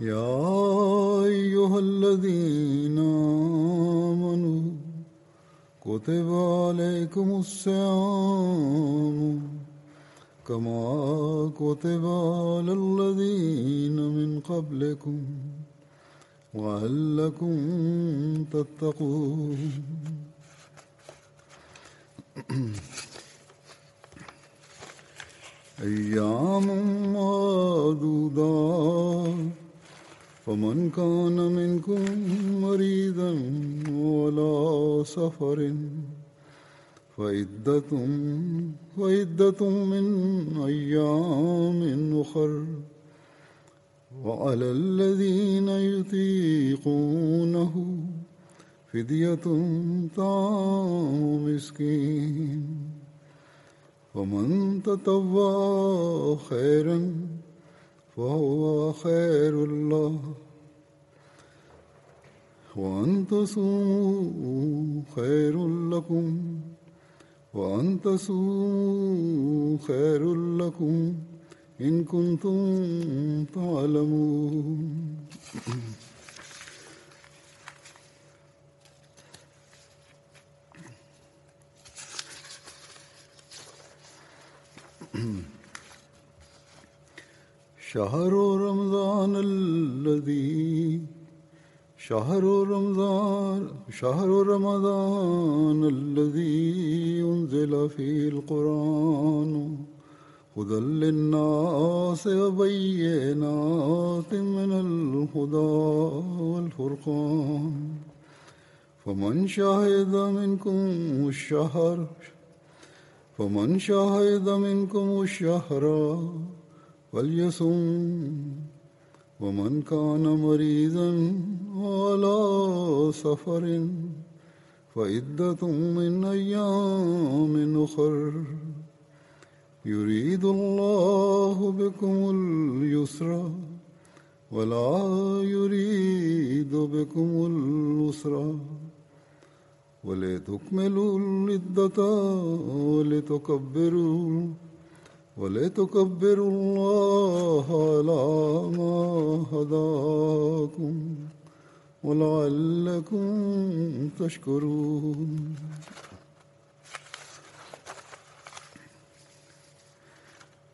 يا أيها الذين آمنوا كتب عليكم الصيام كما كتب على الذين من قبلكم وعلكم تتقون. أيام معدودات فمن كان منكم مريضا ولا سفر فعدة فعدة من أيام أخر. وعلى الذين يطيقونه فدية طعام مسكين. ومن تطوع خيرا فهو خير الله. وأن تصوموا خير لكم. وأن تصوموا خير لكم إن كنتم تعلمون. شهر رمضان الذي شهر رمضان شهر رمضان الذي أنزل فيه القرآن هدى للناس وبينات من الهدى والفرقان فمن شهد منكم الشهر فمن شهد منكم الشهر فليصم ومن كان مريضا على سفر فعدة من أيام أخر. يريد الله بكم اليسر ولا يريد بكم العسر. ولتكملوا العدة ولتكبروا ولتكبروا الله على ما هداكم ولعلكم تشكرون.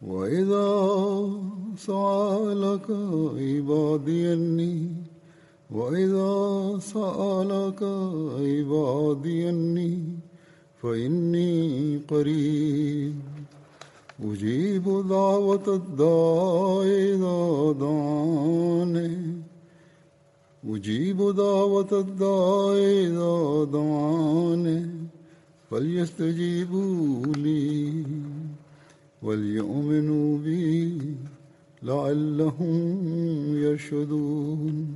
وإذا سألك عبادي أني وإذا سألك عبادي أني فإني قريب. أجيب دعوة الداع إذا دعاني أجيب دعوة الداع إذا دعاني فليستجيبوا لي وليؤمنوا بي لعلهم يرشدون.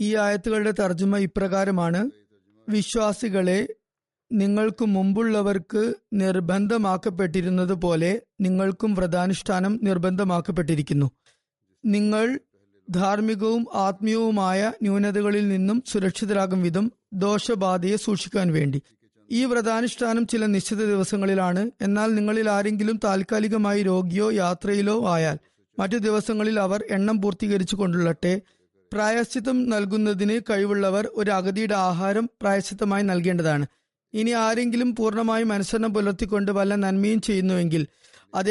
ഈ ആയത്തുകളുടെ തർജമ ഇപ്രകാരമാണ്. വിശ്വാസികളെ നിങ്ങൾക്ക് മുമ്പുള്ളവർക്ക് നിർബന്ധമാക്കപ്പെട്ടിരുന്നത് പോലെ നിങ്ങൾക്കും വ്രതാനുഷ്ഠാനം നിർബന്ധമാക്കപ്പെട്ടിരിക്കുന്നു. നിങ്ങൾ ധാർമ്മികവും ആത്മീയവുമായ ന്യൂനതകളിൽ നിന്നും സുരക്ഷിതരാകും വിധം ദോഷബാധയെ സൂക്ഷിക്കാൻ വേണ്ടി. ഈ വ്രതാനുഷ്ഠാനം ചില നിശ്ചിത ദിവസങ്ങളിലാണ്. എന്നാൽ നിങ്ങളിൽ ആരെങ്കിലും താൽക്കാലികമായി രോഗിയോ യാത്രയിലോ ആയാൽ മറ്റു ദിവസങ്ങളിൽ അവർ എണ്ണം പൂർത്തീകരിച്ചു കൊണ്ടുള്ളട്ടെ. പ്രായശ്ചിത്തം നൽകുന്നതിന് കഴിവുള്ളവർ ഒരു അഗതിയുടെ ആഹാരം പ്രായശ്ചിത്തമായി നൽകേണ്ടതാണ്. ഇനി ആരെങ്കിലും പൂർണമായും അനുസരണം പുലർത്തിക്കൊണ്ട് വല്ല നന്മയും ചെയ്യുന്നുവെങ്കിൽ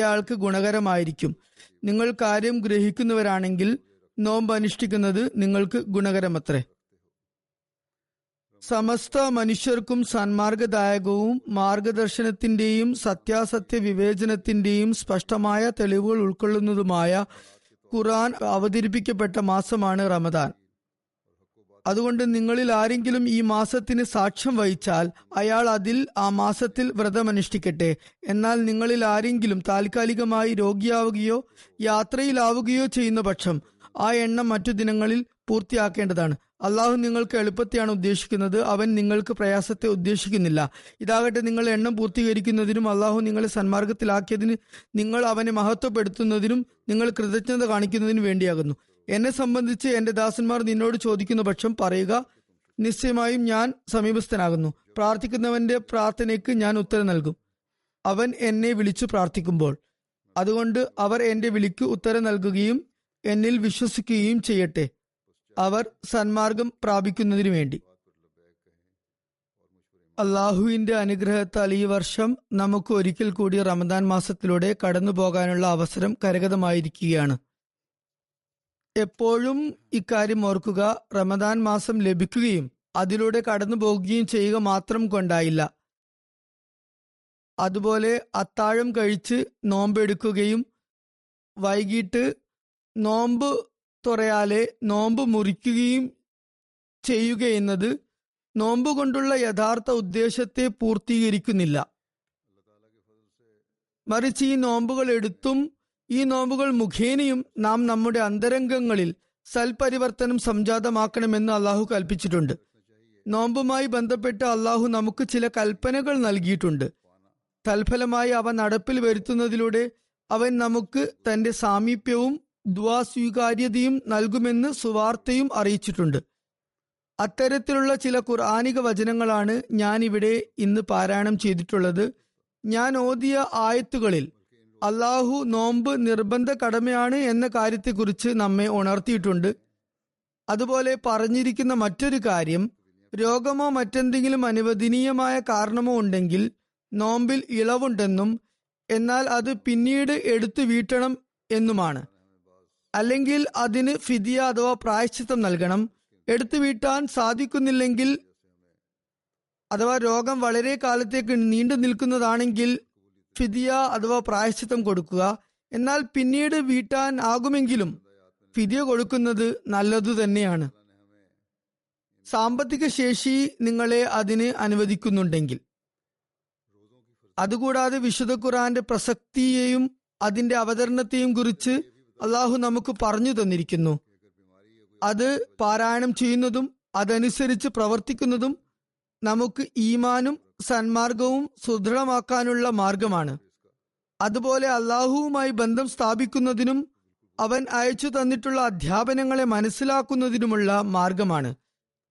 ആൾക്ക് ഗുണകരമായിരിക്കും. നിങ്ങൾ കാര്യം ഗ്രഹിക്കുന്നവരാണെങ്കിൽ നോമ്പ് അനുഷ്ഠിക്കുന്നത് നിങ്ങൾക്ക് ഗുണകരമത്രേ. സമസ്ത മനുഷ്യർക്കും സന്മാർഗദായകവും മാർഗദർശനത്തിന്റെയും സത്യാസത്യ വിവേചനത്തിന്റെയും സ്പഷ്ടമായ തെളിവുകൾ ഉൾക്കൊള്ളുന്നതുമായ ഖുറാൻ അവതരിപ്പിക്കപ്പെട്ട മാസമാണ് റമദാൻ. അതുകൊണ്ട് നിങ്ങളിൽ ആരെങ്കിലും ഈ മാസത്തിന് സാക്ഷ്യം വഹിച്ചാൽ അയാൾ അതിൽ ആ മാസത്തിൽ വ്രതമനുഷ്ഠിക്കട്ടെ. എന്നാൽ നിങ്ങളിൽ ആരെങ്കിലും താൽക്കാലികമായി രോഗിയാവുകയോ യാത്രയിലാവുകയോ ചെയ്യുന്ന പക്ഷം ആ എണ്ണം മറ്റു ദിനങ്ങളിൽ പൂർത്തിയാക്കേണ്ടതാണ്. അള്ളാഹു നിങ്ങൾക്ക് എളുപ്പത്തെയാണ് ഉദ്ദേശിക്കുന്നത്. അവൻ നിങ്ങൾക്ക് പ്രയാസത്തെ ഉദ്ദേശിക്കുന്നില്ല. ഇതാകട്ടെ നിങ്ങൾ എണ്ണം പൂർത്തീകരിക്കുന്നതിനും അള്ളാഹു നിങ്ങളെ സന്മാർഗത്തിലാക്കിയതിന് നിങ്ങൾ അവനെ മഹത്വപ്പെടുത്തുന്നതിനും നിങ്ങൾ കൃതജ്ഞത കാണിക്കുന്നതിനും വേണ്ടിയാകുന്നു. എന്നെ സംബന്ധിച്ച് എന്റെ ദാസന്മാർ നിന്നോട് ചോദിക്കുന്ന പക്ഷം പറയുക നിശ്ചയമായും ഞാൻ സമീപസ്ഥനാകുന്നു. പ്രാർത്ഥിക്കുന്നവന്റെ പ്രാർത്ഥനയ്ക്ക് ഞാൻ ഉത്തരം നൽകും. അവൻ എന്നെ വിളിച്ചു പ്രാർത്ഥിക്കുമ്പോൾ. അതുകൊണ്ട് അവർ എന്റെ വിളിക്ക് ഉത്തരം നൽകുകയും എന്നിൽ വിശ്വസിക്കുകയും ചെയ്യട്ടെ. അവർ സന്മാർഗം പ്രാപിക്കുന്നതിനു വേണ്ടി. അള്ളാഹുവിന്റെ അനുഗ്രഹത്താൽ ഈ വർഷം നമുക്ക് ഒരിക്കൽ കൂടി റമദാൻ മാസത്തിലൂടെ കടന്നു പോകാനുള്ള അവസരം കരഗതമായിരിക്കുകയാണ്. എപ്പോഴും ഇക്കാര്യം ഓർക്കുക റമദാൻ മാസം ലഭിക്കുകയും അതിലൂടെ കടന്നു പോകുകയും ചെയ്യുക മാത്രം കൊണ്ടായില്ല. അതുപോലെ അത്താഴം കഴിച്ച് നോമ്പെടുക്കുകയും വൈകിട്ട് നോമ്പ് തുറയാലെ നോമ്പ് മുറിക്കുകയും ചെയ്യുക എന്നത് നോമ്പ് കൊണ്ടുള്ള യഥാർത്ഥ ഉദ്ദേശത്തെ പൂർത്തീകരിക്കുന്നില്ല. മറിച്ച് ഈ നോമ്പുകൾ എടുത്തും ഈ നോമ്പുകൾ മുഖേനയും നാം നമ്മുടെ അന്തരംഗങ്ങളിൽ സൽപരിവർത്തനം സംജാതമാക്കണമെന്ന് അള്ളാഹു കൽപ്പിച്ചിട്ടുണ്ട്. നോമ്പുമായി ബന്ധപ്പെട്ട് അള്ളാഹു നമുക്ക് ചില കൽപ്പനകൾ നൽകിയിട്ടുണ്ട്. തൽഫലമായി അവ നടപ്പിൽ വരുത്തുന്നതിലൂടെ അവൻ നമുക്ക് തന്റെ സാമീപ്യവും ദ്വാസ്വീകാര്യതയും നൽകുമെന്ന് സുവാർത്തയും അറിയിച്ചിട്ടുണ്ട്. അത്തരത്തിലുള്ള ചില ഖുർആാനിക വചനങ്ങളാണ് ഞാൻ ഇവിടെ ഇന്ന് പാരായണം ചെയ്തിട്ടുള്ളത്. ഞാൻ ഓതിയ ആയത്തുകളിൽ അള്ളാഹു നോമ്പ് നിർബന്ധ കടമയാണ് എന്ന കാര്യത്തെക്കുറിച്ച് നമ്മെ ഉണർത്തിയിട്ടുണ്ട്. അതുപോലെ പറഞ്ഞിരിക്കുന്ന മറ്റൊരു കാര്യം രോഗമോ മറ്റെന്തെങ്കിലും അനുവദനീയമായ കാരണമോ ഉണ്ടെങ്കിൽ നോമ്പിൽ ഇളവുണ്ടെന്നും എന്നാൽ അത് പിന്നീട് എടുത്തു വീട്ടണം എന്നുമാണ്. അല്ലെങ്കിൽ അതിന് ഫിദിയ അഥവാ പ്രായശ്ചിത്തം നൽകണം. എടുത്തു വീട്ടാൻ സാധിക്കുന്നില്ലെങ്കിൽ അഥവാ രോഗം വളരെ കാലത്തേക്ക് നീണ്ടു നിൽക്കുന്നതാണെങ്കിൽ ഫിദിയ അഥവാ പ്രായശ്ചിത്തം കൊടുക്കുക. എന്നാൽ പിന്നീട് വീട്ടാൻ ആകുമെങ്കിലും ഫിദിയ കൊടുക്കുന്നത് നല്ലതു തന്നെയാണ്. സാമ്പത്തിക ശേഷി നിങ്ങളെ അതിന് അനുവദിക്കുന്നുണ്ടെങ്കിൽ. അതുകൂടാതെ വിശുദ്ധ ഖുറാന്റെ പ്രസക്തിയെയും അതിന്റെ അവതരണത്തെയും കുറിച്ച് അള്ളാഹു നമുക്ക് പറഞ്ഞു തന്നിരിക്കുന്നു. അത് പാരായണം ചെയ്യുന്നതും അതനുസരിച്ച് പ്രവർത്തിക്കുന്നതും നമുക്ക് ഈമാനും സന്മാർഗവും സുദൃഢമാക്കാനുള്ള മാർഗമാണ്. അതുപോലെ അള്ളാഹുവുമായി ബന്ധം സ്ഥാപിക്കുന്നതിനും അവൻ അയച്ചു തന്നിട്ടുള്ള അധ്യാപനങ്ങളെ മനസ്സിലാക്കുന്നതിനുമുള്ള മാർഗമാണ്.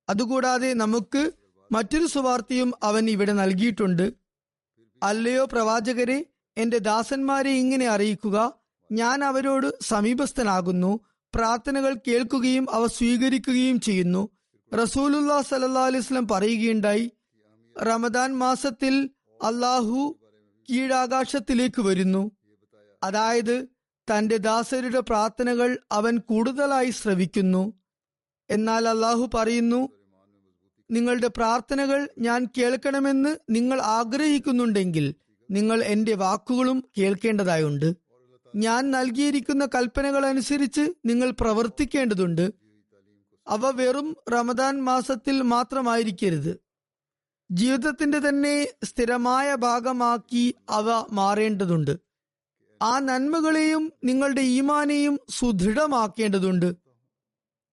അതുകൂടാതെ നമുക്ക് മറ്റൊരു സുവാർത്തയും അവൻ ഇവിടെ നൽകിയിട്ടുണ്ട്. അല്ലയോ പ്രവാചകരെ എന്റെ ദാസന്മാരെ ഇങ്ങനെ അറിയിക്കുക ഞാൻ അവരോട് സമീപസ്ഥനാകുന്നു. പ്രാർത്ഥനകൾ കേൾക്കുകയും അവ സ്വീകരിക്കുകയും ചെയ്യുന്നു. റസൂലുല്ലാ സല്ലാ അലിസ്ലം പറയുകയുണ്ടായി റമദാൻ മാസത്തിൽ അള്ളാഹു കീഴാകാശത്തിലേക്ക് വരുന്നു. അതായത് തന്റെ ദാസരുടെ പ്രാർത്ഥനകൾ അവൻ കൂടുതലായി ശ്രവിക്കുന്നു. എന്നാൽ അള്ളാഹു പറയുന്നു നിങ്ങളുടെ പ്രാർത്ഥനകൾ ഞാൻ കേൾക്കണമെന്ന് നിങ്ങൾ ആഗ്രഹിക്കുന്നുണ്ടെങ്കിൽ നിങ്ങൾ എന്റെ വാക്കുകളും കേൾക്കേണ്ടതായുണ്ട്. ഞാൻ നൽകിയിരിക്കുന്ന കൽപ്പനകൾ അനുസരിച്ച് നിങ്ങൾ പ്രവർത്തിക്കേണ്ടതുണ്ട്. അവ വെറും റമദാൻ മാസത്തിൽ മാത്രമായിരിക്കരുത്. ജീവിതത്തിന്റെ തന്നെ സ്ഥിരമായ ഭാഗമാക്കി അവ മാറേണ്ടതുണ്ട്. ആ നന്മകളെയും നിങ്ങളുടെ ഈമാനെയും സുദൃഢമാക്കേണ്ടതുണ്ട്.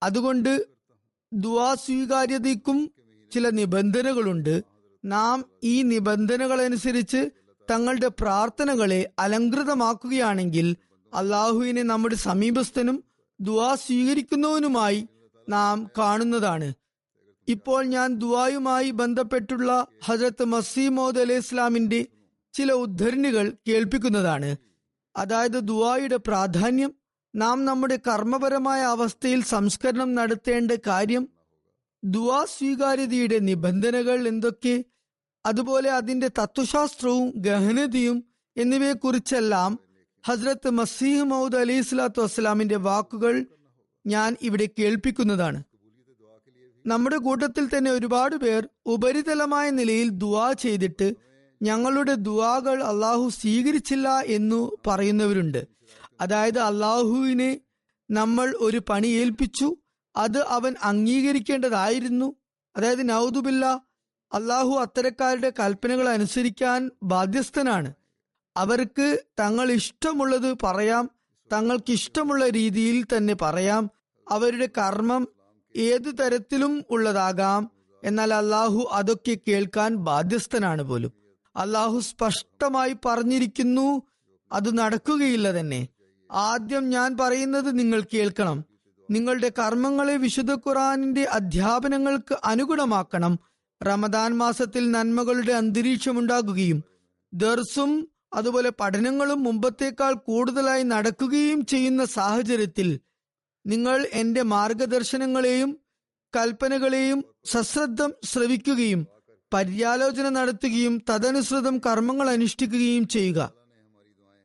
അതുകൊണ്ട് ദുവാ സ്വീകാര്യതയ്ക്കും ചില നിബന്ധനകളുണ്ട്. നാം ഈ നിബന്ധനകളനുസരിച്ച് തങ്ങളുടെ പ്രാർത്ഥനകളെ അലങ്കൃതമാക്കുകയാണെങ്കിൽ അള്ളാഹുവിനെ നമ്മുടെ സമീപസ്ഥനും ദുവാ സ്വീകരിക്കുന്നവനുമായി നാം കാണുന്നതാണ്. ഇപ്പോൾ ഞാൻ ദുവായുമായി ബന്ധപ്പെട്ടുള്ള ഹജരത്ത് മസീമോദ് അലൈഹി ഇസ്ലാമിന്റെ ചില ഉദ്ധരണികൾ കേൾപ്പിക്കുന്നതാണ്. അതായത് ദുവായുടെ പ്രാധാന്യം നാം നമ്മുടെ കർമ്മപരമായ അവസ്ഥയിൽ സംസ്കരണം നടത്തേണ്ട കാര്യം ദുവാ സ്വീകാര്യതയുടെ നിബന്ധനകൾ എന്തൊക്കെ അതുപോലെ അതിന്റെ തത്വശാസ്ത്രവും ഗഹനതയും എന്നിവയെക്കുറിച്ചെല്ലാം ഹസ്രത്ത് മസീഹ് മൗദ് അലി സ്വലാത്തു വസ്സലാമിന്റെ വാക്കുകൾ ഞാൻ ഇവിടെ കേൾപ്പിക്കുന്നതാണ്. നമ്മുടെ കൂട്ടത്തിൽ തന്നെ ഒരുപാട് പേർ ഉപരിതലമായ നിലയിൽ ദുവാ ചെയ്തിട്ട് ഞങ്ങളുടെ ദുവാകൾ അള്ളാഹു സ്വീകരിച്ചില്ല എന്നു പറയുന്നവരുണ്ട്. അതായത് അള്ളാഹുവിനെ നമ്മൾ ഒരു പണി ഏൽപ്പിച്ചു അത് അവൻ അംഗീകരിക്കേണ്ടതായിരുന്നു. അതായത് നൗദുബില്ല അള്ളാഹു അത്തരക്കാരുടെ കൽപ്പനകൾ അനുസരിക്കാൻ ബാധ്യസ്ഥനാണ്. അവർക്ക് തങ്ങൾ ഇഷ്ടമുള്ളത് പറയാം തങ്ങൾക്ക് ഇഷ്ടമുള്ള രീതിയിൽ തന്നെ പറയാം അവരുടെ കർമ്മം ഏത് തരത്തിലും ഉള്ളതാകാം. എന്നാൽ അള്ളാഹു അതൊക്കെ കേൾക്കാൻ ബാധ്യസ്ഥനാണ് പോലും. അള്ളാഹു സ്പഷ്ടമായി പറഞ്ഞിരിക്കുന്നു അത് നടക്കുകയില്ല തന്നെ. ആദ്യം ഞാൻ പറയുന്നത് നിങ്ങൾ കേൾക്കണം. നിങ്ങളുടെ കർമ്മങ്ങളെ വിശുദ്ധ ഖുറാനിന്റെ അധ്യാപനങ്ങൾക്ക് അനുഗുണമാക്കണം. റമദാൻ മാസത്തിൽ നന്മകളുടെ അന്തരീക്ഷമുണ്ടാകുകയും ദർസും അതുപോലെ പഠനങ്ങളും മുമ്പത്തേക്കാൾ കൂടുതലായി നടക്കുകയും ചെയ്യുന്ന സാഹചര്യത്തിൽ നിങ്ങൾ എന്റെ മാർഗദർശനങ്ങളെയും കൽപ്പനകളെയും സശ്രദ്ധം ശ്രവിക്കുകയും പര്യാലോചന നടത്തുകയും തദനുസൃതം കർമ്മങ്ങൾ അനുഷ്ഠിക്കുകയും ചെയ്യുക.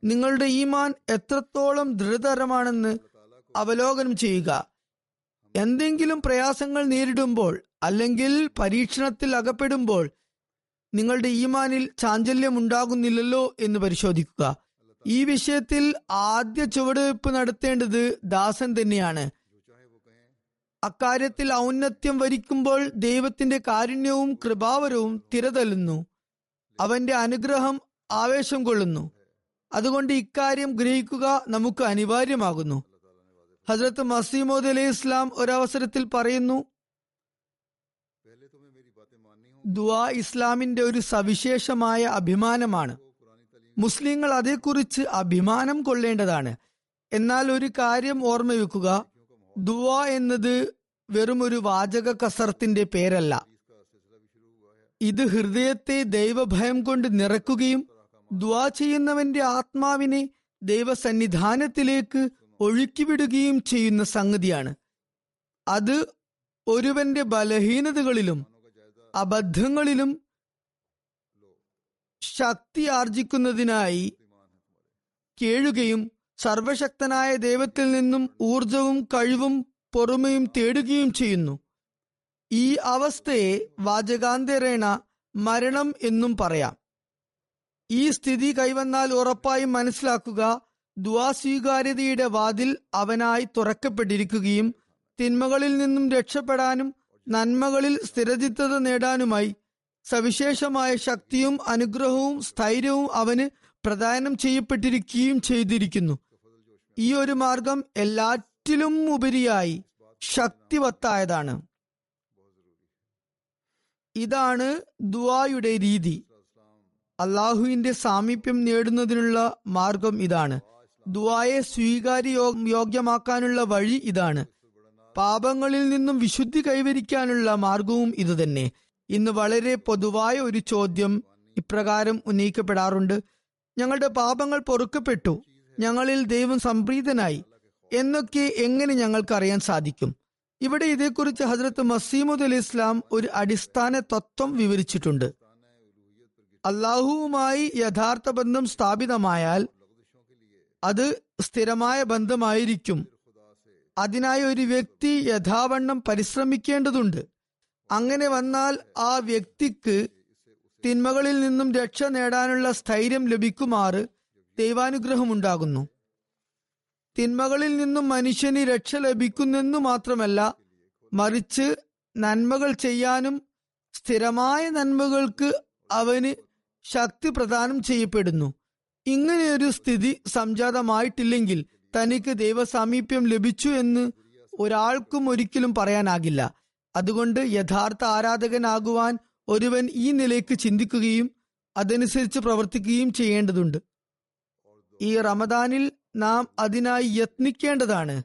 നിങ്ങളുടെ ഈമാൻ എത്രത്തോളം ദൃഢതരമാണെന്ന് അവലോകനം ചെയ്യുക. എന്തെങ്കിലും പ്രയാസങ്ങൾ നേരിടുമ്പോൾ അല്ലെങ്കിൽ പരീക്ഷണത്തിൽ അകപ്പെടുമ്പോൾ നിങ്ങളുടെ ഈമാനിൽ ചാഞ്ചല്യം ഉണ്ടാകുന്നില്ലല്ലോ എന്ന് പരിശോധിക്കുക. ഈ വിഷയത്തിൽ ആദ്യ ചുവടുവയ്പ് നടത്തേണ്ടത് ദാസൻ തന്നെയാണ്. അക്കാര്യത്തിൽ ഔന്നത്യം വരിക്കുമ്പോൾ ദൈവത്തിന്റെ കാരുണ്യവും കൃപാവരവും തിരതല്ലുന്നു. അവന്റെ അനുഗ്രഹം ആവേശം കൊള്ളുന്നു. അതുകൊണ്ട് ഇക്കാര്യം ഗ്രഹിക്കുക നമുക്ക് അനിവാര്യമാകുന്നു. ഹസ്രത്ത് മസീമോദ് അലൈഹി ഇസ്ലാം ഒരവസരത്തിൽ പറയുന്നു ദുആ ഇസ്ലാമിന്റെ ഒരു സവിശേഷമായ അഭിമാനമാണ്. മുസ്ലിങ്ങൾ അതേക്കുറിച്ച് അഭിമാനം കൊള്ളേണ്ടതാണ്. എന്നാൽ ഒരു കാര്യം ഓർമ്മവെക്കുക ദുആ എന്നത് വെറും ഒരു വാചക കസർത്തിന്റെ പേരല്ല. ഇത് ഹൃദയത്തെ ദൈവഭയം കൊണ്ട് നിറക്കുകയും ദ്വാ ചെയ്യുന്നവന്റെ ആത്മാവിനെ ദൈവസന്നിധാനത്തിലേക്ക് ഒഴുക്കിവിടുകയും ചെയ്യുന്ന സംഗതിയാണ്. അത് ഒരുവന്റെ ബലഹീനതകളിലും അബദ്ധങ്ങളിലും ശക്തി ആർജിക്കുന്നതിനായി കേഴുകയും സർവശക്തനായ ദൈവത്തിൽ നിന്നും ഊർജവും കഴിവും പൊറുമയും തേടുകയും ചെയ്യുന്നു. ഈ അവസ്ഥയെ വാചകാന്തരേണ മരണം എന്നും പറയാം. ഈ സ്ഥിതി കൈവന്നാൽ ഉറപ്പായും മനസ്സിലാക്കുക ദ്വാസ്വീകാര്യതയുടെ വാതിൽ അവനായി തുറക്കപ്പെട്ടിരിക്കുകയും തിന്മകളിൽ നിന്നും രക്ഷപ്പെടാനും നന്മകളിൽ സ്ഥിരചിത്തത നേടാനുമായി സവിശേഷമായ ശക്തിയും അനുഗ്രഹവും സ്ഥൈര്യവും അവന് പ്രദാനം ചെയ്യപ്പെട്ടിരിക്കുകയും ചെയ്തിരിക്കുന്നു. ഈ ഒരു മാർഗം എല്ലാറ്റിലും ഉപരിയായി ശക്തിവത്തായതാണ്. ഇതാണ് ദുവായുടെ രീതി. അള്ളാഹുവിന്റെ സാമീപ്യം നേടുന്നതിനുള്ള മാർഗം ഇതാണ്. ദുവായെ സ്വീകാര്യ യോഗ്യമാക്കാനുള്ള വഴി ഇതാണ്. പാപങ്ങളിൽ നിന്നും വിശുദ്ധി കൈവരിക്കാനുള്ള മാർഗവും ഇതുതന്നെ. ഇന്ന് വളരെ പൊതുവായ ഒരു ചോദ്യം ഇപ്രകാരം ഉന്നയിക്കപ്പെടാറുണ്ട്. ഞങ്ങളുടെ പാപങ്ങൾ പൊറുക്കപ്പെട്ടു. ഞങ്ങളിൽ ദൈവം സംപ്രീതനായി. എന്നൊക്കെ എങ്ങനെ ഞങ്ങൾക്കറിയാൻ സാധിക്കും? ഇവിടെ ഇതേക്കുറിച്ച് ഹജ്രത്ത് മസീമുദ് അലി ഇസ്ലാം ഒരു അടിസ്ഥാന തത്വം വിവരിച്ചിട്ടുണ്ട്. അള്ളാഹുവുമായി യഥാർത്ഥ ബന്ധം സ്ഥാപിതമായാൽ അത് സ്ഥിരമായ ബന്ധമായിരിക്കും. അതിനായി ഒരു വ്യക്തി യഥാവണ്ണം പരിശ്രമിക്കേണ്ടതുണ്ട്. അങ്ങനെ വന്നാൽ ആ വ്യക്തിക്ക് തിന്മകളിൽ നിന്നും രക്ഷ നേടാനുള്ള സ്ഥൈര്യം ലഭിക്കുമാറ് ദൈവാനുഗ്രഹമുണ്ടാകുന്നു. തിന്മകളിൽ നിന്നും മനുഷ്യന് രക്ഷ ലഭിക്കുന്നെന്നു മാത്രമല്ല മറിച്ച് നന്മകൾ ചെയ്യാനും സ്ഥിരമായ നന്മകൾക്ക് അവന് ശക്തി പ്രദാനം ചെയ്യപ്പെടുന്നു. ഇങ്ങനെയൊരു സ്ഥിതി സംജാതമായിട്ടില്ലെങ്കിൽ തനിക്ക് ദൈവസാമീപ്യം ലഭിച്ചു എന്ന് ഒരാൾക്കും ഒരിക്കലും പറയാനാകില്ല. അതുകൊണ്ട് യഥാർത്ഥ ആരാധകനാകുവാൻ ഒരുവൻ ഈ നിലയ്ക്ക് ചിന്തിക്കുകയും അതനുസരിച്ച് പ്രവർത്തിക്കുകയും ചെയ്യേണ്ടതുണ്ട്. ഈ റമദാനിൽ നാം അതിനായി യത്നിക്കേണ്ടതാണ്.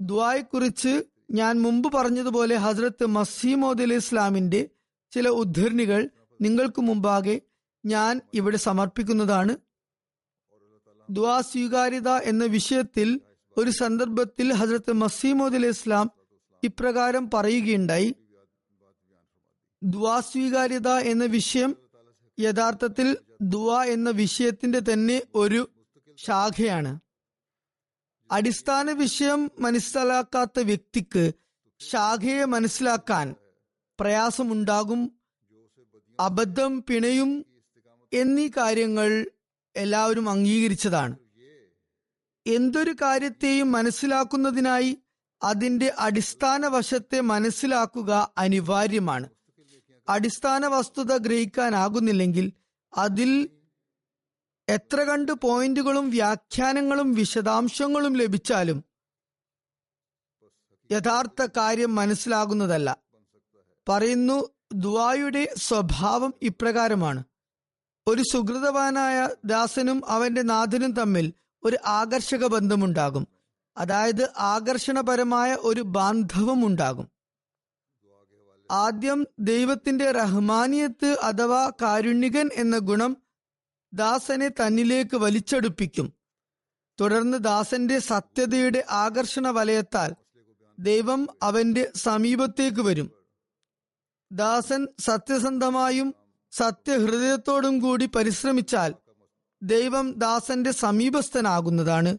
ദ്വായെക്കുറിച്ച് ഞാൻ മുമ്പ് പറഞ്ഞതുപോലെ ഹസ്രത്ത് മസീമോദ് അലി ഇസ്ലാമിന്റെ ചില ഉദ്ധരണികൾ നിങ്ങൾക്ക് മുമ്പാകെ ഞാൻ ഇവിടെ സമർപ്പിക്കുന്നതാണ്. ദ്വാ സ്വീകാര്യത എന്ന വിഷയത്തിൽ ഒരു സന്ദർഭത്തിൽ ഹസരത്ത് മസീമോദ് അലി ഇസ്ലാം ഇപ്രകാരം പറയുകയുണ്ടായി. ദ്വാ സ്വീകാര്യത എന്ന വിഷയം യഥാർത്ഥത്തിൽ ദ്വാ എന്ന വിഷയത്തിന്റെ തന്നെ ഒരു ശാഖയാണ്. അടിസ്ഥാന വിഷയം മനസ്സിലാക്കാത്ത വ്യക്തിക്ക് ശാഖയെ മനസ്സിലാക്കാൻ പ്രയാസമുണ്ടാകും അബദ്ധം പിണയും എന്നീ കാര്യങ്ങൾ എല്ലാവരും അംഗീകരിച്ചതാണ്. എന്തൊരു കാര്യത്തെയും മനസ്സിലാക്കുന്നതിനായി അതിന്റെ അടിസ്ഥാന വശത്തെ മനസ്സിലാക്കുക അനിവാര്യമാണ്. അടിസ്ഥാന വസ്തുത ഗ്രഹിക്കാനാകുന്നില്ലെങ്കിൽ അതിൽ എത്ര കണ്ട് പോയിന്റുകളും വ്യാഖ്യാനങ്ങളും വിശദാംശങ്ങളും ലഭിച്ചാലും യഥാർത്ഥ കാര്യം മനസ്സിലാകുന്നതല്ല. പറയുന്നു ദുവായുടെ സ്വഭാവം ഇപ്രകാരമാണ്. ഒരു സുഹൃതവാനായ ദാസനും അവന്റെ നാഥനും തമ്മിൽ ഒരു ആകർഷക ബന്ധമുണ്ടാകും. അതായത് ആകർഷണപരമായ ഒരു ബാന്ധവം ഉണ്ടാകും. ആദ്യം ദൈവത്തിന്റെ റഹ്മാനിയത്ത് അഥവാ കാരുണ്യകൻ എന്ന ഗുണം ദാസനെ തന്നിലേക്ക് വലിച്ചടുപ്പിക്കും. തുടർന്ന് ദാസന്റെ സത്യതയുടെ ആകർഷണ വലയത്താൽ ദൈവം അവന്റെ സമീപത്തേക്ക് വരും. ദാസൻ സത്യസന്ധമായും സത്യഹൃദയത്തോടും കൂടി പരിശ്രമിച്ചാൽ ദൈവം ദാസന്റെ സമീപസ്ഥനാകുന്നതാണ്.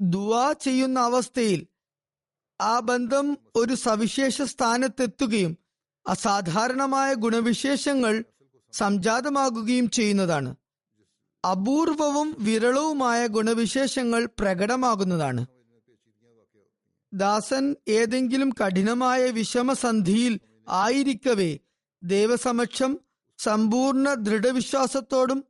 ദുവാ ചെയ്യുന്ന അവസ്ഥയിൽ ആ ബന്ധം ഒരു സവിശേഷ സ്ഥാനത്തെത്തുകയും അസാധാരണമായ ഗുണവിശേഷങ്ങൾ സംജാതമാകുകയും ചെയ്യുന്നതാണ്. അപൂർവവും വിരളവുമായ ഗുണവിശേഷങ്ങൾ പ്രകടമാകുന്നതാണ്. ദാസൻ ഏതെങ്കിലും കഠിനമായ വിഷമസന്ധിയിൽ ആയിരിക്കവേ ദൈവസമക്ഷം സമ്പൂർണ ദൃഢവിശ്വാസത്തോടും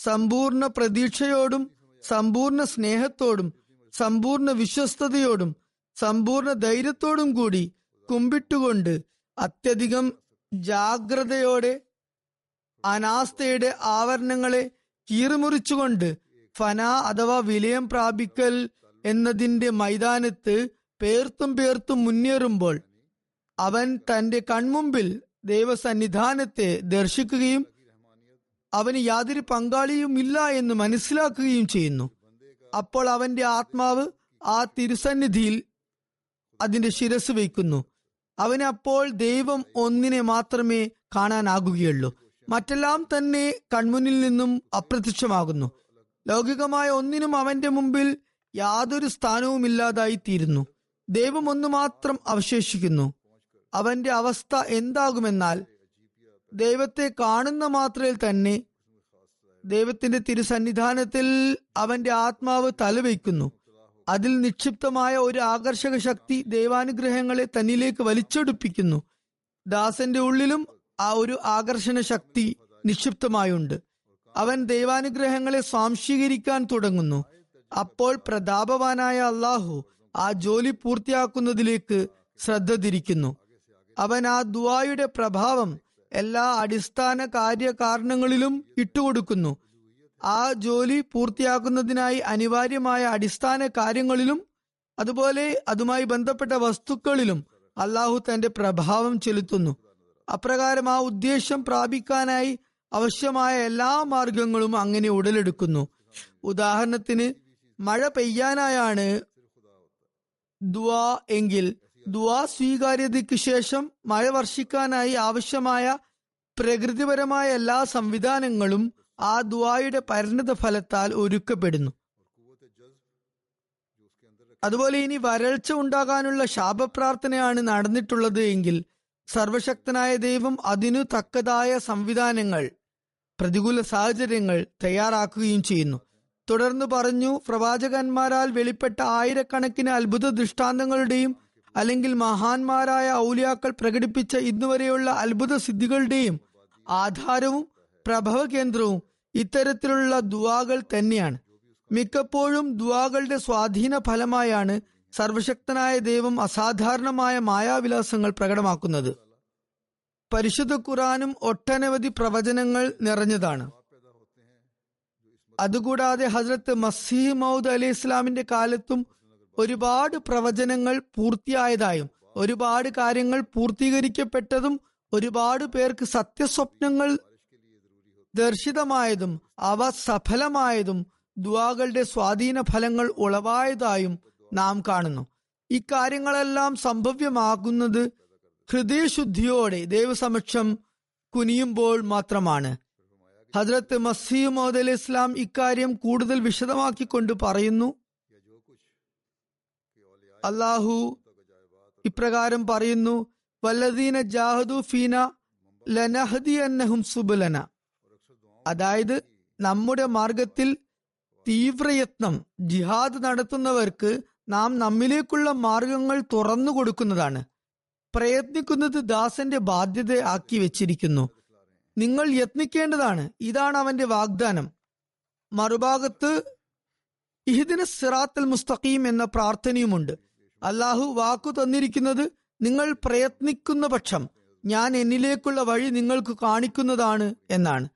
സമ്പൂർണ പ്രതീക്ഷയോടും സമ്പൂർണ സ്നേഹത്തോടും സമ്പൂർണ വിശ്വസ്തയോടും സമ്പൂർണ ധൈര്യത്തോടും കൂടി കുമ്പിട്ടുകൊണ്ട് അത്യധികം ജാഗ്രതയോടെ അനാസ്ഥയുടെ ആവരണങ്ങളെ കീറിമുറിച്ചുകൊണ്ട് ഫന അഥവാ വിലയം പ്രാപിക്കൽ എന്നതിന്റെ മൈതാനത്ത് പേർത്തും പേർത്തും മുന്നേറുമ്പോൾ അവൻ തന്റെ കൺമുമ്പിൽ ദൈവസന്നിധാനത്തെ ദർശിക്കുകയും അവന് യാതൊരു പങ്കാളിയും ഇല്ല എന്ന് മനസ്സിലാക്കുകയും ചെയ്യുന്നു. അപ്പോൾ അവന്റെ ആത്മാവ് ആ തിരുസന്നിധിയിൽ അതിന്റെ ശിരസ് വയ്ക്കുന്നു. അവന് അപ്പോൾ ദൈവം ഒന്നിനെ മാത്രമേ കാണാനാകുകയുള്ളൂ. മറ്റെല്ലാം തന്നെ കൺമുന്നിൽ നിന്നും അപ്രത്യക്ഷമാകുന്നു. ലൗകികമായ ഒന്നിനും അവന്റെ മുമ്പിൽ യാതൊരു സ്ഥാനവും ഇല്ലാതായി തീരുന്നു ദൈവം ഒന്നു മാത്രം അവശേഷിക്കുന്നു. അവന്റെ അവസ്ഥ എന്താകുമെന്നാൽ ദൈവത്തെ കാണുന്ന മാത്രയിൽ തന്നെ ദൈവത്തിന്റെ തിരുസന്നിധാനത്തിൽ അവന്റെ ആത്മാവ് തലവയ്ക്കുന്നു. അതിൽ നിക്ഷിപ്തമായ ഒരു ആകർഷക ശക്തി ദൈവാനുഗ്രഹങ്ങളെ തന്നിലേക്ക് വലിച്ചൊടുപ്പിക്കുന്നു. ദാസന്റെ ഉള്ളിലും ആ ഒരു ആകർഷണ ശക്തി നിക്ഷിപ്തമായുണ്ട്. അവൻ ദൈവാനുഗ്രഹങ്ങളെ സ്വാംശീകരിക്കാൻ തുടങ്ങുന്നു. അപ്പോൾ പ്രതാപവാനായ അള്ളാഹു ആ ജോലി പൂർത്തിയാക്കുന്നതിലേക്ക് ശ്രദ്ധ തിരിക്കുന്നു. അവൻ ആ ദുവായുടെ പ്രഭാവം എല്ലാ അടിസ്ഥാന കാര്യകാരണങ്ങളിലും ഇട്ടുകൊടുക്കുന്നു. ആ ജോലി പൂർത്തിയാക്കുന്നതിനായി അനിവാര്യമായ അടിസ്ഥാന കാര്യങ്ങളിലും അതുപോലെ അതുമായി ബന്ധപ്പെട്ട വസ്തുക്കളിലും അള്ളാഹു തന്റെ പ്രഭാവം ചെലുത്തുന്നു. അപ്രകാരം ആ ഉദ്ദേശം പ്രാപിക്കാനായി ആവശ്യമായ എല്ലാ മാർഗങ്ങളും അങ്ങനെ ഉടലെടുക്കുന്നു. ഉദാഹരണത്തിന് മഴ പെയ്യാനായാണ് ദുവാ എങ്കിൽ ദുവാ സ്വീകാര്യതയ്ക്ക് ശേഷം മഴ വർഷിക്കാനായി ആവശ്യമായ പ്രകൃതിപരമായ എല്ലാ സംവിധാനങ്ങളും ആ ദുവായുടെ പരിണത ഫലത്താൽ ഒരുക്കപ്പെടുന്നു. അതുപോലെ ഇനി വരൾച്ച ഉണ്ടാകാനുള്ള ശാപപ്രാർത്ഥനയാണ് നടന്നിട്ടുള്ളത് എങ്കിൽ സർവശക്തനായ ദൈവം അതിനു തക്കതായ സംവിധാനങ്ങൾ പ്രതികൂല സാഹചര്യങ്ങൾ തയ്യാറാക്കുകയും ചെയ്യുന്നു. തുടർന്ന് പറഞ്ഞു പ്രവാചകന്മാരാൽ വെളിപ്പെട്ട ആയിരക്കണക്കിന് അത്ഭുത ദൃഷ്ടാന്തങ്ങളുടെയും അല്ലെങ്കിൽ മഹാന്മാരായ ഔലിയാക്കൾ പ്രകടിപ്പിച്ച ഇന്നുവരെയുള്ള അത്ഭുത സിദ്ധികളുടെയും ആധാരവും പ്രഭവ കേന്ദ്രവും ഇത്തരത്തിലുള്ള ദുവാകൾ തന്നെയാണ്. മിക്കപ്പോഴും ദുവാകളുടെ സ്വാധീന ഫലമായാണ് സർവശക്തനായ ദൈവം അസാധാരണമായ മായാവിലാസങ്ങൾ പ്രകടമാക്കുന്നത്. പരിശുദ്ധ ഖുറാനും ഒട്ടനവധി പ്രവചനങ്ങൾ നിറഞ്ഞതാണ്. അതുകൂടാതെ ഹസ്രത്ത് മസീഹ് മൗദ് അലി ഇസ്ലാമിന്റെ കാലത്തും ഒരുപാട് പ്രവചനങ്ങൾ പൂർത്തിയായതായും ഒരുപാട് കാര്യങ്ങൾ പൂർത്തീകരിക്കപ്പെട്ടതും ഒരുപാട് പേർക്ക് സത്യസ്വപ്നങ്ങൾ ദർശിതമായതും അവ സഫലമായതും ദുവാകളുടെ സ്വാധീന ഫലങ്ങൾ ഉളവായതായും നാം കാണുന്നു. ഇക്കാര്യങ്ങളെല്ലാം സംഭവ്യമാകുന്നത് ഹൃദയശുദ്ധിയോടെ ദൈവസമക്ഷം കുനിയുമ്പോൾ മാത്രമാണ്. ഹജ്രത്ത് മസീമോദ് അലി ഇസ്ലാം ഇക്കാര്യം കൂടുതൽ വിശദമാക്കിക്കൊണ്ട് പറയുന്നു. അള്ളാഹു ഇപ്രകാരം പറയുന്നു വല്ലദീന ജാഹദു ഫീന ലനഹദി അന്നഹും സുബുലന. അതായത് നമ്മുടെ മാർഗത്തിൽ തീവ്രയത്നം ജിഹാദ് നടത്തുന്നവർക്ക് നാം നമ്മിലേക്കുള്ള മാർഗങ്ങൾ തുറന്നു കൊടുക്കുന്നതാണ്. പ്രയത്നിക്കുന്നത് ദാസന്റെ ബാധ്യത ആക്കി വെച്ചിരിക്കുന്നു. നിങ്ങൾ യത്നിക്കേണ്ടതാണ്. ഇതാണ് അവന്റെ വാഗ്ദാനം. മറുഭാഗത്ത് ഇഹിദിന സിറാത്തൽ മുസ്തഖീം എന്ന പ്രാർത്ഥനയുമുണ്ട്. അള്ളാഹു വാക്കു തന്നിരിക്കുന്നത് നിങ്ങൾ പ്രയത്നിക്കുന്ന പക്ഷം. ഞാൻ എന്നിലേക്കുള്ള വഴി നിങ്ങൾക്ക് കാണിക്കുന്നതാണ് എന്നാണ്.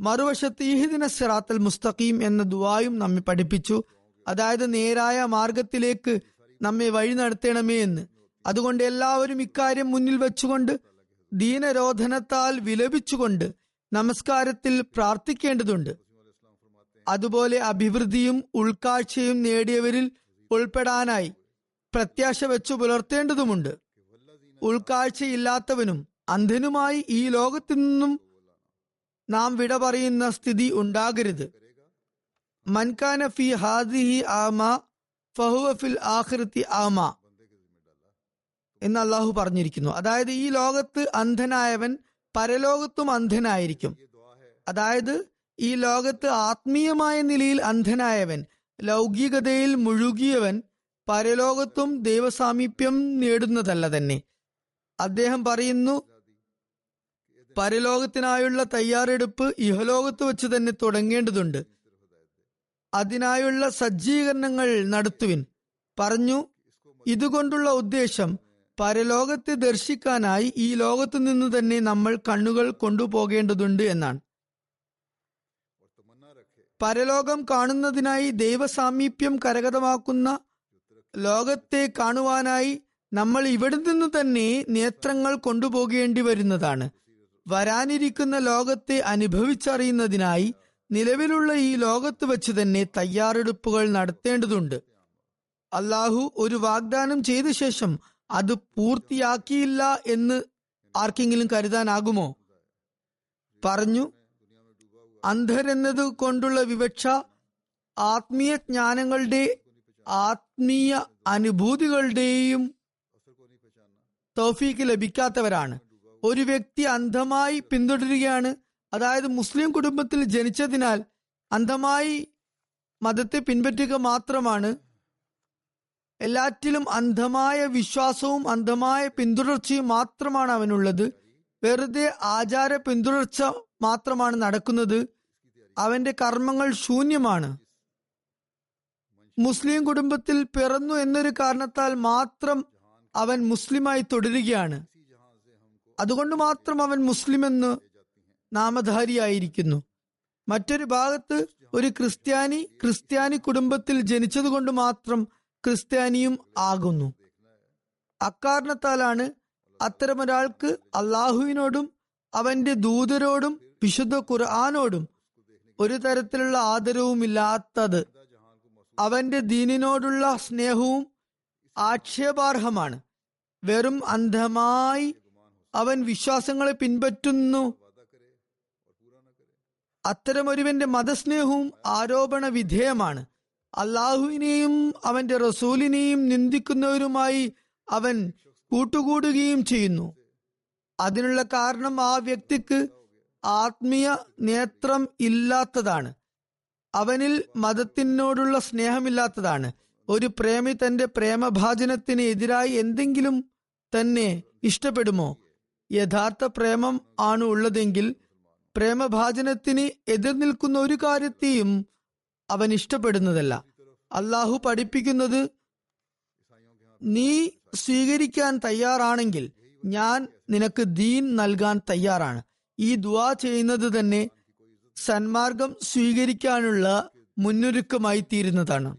മറുവശത്ത് ഈഹിദിന സിറാത്തൽ മുസ്തഖീം എന്ന ദുവായും നമ്മെ പഠിപ്പിച്ചു. അതായത് നേരായ മാർഗത്തിലേക്ക് നമ്മെ വഴി നടത്തണമേ എന്ന്. അതുകൊണ്ട് എല്ലാവരും ഇക്കാര്യം മുന്നിൽ വെച്ചുകൊണ്ട് ദീനരോധനത്താൽ വിലപിച്ചുകൊണ്ട് നമസ്കാരത്തിൽ പ്രാർത്ഥിക്കേണ്ടതുണ്ട്. അതുപോലെ അഭിവൃദ്ധിയും ഉൾക്കാഴ്ചയും നേടിയവരിൽ ഉൾപ്പെടാനായി പ്രത്യാശ വെച്ചു പുലർത്തേണ്ടതുമുണ്ട്. ഉൾക്കാഴ്ചയില്ലാത്തവനും അന്ധനുമായി ഈ ലോകത്തു നിന്നും നാം വിട പറയുന്ന സ്ഥിതി ഉണ്ടാകരുത്. മൻകാന ഫി ഹാദിഹി ആമ ഫഹുവ ഫിൽ ആമ എന്ന് അള്ളാഹു പറഞ്ഞിരിക്കുന്നു. അതായത് ഈ ലോകത്ത് അന്ധനായവൻ പരലോകത്തും അന്ധനായിരിക്കും. അതായത് ഈ ലോകത്ത് ആത്മീയമായ നിലയിൽ അന്ധനായവൻ ലൗകികതയിൽ മുഴുകിയവൻ പരലോകത്തും ദൈവസാമീപ്യം നേടുന്നതല്ല തന്നെ. അദ്ദേഹം പറയുന്നു പരലോകത്തിനായുള്ള തയ്യാറെടുപ്പ് ഇഹലോകത്ത് വെച്ച് തന്നെ തുടങ്ങേണ്ടതുണ്ട്. അതിനായുള്ള സജ്ജീകരണങ്ങൾ നടത്തുവിൻ. പറഞ്ഞു ഇതുകൊണ്ടുള്ള ഉദ്ദേശം പരലോകത്തെ ദർശിക്കാനായി ഈ ലോകത്തു നിന്ന് തന്നെ നമ്മൾ കണ്ണുകൾ കൊണ്ടുപോകേണ്ടതുണ്ട് എന്നാണ്. പരലോകം കാണുന്നതിനായി ദൈവസാമീപ്യം കരഗതമാക്കുന്ന ലോകത്തെ കാണുവാനായി നമ്മൾ ഇവിടെ നിന്ന് തന്നെ നേത്രങ്ങൾ കൊണ്ടുപോകേണ്ടി വരുന്നതാണ്. വരാനിരിക്കുന്ന ലോകത്തെ അനുഭവിച്ചറിയുന്നതിനായി നിലവിലുള്ള ഈ ലോകത്ത് വെച്ച് തന്നെ തയ്യാറെടുപ്പുകൾ നടത്തേണ്ടതുണ്ട്. അള്ളാഹു ഒരു വാഗ്ദാനം ചെയ്ത ശേഷം അത് പൂർത്തിയാക്കിയില്ല എന്ന് ആർക്കെങ്കിലും കരുതാനാകുമോ? പറഞ്ഞു അന്ധരെന്നത് കൊണ്ടുള്ള വിവക്ഷ ആത്മീയ ജ്ഞാനങ്ങളുടെ ആത്മീയ അനുഭൂതികളുടെയും തൗഫീക്ക് ലഭിക്കാത്തവരാണ്. ഒരു വ്യക്തി അന്ധമായി പിന്തുടരുകയാണ്. അതായത് മുസ്ലിം കുടുംബത്തിൽ ജനിച്ചതിനാൽ അന്ധമായി മതത്തെ പിൻപറ്റുക മാത്രമാണ്. എല്ലാറ്റിലും അന്ധമായ വിശ്വാസവും അന്ധമായ പിന്തുടർച്ചയും മാത്രമാണ് അവനുള്ളത്. വെറുതെ ആചാര പിന്തുടർച്ച മാത്രമാണ് നടക്കുന്നത്. അവന്റെ കർമ്മങ്ങൾ ശൂന്യമാണ്. മുസ്ലിം കുടുംബത്തിൽ പിറന്നു എന്നൊരു കാരണത്താൽ മാത്രം അവൻ മുസ്ലിമായി തുടരുകയാണ്. അതുകൊണ്ട് മാത്രം അവൻ മുസ്ലിം എന്ന് നാമധാരിയായിരിക്കുന്നു. മറ്റൊരു ഭാഗത്ത് ഒരു ക്രിസ്ത്യാനി ക്രിസ്ത്യാനി കുടുംബത്തിൽ ജനിച്ചതുകൊണ്ട് മാത്രം ക്രിസ്ത്യാനിയും ആകുന്നു. അക്കാരണത്താലാണ് അത്തരമൊരാൾക്ക് അള്ളാഹുവിനോടും അവന്റെ ദൂതരോടും വിശുദ്ധ ഖുർആാനോടും ഒരു തരത്തിലുള്ള ആദരവുമില്ലാത്തത്. അവന്റെ ദീനിനോടുള്ള സ്നേഹവും ആക്ഷേപാർഹമാണ്. വെറും അന്ധമായി അവൻ വിശ്വാസങ്ങളെ പിൻപറ്റുന്നു. അത്തരമൊരുവന്റെ മതസ്നേഹവും ആരോപണ വിധേയമാണ് അള്ളാഹുവിനെയും അവന്റെ റസൂലിനെയും നിന്ദിക്കുന്നവരുമായി അവൻ കൂട്ടുകൂടുകയും ചെയ്യുന്നു. അതിനുള്ള കാരണം ആ വ്യക്തിക്ക് ആത്മീയ നേത്രം ഇല്ലാത്തതാണ്. അവനിൽ മതത്തിനോടുള്ള സ്നേഹമില്ലാത്തതാണ്. ഒരു പ്രേമി തന്റെ പ്രേമഭാചനത്തിന് എതിരായി എന്തെങ്കിലും തന്നെ ഇഷ്ടപ്പെടുമോ? യഥാർത്ഥ പ്രേമം ആണ് ഉള്ളതെങ്കിൽ പ്രേമഭാചനത്തിന് എതിർ നിൽക്കുന്ന ഒരു കാര്യത്തെയും അവൻ ഇഷ്ടപ്പെടുന്നതല്ല. അള്ളാഹു പഠിപ്പിക്കുന്നത് നീ സ്വീകരിക്കാൻ തയ്യാറാണെങ്കിൽ ഞാൻ നിനക്ക് ദീൻ നൽകാൻ തയ്യാറാണ്. ഈ ദുവാ ചെയ്യുന്നത് തന്നെ സന്മാർഗം സ്വീകരിക്കാനുള്ള മുന്നൊരുക്കമായി തീരുന്നതാണ്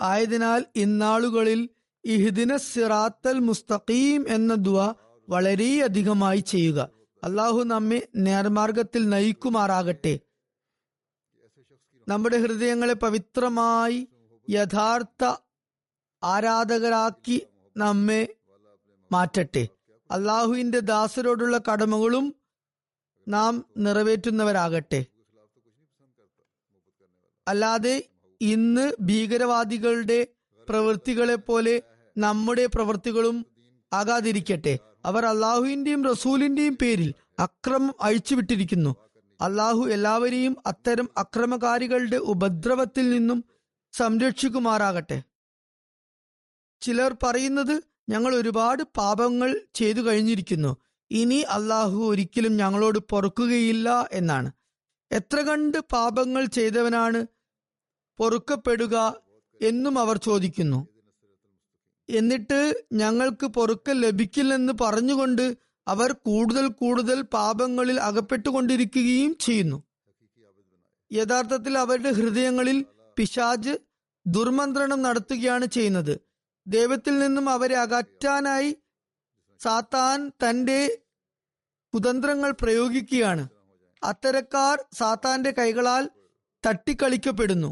ആയതിനാൽ ഇന്നാളുകളിൽ ഇഹ്ദിന സിറാത്തൽ മുസ്തഖീം എന്ന ദുവ വളരെയധികമായി ചെയ്യുക. അള്ളാഹു നമ്മെ നേർമാർഗത്തിൽ നയിക്കുമാറാകട്ടെ. നമ്മുടെ ഹൃദയങ്ങളെ പവിത്രമായി യഥാർത്ഥ ആരാധകരാക്കി നമ്മെ മാറ്റട്ടെ. അള്ളാഹുവിന്റെ ദാസരോടുള്ള കടമകളും നാം നിറവേറ്റുന്നവരാകട്ടെ. അല്ലാതെ ഇന്ന് ഭീകരവാദികളുടെ പ്രവൃത്തികളെ പോലെ നമ്മുടെ പ്രവൃത്തികളും ആകാതിരിക്കട്ടെ. അവർ അള്ളാഹുവിന്റെയും റസൂലിന്റെയും പേരിൽ അക്രമം അഴിച്ചുവിട്ടിരിക്കുന്നു. അള്ളാഹു എല്ലാവരെയും അത്തരം അക്രമകാരികളുടെ ഉപദ്രവത്തിൽ നിന്നും സംരക്ഷിക്കുമാറാകട്ടെ. ചിലർ പറയുന്നത് ഞങ്ങൾ ഒരുപാട് പാപങ്ങൾ ചെയ്തു കഴിഞ്ഞിരിക്കുന്നു. ഇനി അള്ളാഹു ഒരിക്കലും ഞങ്ങളോട് പൊറുക്കുകയില്ല എന്നാണ്. എത്ര കണ്ട് പാപങ്ങൾ ചെയ്തവനാണ് പൊറുക്കപ്പെടുക എന്നും അവർ ചോദിക്കുന്നു. എന്നിട്ട് ഞങ്ങൾക്ക് പൊറുക്കൽ ലഭിക്കില്ലെന്ന് പറഞ്ഞുകൊണ്ട് അവർ കൂടുതൽ കൂടുതൽ പാപങ്ങളിൽ അകപ്പെട്ടുകൊണ്ടിരിക്കുകയും ചെയ്യുന്നു. യഥാർത്ഥത്തിൽ അവരുടെ ഹൃദയങ്ങളിൽ പിശാജ് ദുർമന്ത്രണം നടത്തുകയാണ് ചെയ്യുന്നത്. ദൈവത്തിൽ നിന്നും അവരെ അകറ്റാനായി സാത്താൻ തന്റെ കുതന്ത്രങ്ങൾ പ്രയോഗിക്കുകയാണ്. അത്തരക്കാർ സാത്താന്റെ കൈകളാൽ തട്ടിക്കളിക്കപ്പെടുന്നു.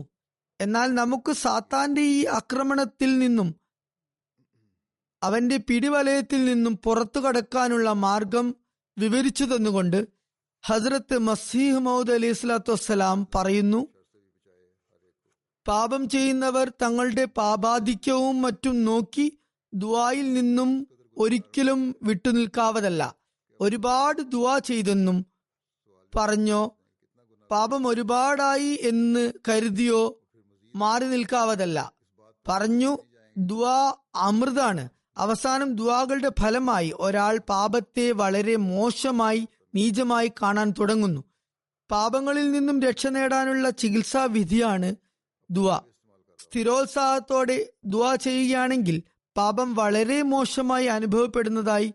എന്നാൽ നമുക്ക് സാത്താന്റെ ഈ ആക്രമണത്തിൽ നിന്നും അവന്റെ പിടിവലയത്തിൽ നിന്നും പുറത്തു കടക്കാനുള്ള മാർഗം വിവരിച്ചു തന്നുകൊണ്ട് ഹസ്രത്ത് മസീഹ് മൗദ് അലി സ്വലാത്തു വസ്സലാം പറയുന്നു പാപം ചെയ്യുന്നവർ തങ്ങളുടെ പാപാധിക്യവും മറ്റും നോക്കി ദുവായിൽ നിന്നും ഒരിക്കലും വിട്ടുനിൽക്കാവതല്ല. ഒരുപാട് ദുവാ ചെയ്തെന്നും പറഞ്ഞോ പാപം ഒരുപാടായി എന്ന് കരുതിയോ മാറി നിൽക്കാവതല്ല. പറഞ്ഞു ദുവാ അമൃതാണ്. അവസാനം ദുവാകളുടെ ഫലമായി ഒരാൾ പാപത്തെ വളരെ മോശമായി നീചമായി കാണാൻ തുടങ്ങുന്നു. പാപങ്ങളിൽ നിന്നും രക്ഷ നേടാനുള്ള ചികിത്സാ വിധിയാണ് ദുവ. സ്ഥിരോത്സാഹത്തോടെ ദുവ ചെയ്യുകയാണെങ്കിൽ പാപം വളരെ മോശമായി അനുഭവപ്പെടുന്നതായി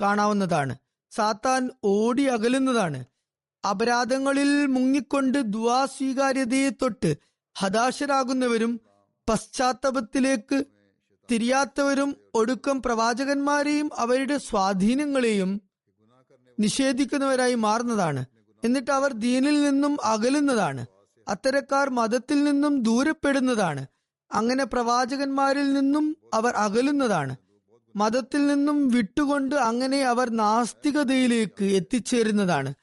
കാണാവുന്നതാണ്. സാത്താൻ ഓടി അകലുന്നതാണ്. അപരാധങ്ങളിൽ മുങ്ങിക്കൊണ്ട് ദ്വാ സ്വീകാര്യതയെ തൊട്ട് ഹതാശരാകുന്നവരും പശ്ചാത്തപത്തിലേക്ക് തിരിയാത്തവരും ഒടുക്കം പ്രവാചകന്മാരെയും അവരുടെ സ്വാധീനങ്ങളെയും നിഷേധിക്കുന്നവരായി മാറുന്നതാണ്. എന്നിട്ട് അവർ ദീനിൽ നിന്നും അകലുന്നതാണ്. അത്തരക്കാർ മതത്തിൽ നിന്നും ദൂരപ്പെടുന്നതാണ്. അങ്ങനെ പ്രവാചകന്മാരിൽ നിന്നും അവർ അകലുന്നതാണ്. മതത്തിൽ നിന്നും വിട്ടുകൊണ്ട് അങ്ങനെ അവർ നാസ്തികതയിലേക്ക് എത്തിച്ചേരുന്നതാണ്.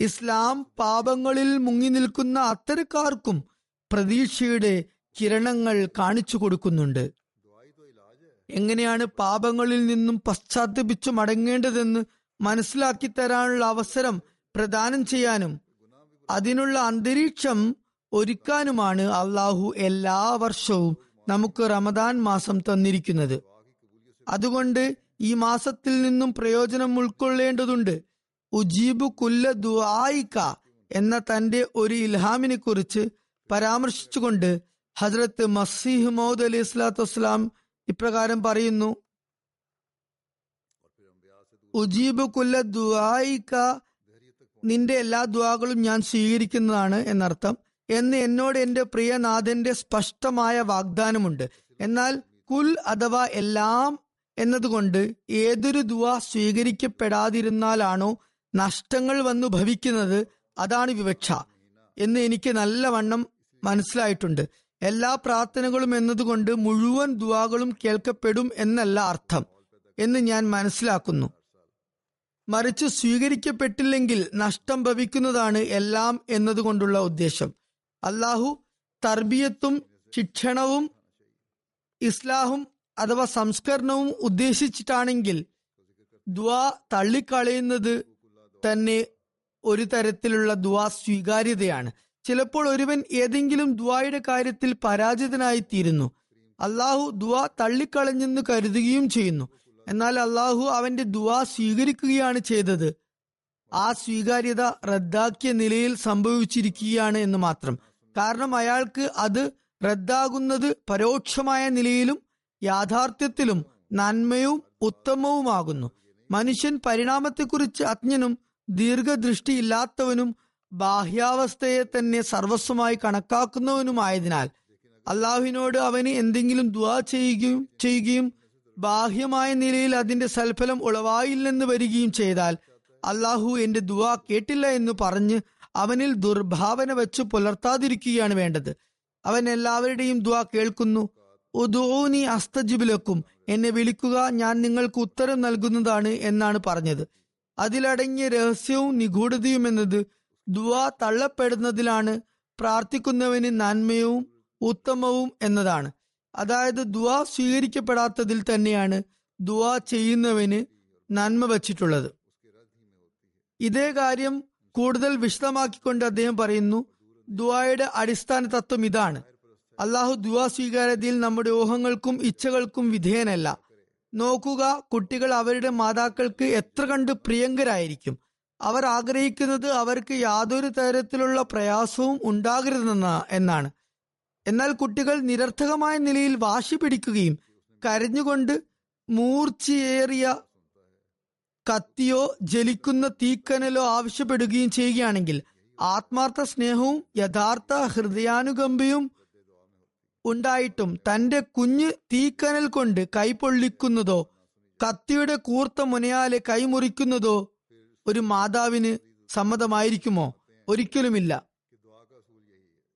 ഇസ്ലാം പാപങ്ങളിൽ മുങ്ങി നിൽക്കുന്ന അത്തരക്കാർക്കും പ്രതീക്ഷയുടെ കിരണങ്ങൾ കാണിച്ചു കൊടുക്കുന്നുണ്ട്. എങ്ങനെയാണ് പാപങ്ങളിൽ നിന്നും പശ്ചാത്തപിച്ചു മടങ്ങേണ്ടതെന്ന് മനസ്സിലാക്കി തരാനുള്ള അവസരം പ്രദാനം ചെയ്യാനും അതിനുള്ള അന്തരീക്ഷം ഒരുക്കാനുമാണ് അള്ളാഹു എല്ലാ വർഷവും നമുക്ക് റമദാൻ മാസം തന്നിരിക്കുന്നത്. അതുകൊണ്ട് ഈ മാസത്തിൽ നിന്നും പ്രയോജനം ഉൾക്കൊള്ളേണ്ടതുണ്ട്. ഉജീബു കുല്ല ദുആയിക്ക എന്ന തന്റെ ഒരു ഇൽഹാമിനെ കുറിച്ച് പരാമർശിച്ചുകൊണ്ട് ഹസ്രത്ത് മസീഹ് മൗദ് അലി ഇസ്ലാത്തു വസ്സലാം ഇപ്രകാരം പറയുന്നു. ഉജീബ് കുല്ല ദുആയിക്ക നിന്റെ എല്ലാ ദ്വാകളും ഞാൻ സ്വീകരിക്കുന്നതാണ് എന്നർത്ഥം. എന്ന് എന്നോട് എന്റെ പ്രിയനാഥന്റെ സ്പഷ്ടമായ വാഗ്ദാനമുണ്ട്. എന്നാൽ കുൽ അഥവാ എല്ലാം എന്നതുകൊണ്ട് ഏതൊരു ദുവ സ്വീകരിക്കപ്പെടാതിരുന്നാലാണോ നഷ്ടങ്ങൾ വന്നു ഭവിക്കുന്നത് അതാണ് വിവക്ഷ എന്ന് എനിക്ക് നല്ലവണ്ണം മനസ്സിലായിട്ടുണ്ട്. എല്ലാ പ്രാർത്ഥനകളും എന്നതുകൊണ്ട് മുഴുവൻ ദുവാകളും കേൾക്കപ്പെടും എന്നല്ല അർത്ഥം എന്ന് ഞാൻ മനസ്സിലാക്കുന്നു. മറിച്ച് സ്വീകരിക്കപ്പെട്ടില്ലെങ്കിൽ നഷ്ടം ഭവിക്കുന്നതാണ് എല്ലാം എന്നതുകൊണ്ടുള്ള ഉദ്ദേശം. അള്ളാഹു തർബിയത്തും ശിക്ഷണവും ഇസ്ലാഹും അഥവാ സംസ്കരണവും ഉദ്ദേശിച്ചിട്ടാണെങ്കിൽ ദ്വാ തള്ളിക്കളയുന്നത് തന്നെ ഒരു തരത്തിലുള്ള ദ്വാ സ്വീകാര്യതയാണ്. ചിലപ്പോൾ ഒരുവൻ ഏതെങ്കിലും ദ്വായുടെ കാര്യത്തിൽ പരാജിതനായി തീരുന്നു അള്ളാഹു ദ്വാ തള്ളിക്കളഞ്ഞെന്ന് കരുതുകയും ചെയ്യുന്നു. എന്നാൽ അള്ളാഹു അവന്റെ ദ്വാ സ്വീകരിക്കുകയാണ് ചെയ്തത്. ആ സ്വീകാര്യത റദ്ദാക്കിയ നിലയിൽ സംഭവിച്ചിരിക്കുകയാണ് എന്ന് മാത്രം. കാരണം അയാൾക്ക് അത് റദ്ദാകുന്നത് പരോക്ഷമായ നിലയിലും യാഥാർത്ഥ്യത്തിലും നന്മയും ഉത്തമവുമാകുന്നു. മനുഷ്യൻ പരിണാമത്തെക്കുറിച്ച് അജ്ഞനും ദീർഘദൃഷ്ടിയില്ലാത്തവനും ബാഹ്യാവസ്ഥയെ തന്നെ സർവസ്വമായി കണക്കാക്കുന്നവനുമായതിനാൽ അള്ളാഹുവിനോട് അവന് എന്തെങ്കിലും ദുവാ ചെയ്യുകയും ചെയ്യുകയും ബാഹ്യമായ നിലയിൽ അതിന്റെ സൽഫലം ഉളവായില്ലെന്ന് വരികയും ചെയ്താൽ അള്ളാഹു എന്റെ ദുവാ കേട്ടില്ല എന്ന് പറഞ്ഞ് അവനിൽ ദുർഭാവന വെച്ച് പുലർത്താതിരിക്കുകയാണ് വേണ്ടത്. അവൻ എല്ലാവരുടെയും ദ കേൾക്കുന്നു. ഉദൂനി അസ്തജിബിലക്കും എന്നെ വിളിക്കുക ഞാൻ നിങ്ങൾക്ക് ഉത്തരം നൽകുന്നതാണ് എന്നാണ് പറഞ്ഞത്. അതിലടങ്ങിയ രഹസ്യവും നിഗൂഢതയും എന്നത് ദുവാ തള്ളപ്പെടുന്നതിലാണ് പ്രാർത്ഥിക്കുന്നവന് നന്മയും ഉത്തമവും എന്നതാണ്. അതായത് ദുവാ സ്വീകരിക്കപ്പെടാത്തതിൽ തന്നെയാണ് ദുവാ ചെയ്യുന്നവന് നന്മ വച്ചിട്ടുള്ളത്. ഇതേ കാര്യം കൂടുതൽ വിശദമാക്കിക്കൊണ്ട് അദ്ദേഹം പറയുന്നു ദുവായുടെ അടിസ്ഥാന തത്വം ഇതാണ്. അള്ളാഹു ദുവാ സ്വീകാര്യതയിൽ നമ്മുടെ ഊഹങ്ങൾക്കും ഇച്ഛകൾക്കും വിധേയനല്ല. നോക്കുക കുട്ടികൾ അവരുടെ മാതാക്കൾക്ക് എത്ര കണ്ട് പ്രിയങ്കരായിരിക്കും. അവർ ആഗ്രഹിക്കുന്നത് അവർക്ക് യാതൊരു തരത്തിലുള്ള പ്രയാസവും ഉണ്ടാകരുതെന്ന എന്നാണ്. എന്നാൽ കുട്ടികൾ നിരർത്ഥകമായ നിലയിൽ വാശി പിടിക്കുകയും കരഞ്ഞുകൊണ്ട് മൂർച്ചയേറിയ കത്തിയോ ജലിക്കുന്ന തീക്കനലോ ആവശ്യപ്പെടുകയും ചെയ്യുകയാണെങ്കിൽ ആത്മാർത്ഥ സ്നേഹവും യഥാർത്ഥ ഹൃദയാനുകമ്പയും ഉണ്ടായിട്ടും തന്റെ കുഞ്ഞ് തീക്കനൽ കൊണ്ട് കൈപൊള്ളിക്കുന്നതോ കത്തിയുടെ കൂർത്ത മുനയാലെ കൈമുറിക്കുന്നതോ ഒരു മാതാവിന് സമ്മതമായിരിക്കുമോ? ഒരിക്കലുമില്ല.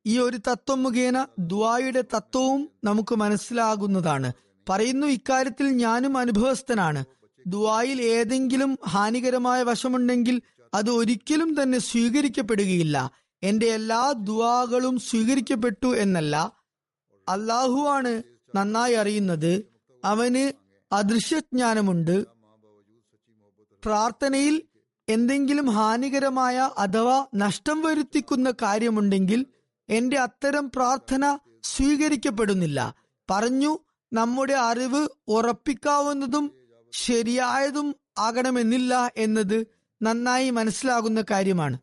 ഈ ഒരു തത്വം മുഖേന ദ്വായുടെ തത്വവും നമുക്ക് മനസ്സിലാകുന്നതാണ്. പറയുന്നു ഇക്കാര്യത്തിൽ ഞാനും അനുഭവസ്ഥനാണ്. ദുവായിൽ ഏതെങ്കിലും ഹാനികരമായ വശമുണ്ടെങ്കിൽ അത് ഒരിക്കലും തന്നെ സ്വീകരിക്കപ്പെടുകയില്ല. എന്റെ എല്ലാ ദുവാകളും സ്വീകരിക്കപ്പെട്ടു എന്നല്ല. അള്ളാഹുവാണ് നന്നായി അറിയുന്നത്. അവന് അദൃശ്യജ്ഞാനമുണ്ട്. പ്രാർത്ഥനയിൽ എന്തെങ്കിലും ഹാനികരമായ അഥവാ നഷ്ടം വരുത്തിക്കുന്ന കാര്യമുണ്ടെങ്കിൽ എന്റെ അത്തരം പ്രാർത്ഥന സ്വീകരിക്കപ്പെടുന്നില്ല. പറഞ്ഞു നമ്മുടെ അറിവ് ഉറപ്പിക്കാവുന്നതും ശരിയായതും ആകണമെന്നില്ല എന്നത് നന്നായി മനസ്സിലാകുന്ന കാര്യമാണ്.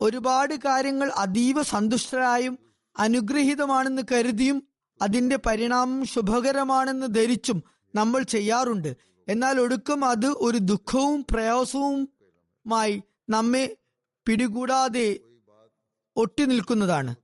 ഒരുപാട് കാര്യങ്ങൾ അതീവ സന്തുഷ്ടരായും അനുഗ്രഹീതമാണെന്ന് കരുതിയും അതിന്റെ പരിണാമം ശുഭകരമാണെന്ന് ധരിച്ചും നമ്മൾ ചെയ്യാറുണ്ട്. എന്നാൽ ഒടുക്കം അത് ഒരു ദുഃഖവും പ്രയാസവുമായി നമ്മെ പിടികൂടാതെ ഒട്ടി നിൽക്കുന്നതാണ്.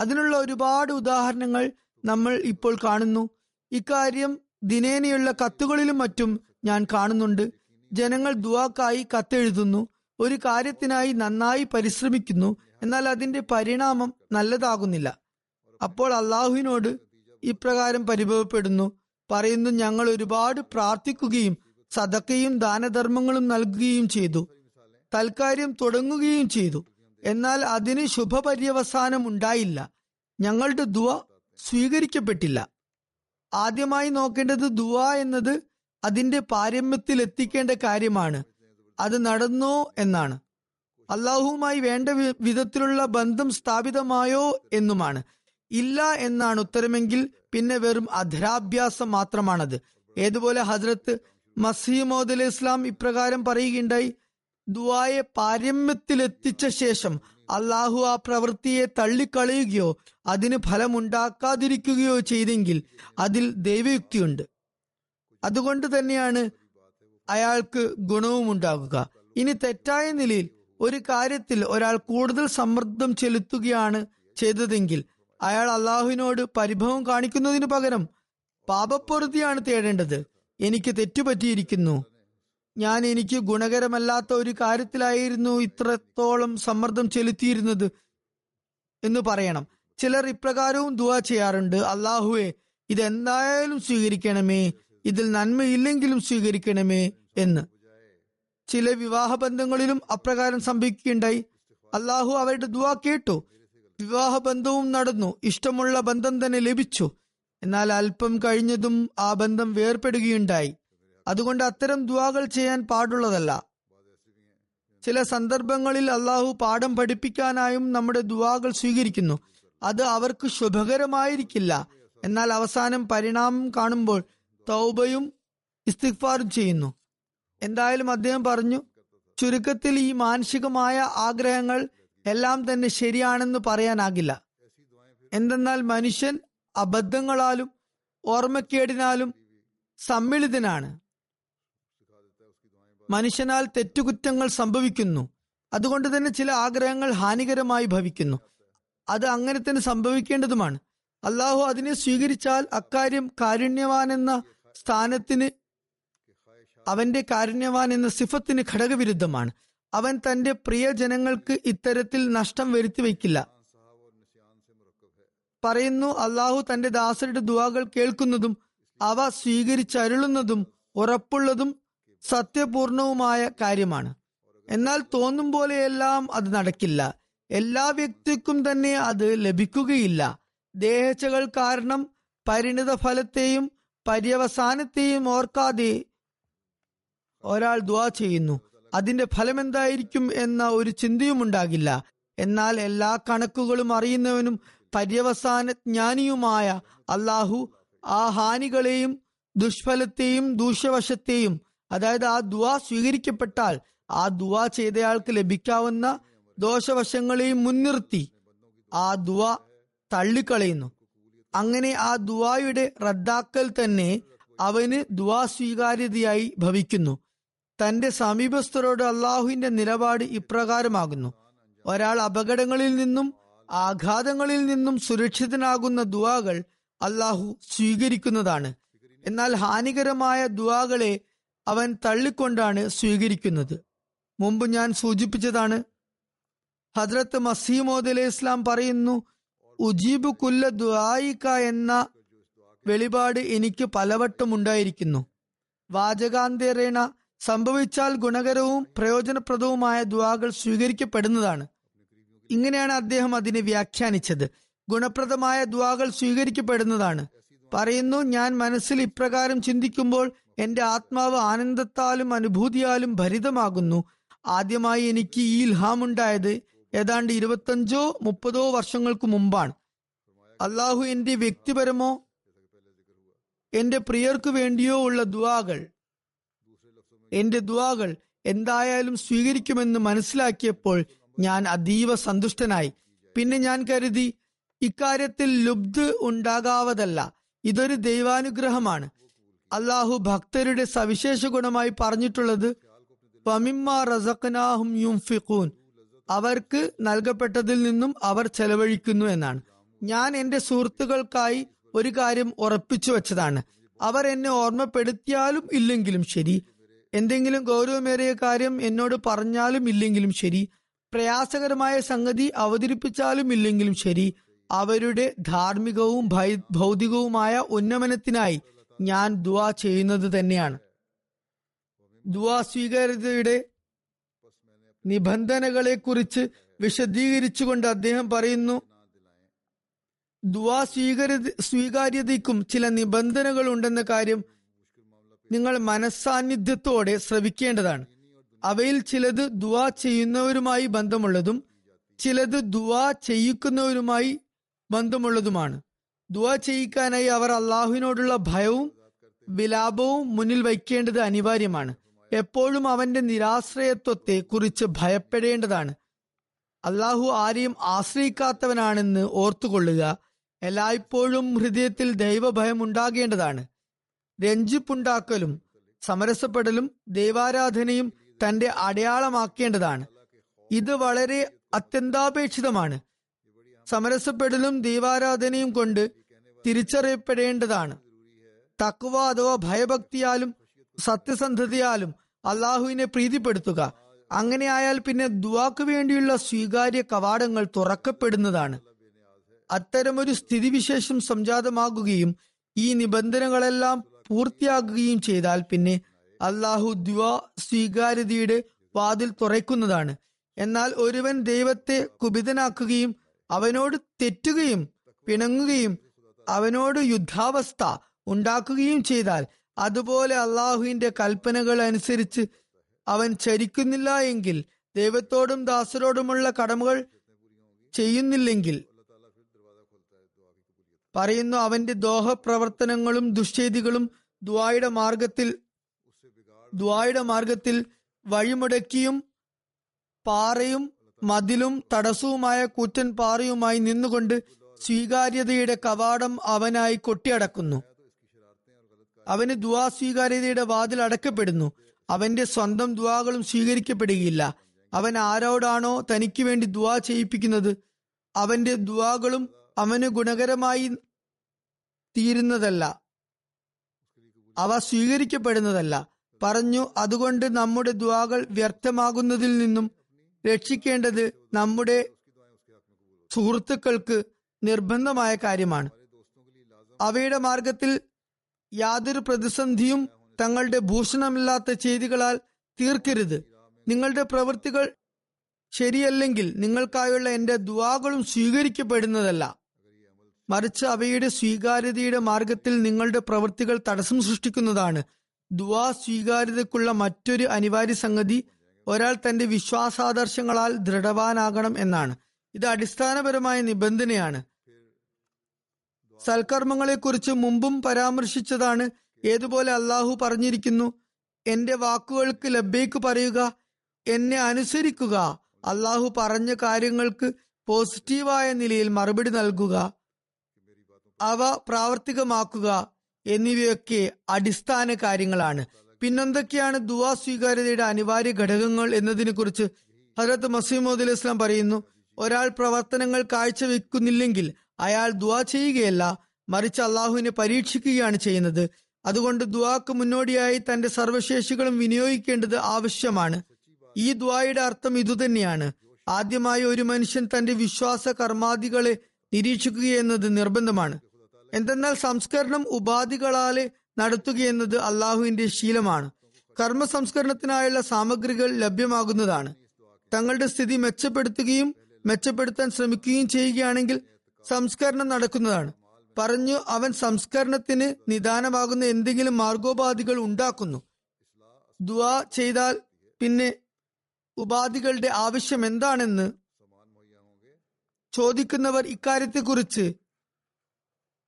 അതിനുള്ള ഒരുപാട് ഉദാഹരണങ്ങൾ നമ്മൾ ഇപ്പോൾ കാണുന്നു. ഇക്കാര്യം ദിനേനയുള്ള കത്തുകളിലും മറ്റും ഞാൻ കാണുന്നുണ്ട്. ജനങ്ങൾ ദുവാക്കായി കത്തെഴുതുന്നു. ഒരു കാര്യത്തിനായി നന്നായി പരിശ്രമിക്കുന്നു. എന്നാൽ അതിന്റെ പരിണാമം നല്ലതാകുന്നില്ല. അപ്പോൾ അള്ളാഹുവിനോട് ഇപ്രകാരം പരിഭവപ്പെടുന്നു. പറയുന്നു ഞങ്ങൾ ഒരുപാട് പ്രാർത്ഥിക്കുകയും സതക്കയും ദാനധർമ്മങ്ങളും നൽകുകയും ചെയ്തു. തൽക്കാര്യം തുടങ്ങുകയും ചെയ്തു. എന്നാൽ അതിന് ശുഭപര്യവസാനം ഉണ്ടായില്ല. ഞങ്ങളുടെ ദുവ സ്വീകരിക്കപ്പെട്ടില്ല. ആദ്യമായി നോക്കേണ്ടത് ദുവ എന്നത് അതിന്റെ പാരമ്യത്തിൽ എത്തിക്കേണ്ട കാര്യമാണ്. അത് നടന്നോ എന്നാണ്. അള്ളാഹുവുമായി വേണ്ട വിധത്തിലുള്ള ബന്ധം സ്ഥാപിതമായോ എന്നുമാണ്. ഇല്ല എന്നാണ് ഉത്തരമെങ്കിൽ പിന്നെ വെറും അധരാഭ്യാസം മാത്രമാണത്. ഏതുപോലെ ഹജ്രത്ത് മസീമോദ് അലൈഹി ഇസ്ലാം ഇപ്രകാരം പറയുകയുണ്ടായി. ദുവായെ പാരമ്യത്തിലെത്തിച്ച ശേഷം അള്ളാഹു ആ പ്രവൃത്തിയെ തള്ളിക്കളയുകയോ അതിന് ഫലമുണ്ടാക്കാതിരിക്കുകയോ ചെയ്തെങ്കിൽ അതിൽ ദൈവയുക്തിയുണ്ട്. അതുകൊണ്ട് തന്നെയാണ് അയാൾക്ക് ഗുണവും ഉണ്ടാകുക ഇനി തെറ്റായ നിലയിൽ ഒരു കാര്യത്തിൽ ഒരാൾ കൂടുതൽ സമ്മർദ്ദം ചെലുത്തുകയാണ് ചെയ്തതെങ്കിൽ അയാൾ അള്ളാഹുവിനോട് പരിഭവം കാണിക്കുന്നതിന് പകരം പാപപ്പൊറുതിയാണ് തേടേണ്ടത്. എനിക്ക് തെറ്റുപറ്റിയിരിക്കുന്നു. ഞാൻ എനിക്ക് ഗുണകരമല്ലാത്ത ഒരു കാര്യത്തിലായിരുന്നു ഇത്രത്തോളം സമ്മർദ്ദം ചെലുത്തിയിരുന്നത് എന്ന് പറയണം. ചിലർ ഇപ്രകാരവും ദുവാ ചെയ്യാറുണ്ട്. അള്ളാഹുവെ ഇതെന്തായാലും സ്വീകരിക്കണമേ. ഇതിൽ നന്മയില്ലെങ്കിലും സ്വീകരിക്കണമേ എന്ന്. ചില വിവാഹ ബന്ധങ്ങളിലും അപ്രകാരം സംഭവിക്കുകയുണ്ടായി. അള്ളാഹു അവരുടെ ദുവാ കേട്ടു. വിവാഹ ബന്ധവും നടന്നു. ഇഷ്ടമുള്ള ബന്ധം തന്നെ ലഭിച്ചു. എന്നാൽ അല്പം കഴിഞ്ഞതും ആ ബന്ധം വേർപെടുകയുണ്ടായി. അതുകൊണ്ട് അത്തരം ദുവാകൾ ചെയ്യാൻ പാടുള്ളതല്ല. ചില സന്ദർഭങ്ങളിൽ അള്ളാഹു പാഠം പഠിപ്പിക്കാനായും നമ്മുടെ ദുവാകൾ സ്വീകരിക്കുന്നു. അത് അവർക്ക് ശുഭകരമായിരിക്കില്ല. എന്നാൽ അവസാനം പരിണാമം കാണുമ്പോൾ തൗബയും ഇസ്തിഗ്ഫാറും ചെയ്യുന്നു. എന്തായാലും അദ്ദേഹം പറഞ്ഞു ചുരുക്കത്തിൽ ഈ മാനസികമായ ആഗ്രഹങ്ങൾ എല്ലാം തന്നെ ശരിയാണെന്ന് പറയാനാകില്ല. എന്തെന്നാൽ മനുഷ്യൻ അബദ്ധങ്ങളാലും ഓർമ്മക്കേടിനാലും സമ്മിളിതനാണ്. മനുഷ്യനാൽ തെറ്റുകുറ്റങ്ങൾ സംഭവിക്കുന്നു. അതുകൊണ്ട് തന്നെ ചില ആഗ്രഹങ്ങൾ ഹാനികരമായി ഭവിക്കുന്നു. അത് അങ്ങനെ തന്നെ സംഭവിക്കേണ്ടതുമാണ്. അള്ളാഹു അതിനെ സ്വീകരിച്ചാൽ അക്കാര്യം കാരുണ്യവാൻ എന്ന സ്ഥാനത്തിന് അവന്റെ കാരുണ്യവാൻ എന്ന സിഫത്തിന് ഘടകവിരുദ്ധമാണ്. അവൻ തന്റെ പ്രിയ ജനങ്ങൾക്ക് ഇത്തരത്തിൽ നഷ്ടം വരുത്തി വയ്ക്കില്ല. പറയുന്നു അള്ളാഹു തന്റെ ദാസരുടെ ദുവാകൾ കേൾക്കുന്നതും അവ സ്വീകരിച്ചരുളുന്നതും ഉറപ്പുള്ളതും സത്യപൂർണവുമായ കാര്യമാണ്. എന്നാൽ തോന്നും പോലെയെല്ലാം അത് നടക്കില്ല. എല്ലാ വ്യക്തിക്കും തന്നെ അത് ലഭിക്കുകയില്ല. ദേഹച്ചകൾ കാരണം പരിണിത ഫലത്തെയും പര്യവസാനത്തെയും ഓർക്കാതെ ഒരാൾ ദ്വാ ചെയ്യുന്നു. അതിന്റെ ഫലം എന്തായിരിക്കും എന്ന ഒരു ചിന്തയും ഉണ്ടാകില്ല. എന്നാൽ എല്ലാ കണക്കുകളും അറിയുന്നവനും പര്യവസാന ജ്ഞാനിയുമായ അള്ളാഹു ആ ഹാനികളെയും ദുഷ്ഫലത്തെയും ദൂഷ്യവശത്തെയും അതായത് ആ ദുവാ സ്വീകരിക്കപ്പെട്ടാൽ ആ ദുവാ ചെയ്തയാൾക്ക് ലഭിക്കാവുന്ന ദോഷവശങ്ങളെയും മുൻനിർത്തി ആ ദുവ തള്ളിക്കളയുന്നു. അങ്ങനെ ആ ദുവായുടെ റദ്ദാക്കൽ തന്നെ അവന് ദുവാ സ്വീകാര്യതയായി ഭവിക്കുന്നു. തന്റെ സമീപസ്ഥരോട് അള്ളാഹുവിന്റെ നിലപാട് ഇപ്രകാരമാകുന്നു. ഒരാൾ അപകടങ്ങളിൽ നിന്നും ആഘാതങ്ങളിൽ നിന്നും സുരക്ഷിതനാകുന്ന ദുവാകൾ അള്ളാഹു സ്വീകരിക്കുന്നതാണ്. എന്നാൽ ഹാനികരമായ ദുവാകളെ അവൻ തള്ളിക്കൊണ്ടാണ് സ്വീകരിക്കുന്നത്. മുമ്പ് ഞാൻ സൂചിപ്പിച്ചതാണ്. ഹദ്രത്ത് മസീമോദ് അലൈഹി ഇസ്ലാം പറയുന്നു ഉജീബ് കുല്ല ദുആയിക്ക എന്ന വെളിപാട് എനിക്ക് പലവട്ടം ഉണ്ടായിരിക്കുന്നു. വാചകാന്തരേണ സംഭവിച്ചാൽ ഗുണകരവും പ്രയോജനപ്രദവുമായ ദുവാകൾ സ്വീകരിക്കപ്പെടുന്നതാണ്. ഇങ്ങനെയാണ് അദ്ദേഹം അതിനെ വ്യാഖ്യാനിച്ചത്. ഗുണപ്രദമായ ദ്വാകൾ സ്വീകരിക്കപ്പെടുന്നതാണ്. പറയുന്നു ഞാൻ മനസ്സിൽ ഇപ്രകാരം ചിന്തിക്കുമ്പോൾ എന്റെ ആത്മാവ് ആനന്ദത്താലും അനുഭൂതിയാലും ഭരിതമാകുന്നു. ആദ്യമായി എനിക്ക് ഈ ഇൽഹാമുണ്ടായത് ഏതാണ്ട് ഇരുപത്തഞ്ചോ മുപ്പതോ വർഷങ്ങൾക്ക് മുമ്പാണ്. അള്ളാഹു എന്റെ വ്യക്തിപരമോ എന്റെ പ്രിയർക്കു വേണ്ടിയോ ഉള്ള ദുവാകൾ എന്റെ ദുവാകൾ എന്തായാലും സ്വീകരിക്കുമെന്ന് മനസ്സിലാക്കിയപ്പോൾ ഞാൻ അതീവ സന്തുഷ്ടനായി. പിന്നെ ഞാൻ കരുതി ഇക്കാര്യത്തിൽ ലുബ്ധ് ഉണ്ടാകാവതല്ല. ഇതൊരു ദൈവാനുഗ്രഹമാണ്. അള്ളാഹു ഭക്തരുടെ സവിശേഷ ഗുണമായി പറഞ്ഞിട്ടുള്ളത് റസഖനാഹും അവർക്ക് നൽകപ്പെട്ടതിൽ നിന്നും അവർ ചെലവഴിക്കുന്നു എന്നാണ്. ഞാൻ എന്റെ സുഹൃത്തുക്കൾക്കായി ഒരു കാര്യം ഉറപ്പിച്ചു വെച്ചതാണ്. അവർ എന്നെ ഓർമ്മപ്പെടുത്തിയാലും ഇല്ലെങ്കിലും ശരി. എന്തെങ്കിലും ഗൗരവമേറിയ കാര്യം എന്നോട് പറഞ്ഞാലും ഇല്ലെങ്കിലും ശരി. പ്രയാസകരമായ സംഗതി അവതരിപ്പിച്ചാലും ഇല്ലെങ്കിലും ശരി. അവരുടെ ധാർമ്മികവും ഭൗതികവുമായ ഉന്നമനത്തിനായി ഞാൻ ദുവാ ചെയ്യുന്നത് തന്നെയാണ്. ദുവാ സ്വീകാര്യതയുടെ നിബന്ധനകളെ കുറിച്ച് വിശദീകരിച്ചുകൊണ്ട് അദ്ദേഹം പറയുന്നു ദുവാ സ്വീകാര്യ സ്വീകാര്യതയ്ക്കും ചില നിബന്ധനകൾ ഉണ്ടെന്ന കാര്യം നിങ്ങൾ മനസ്സാന്നിധ്യത്തോടെ ശ്രവിക്കേണ്ടതാണ്. അവയിൽ ചിലത് ദുവാ ചെയ്യുന്നവരുമായി ബന്ധമുള്ളതും ചിലത് ദുവാ ചെയ്യിക്കുന്നവരുമായി ബന്ധമുള്ളതുമാണ്. ദുവാ ചെയ്യിക്കാനായി അവർ അള്ളാഹുവിനോടുള്ള ഭയവും വിലാപവും മുന്നിൽ വയ്ക്കേണ്ടത് അനിവാര്യമാണ്. എപ്പോഴും അവന്റെ നിരാശ്രയത്വത്തെ കുറിച്ച് ഭയപ്പെടേണ്ടതാണ്. അള്ളാഹു ആരെയും ആശ്രയിക്കാത്തവനാണെന്ന് ഓർത്തുകൊള്ളുക എല്ലായ്പ്പോഴും ഹൃദയത്തിൽ ദൈവഭയം ഉണ്ടാകേണ്ടതാണ് രഞ്ജിപ്പുണ്ടാക്കലും സമരസപ്പെടലും ദൈവാരാധനയും തന്റെ അടയാളമാക്കേണ്ടതാണ്. ഇത് വളരെ അത്യന്താപേക്ഷിതമാണ്. സമരസപ്പെടലും ദൈവാരാധനയും കൊണ്ട് തിരിച്ചറിയപ്പെടേണ്ടതാണ്. തക്കുവ അഥവാ ഭയഭക്തിയാലും സത്യസന്ധതയാലും അള്ളാഹുവിനെ പ്രീതിപ്പെടുത്തുക. അങ്ങനെയായാൽ പിന്നെ ദുവാക്ക് വേണ്ടിയുള്ള സ്വീകാര്യ കവാടങ്ങൾ തുറക്കപ്പെടുന്നതാണ്. അത്തരമൊരു സ്ഥിതിവിശേഷം സംജാതമാകുകയും ഈ നിബന്ധനകളെല്ലാം പൂർത്തിയാകുകയും ചെയ്താൽ പിന്നെ അള്ളാഹു ദ്വാ സ്വീകാര്യതയുടെ വാതിൽ തുറക്കുന്നതാണ്. എന്നാൽ ഒരുവൻ ദൈവത്തെ കുപിതനാക്കുകയും അവനോട് തെറ്റുകയും പിണങ്ങുകയും അവനോട് യുദ്ധാവസ്ഥ ഉണ്ടാക്കുകയും ചെയ്താൽ അതുപോലെ അള്ളാഹുവിന്റെ കൽപ്പനകൾ അനുസരിച്ച് അവൻ ചരിക്കുന്നില്ല എങ്കിൽ ദൈവത്തോടും ദാസരോടുമുള്ള കടമകൾ ചെയ്യുന്നില്ലെങ്കിൽ. പറയുന്നു അവന്റെ ദോഹ പ്രവർത്തനങ്ങളും ദുശ്ചേതികളും ദ്വായുടെ മാർഗത്തിൽ ദ്വായുടെ മാർഗത്തിൽ വഴിമുടക്കിയും പാറയും മതിലും തടസ്സവുമായ കൂറ്റൻ പാറയുമായി നിന്നുകൊണ്ട് സ്വീകാര്യതയുടെ കവാടം അവനായി കൊട്ടിയടക്കുന്നു. അവന് ദുവാ സ്വീകാര്യതയുടെ വാതിൽ അടക്കപ്പെടുന്നു അവന്റെ സ്വന്തം ദുവാകളും സ്വീകരിക്കപ്പെടുകയില്ല. അവൻ ആരോടാണോ തനിക്ക് വേണ്ടി ദുവാ ചെയ്യിപ്പിക്കുന്നത്? അവന്റെ ദുവാകളും അവന് ഗുണകരമായി തീരുന്നതല്ല. അവ സ്വീകരിക്കപ്പെടുന്നതല്ല. പറഞ്ഞു അതുകൊണ്ട് നമ്മുടെ ദ്വാകൾ വ്യർത്ഥമാകുന്നതിൽ നിന്നും രക്ഷിക്കേണ്ടത് നമ്മുടെ സുഹൃത്തുക്കൾക്ക് നിർബന്ധമായ കാര്യമാണ്. അവയുടെ മാർഗത്തിൽ യാതൊരു പ്രതിസന്ധിയും തങ്ങളുടെ ഭൂഷണമില്ലാത്ത ചെയ്തികളാൽ തീർക്കരുത്. നിങ്ങളുടെ പ്രവൃത്തികൾ ശരിയല്ലെങ്കിൽ നിങ്ങൾക്കായുള്ള എന്റെ ദുവാകളും സ്വീകരിക്കപ്പെടുന്നതല്ല. മറിച്ച് അവയുടെ സ്വീകാര്യതയുടെ മാർഗത്തിൽ നിങ്ങളുടെ പ്രവൃത്തികൾ തടസ്സം സൃഷ്ടിക്കുന്നതാണ്. ദുവാ സ്വീകാര്യതയ്ക്കുള്ള മറ്റൊരു അനിവാര്യ സംഗതി ഒരാൾ തന്റെ വിശ്വാസാദർശങ്ങളാൽ ദൃഢവാനാകണം എന്നാണ്. ഇത് അടിസ്ഥാനപരമായ നിബന്ധനയാണ്. സൽക്കർമ്മങ്ങളെക്കുറിച്ച് മുമ്പും പരാമർശിച്ചതാണ്. ഏതുപോലെ അള്ളാഹു പറഞ്ഞിരിക്കുന്നു എന്റെ വാക്കുകൾക്ക് ലബ്ബേക്ക് പറയുക എന്നെ അനുസരിക്കുക. അള്ളാഹു പറഞ്ഞ കാര്യങ്ങൾക്ക് പോസിറ്റീവായ നിലയിൽ മറുപടി നൽകുക അവ പ്രാവർത്തികമാക്കുക എന്നിവയൊക്കെ അടിസ്ഥാന കാര്യങ്ങളാണ്. പിന്നെന്തൊക്കെയാണ് ദുവാ സ്വീകാര്യതയുടെ അനിവാര്യ ഘടകങ്ങൾ എന്നതിനെ കുറിച്ച് ഹജരത്ത് മസീമോദ് ഇസ്ലാം പറയുന്നു ഒരാൾ പ്രവർത്തനങ്ങൾ കാഴ്ചവെക്കുന്നില്ലെങ്കിൽ അയാൾ ദുവാ ചെയ്യുകയല്ല മറിച്ച് അള്ളാഹുവിനെ പരീക്ഷിക്കുകയാണ് ചെയ്യുന്നത്. അതുകൊണ്ട് ദുവാക്ക് മുന്നോടിയായി തന്റെ സർവശേഷികളും വിനിയോഗിക്കേണ്ടത് ആവശ്യമാണ്. ഈ ദ്വായുടെ അർത്ഥം ഇതുതന്നെയാണ്. ആദ്യമായി ഒരു മനുഷ്യൻ തന്റെ വിശ്വാസ കർമാദികളെ നിരീക്ഷിക്കുകയെന്നത് നിർബന്ധമാണ്. എന്തെന്നാൽ സംസ്കരണം ഉപാധികളാലെ നടത്തുകയെന്നത് അള്ളാഹുവിന്റെ ശീലമാണ്. കർമ്മ സംസ്കരണത്തിനായുള്ള സാമഗ്രികൾ ലഭ്യമാകുന്നതാണ്. തങ്ങളുടെ സ്ഥിതി മെച്ചപ്പെടുത്തുകയും മെച്ചപ്പെടുത്താൻ ശ്രമിക്കുകയും ചെയ്യുകയാണെങ്കിൽ സംസ്കരണം നടക്കുന്നതാണ്. പറഞ്ഞു അവൻ സംസ്കരണത്തിന് നിദാനമാകുന്ന എന്തെങ്കിലും മാർഗോപാധികൾ ഉണ്ടാക്കുന്നു. ദുവാ ചെയ്താൽ പിന്നെ ഉപാധികളുടെ ആവശ്യം എന്താണെന്ന് ചോദിക്കുന്നവർ ഇക്കാര്യത്തെക്കുറിച്ച്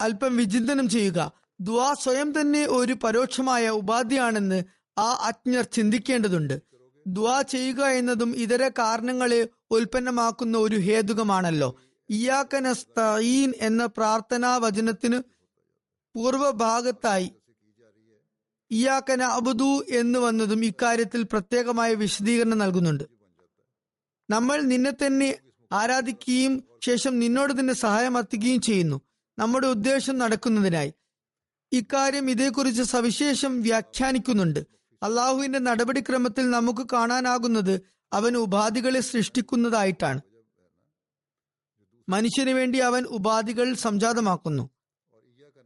അല്പം വിചിന്തനം ചെയ്യുക. ദുവാ സ്വയം തന്നെ ഒരു പരോക്ഷമായ ഉപാധിയാണെന്ന് ആ അജ്ഞർ ചിന്തിക്കേണ്ടതുണ്ട്. ദുവാ ചെയ്യുക എന്നതും ഇതര കാരണങ്ങളെ ഉൽപ്പന്നമാക്കുന്ന ഒരു ഹേതുകമാണല്ലോ. ഇയാക്കനസ്തീൻ എന്ന പ്രാർത്ഥനാ വചനത്തിന് പൂർവഭാഗത്തായി ഇയാക്കന അബുദു എന്ന് വന്നതും ഇക്കാര്യത്തിൽ പ്രത്യേകമായ വിശദീകരണം നൽകുന്നുണ്ട്. നമ്മൾ നിന്നെ തന്നെ ആരാധിക്കുകയും ശേഷം നിന്നോട് തന്നെ സഹായം അർത്ഥിക്കുകയും ചെയ്യുന്നു. നമ്മുടെ ഉദ്ദേശം നടക്കുന്നതിനായി. ഇക്കാര്യം ഇതേക്കുറിച്ച് സവിശേഷം വ്യാഖ്യാനിക്കുന്നുണ്ട്. അള്ളാഹുവിന്റെ നടപടിക്രമത്തിൽ നമുക്ക് കാണാനാകുന്നത് അവൻ ഉപാധികളെ സൃഷ്ടിക്കുന്നതായിട്ടാണ്. മനുഷ്യന് വേണ്ടി അവൻ ഉപാധികൾ സംജാതമാക്കുന്നു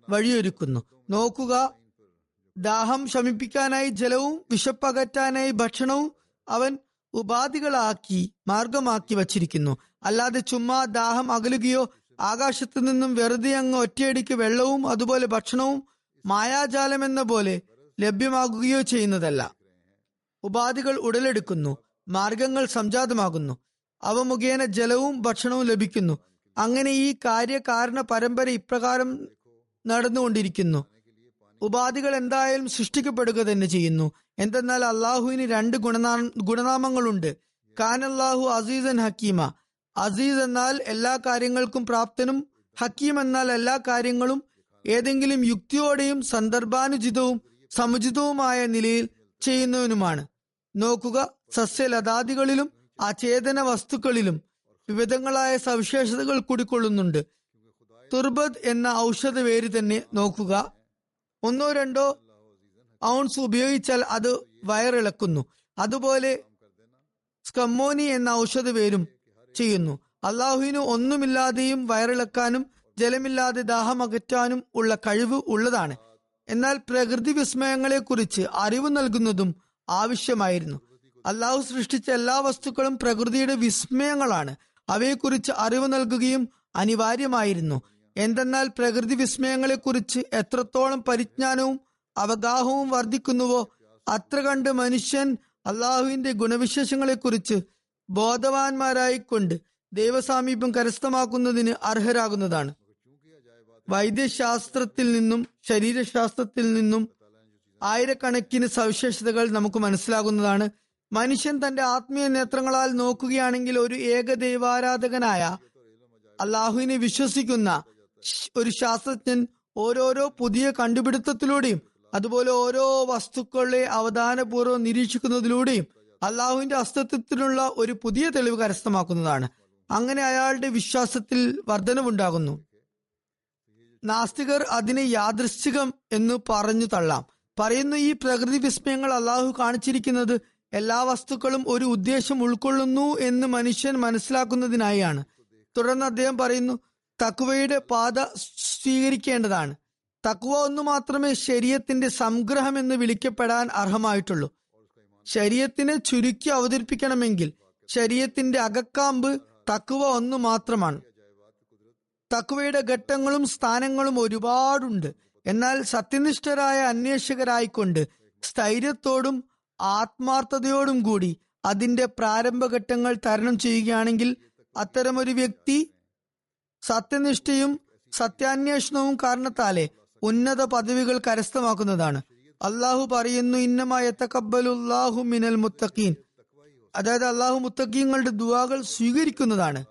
വഴിയൊരുക്കുന്നു. നോക്കുക ദാഹം ശമിപ്പിക്കാനായി ജലവും വിശപ്പകറ്റാനായി ഭക്ഷണവും അവൻ ഉപാധികളാക്കി മാർഗമാക്കി വച്ചിരിക്കുന്നു. അല്ലാതെ ചുമ്മാ ദാഹം അകലുകയോ ആകാശത്തു നിന്നും വെറുതെ അങ്ങ് ഒറ്റയടിക്ക് വെള്ളവും അതുപോലെ ഭക്ഷണവും മായാജാലം എന്ന പോലെ ലഭ്യമാകുകയോ ചെയ്യുന്നതല്ല. ഉപാധികൾ ഉടലെടുക്കുന്നു മാർഗങ്ങൾ സംജാതമാകുന്നു. അവ മുഖേന ജലവും ഭക്ഷണവും ലഭിക്കുന്നു. അങ്ങനെ ഈ കാര്യകാരണ പരമ്പര ഇപ്രകാരം നടന്നുകൊണ്ടിരിക്കുന്നു. ഉപാധികൾ എന്തായാലും സൃഷ്ടിക്കപ്പെടുക തന്നെ ചെയ്യുന്നു. എന്തെന്നാൽ അള്ളാഹുവിന് രണ്ട് ഗുണനാ ഗുണനാമങ്ങളുണ്ട്. ഖാൻ അള്ളാഹു അസീസൻ ഹക്കീമ. അസീസ് എന്നാൽ എല്ലാ കാര്യങ്ങൾക്കും പ്രാപ്തനും ഹക്കീം എന്നാൽ എല്ലാ കാര്യങ്ങളും ഏതെങ്കിലും യുക്തിയോടെയും സന്ദർഭാനുചിതവും സമുചിതവുമായ നിലയിൽ ചെയ്യുന്നവനുമാണ്. നോക്കുക സസ്യലതാദികളിലും അചേതന വസ്തുക്കളിലും വിവിധങ്ങളായ സവിശേഷതകൾ കൂടിക്കൊള്ളുന്നുണ്ട്. തുർബദ് എന്ന ഔഷധ വേര് തന്നെ നോക്കുക. ഒന്നോ രണ്ടോ ഔൺസ് ഉപയോഗിച്ചാൽ അത് വയറിളക്കുന്നു. അതുപോലെ സ്കമ്മോനി എന്ന ഔഷധ വേരും ചെയ്യുന്നു. അള്ളാഹുവിന് ഒന്നുമില്ലാതെയും വയറിളക്കാനും ജലമില്ലാതെ ദാഹമകറ്റാനും ഉള്ള കഴിവ് ഉള്ളതാണ്. എന്നാൽ പ്രകൃതി വിസ്മയങ്ങളെ കുറിച്ച് അറിവ് നൽകുന്നതും ആവശ്യമായിരുന്നു. അള്ളാഹു സൃഷ്ടിച്ച എല്ലാ വസ്തുക്കളും പ്രകൃതിയുടെ വിസ്മയങ്ങളാണ്. അവയെക്കുറിച്ച് അറിവ് നൽകുകയും അനിവാര്യമായിരുന്നു. എന്തെന്നാൽ പ്രകൃതി വിസ്മയങ്ങളെക്കുറിച്ച് എത്രത്തോളം പരിജ്ഞാനവും അവഗാഹവും വർദ്ധിക്കുന്നുവോ അത്ര കണ്ട് മനുഷ്യൻ അള്ളാഹുവിന്റെ ഗുണവിശേഷങ്ങളെക്കുറിച്ച് ബോധവാന്മാരായിക്കൊണ്ട് ദൈവസാമീപ്യം കരസ്ഥമാക്കുന്നതിന് അർഹരാകുന്നതാണ്. വൈദ്യശാസ്ത്രത്തിൽ നിന്നും ശരീരശാസ്ത്രത്തിൽ നിന്നും ആയിരക്കണക്കിന് സവിശേഷതകൾ നമുക്ക് മനസ്സിലാകുന്നതാണ്. മനുഷ്യൻ തന്റെ ആത്മീയ നേത്രങ്ങളാൽ നോക്കുകയാണെങ്കിൽ ഒരു ഏക ദൈവാരാധകനായ അള്ളാഹുവിനെ വിശ്വസിക്കുന്ന ഒരു ശാസ്ത്രജ്ഞൻ ഓരോരോ പുതിയ കണ്ടുപിടുത്തത്തിലൂടെയും അതുപോലെ ഓരോ വസ്തുക്കളെ അവധാനപൂർവം നിരീക്ഷിക്കുന്നതിലൂടെയും അള്ളാഹുവിന്റെ അസ്തിത്വത്തിനുള്ള ഒരു പുതിയ തെളിവ് കരസ്ഥമാക്കുന്നതാണ്. അങ്ങനെ അയാളുടെ വിശ്വാസത്തിൽ വർധനവുണ്ടാകുന്നു. നാസ്തികർ അതിനെ യാദൃശ്ചികം എന്ന് പറഞ്ഞു തള്ളാം. പറയുന്ന ഈ പ്രകൃതി വിസ്മയങ്ങൾ അള്ളാഹു കാണിച്ചിരിക്കുന്നത് എല്ലാ വസ്തുക്കളും ഒരു ഉദ്ദേശം ഉൾക്കൊള്ളുന്നു എന്ന് മനുഷ്യൻ മനസ്സിലാക്കുന്നതിനായാണ്. തുടർന്ന് അദ്ദേഹം പറയുന്നു തക്വയുടെ പാത സ്വീകരിക്കേണ്ടതാണ്. തക്വ ഒന്ന് മാത്രമേ ശരീരത്തിന്റെ സംഗ്രഹം എന്ന് വിളിക്കപ്പെടാൻ അർഹമായിട്ടുള്ളൂ. ശരീരത്തിനെ ചുരുക്കി അവതരിപ്പിക്കണമെങ്കിൽ ശരീരത്തിന്റെ അകക്കാമ്പ് തക്വ ഒന്ന് മാത്രമാണ്. തക്വയുടെ ഘട്ടങ്ങളും സ്ഥാനങ്ങളും ഒരുപാടുണ്ട്. എന്നാൽ സത്യനിഷ്ഠരായ അന്വേഷകരായിക്കൊണ്ട് സ്ഥൈര്യത്തോടും ആത്മാർത്ഥതയോടും കൂടി അതിന്റെ പ്രാരംഭഘട്ടങ്ങൾ തരണം ചെയ്യുകയാണെങ്കിൽ അത്തരമൊരു വ്യക്തി സത്യനിഷ്ഠയും സത്യാന്വേഷണവും കാരണത്താലെ ഉന്നത പദവികൾ കരസ്ഥമാക്കുന്നതാണ്. അള്ളാഹു പറയുന്നു ഇന്നമായ തക്കബലുല്ലാഹു മിനൽ മുത്തഖീൻ. അതായത് അള്ളാഹു മുത്തഖീങ്ങളുടെ ദുവാകൾ സ്വീകരിക്കുന്നതാണ്.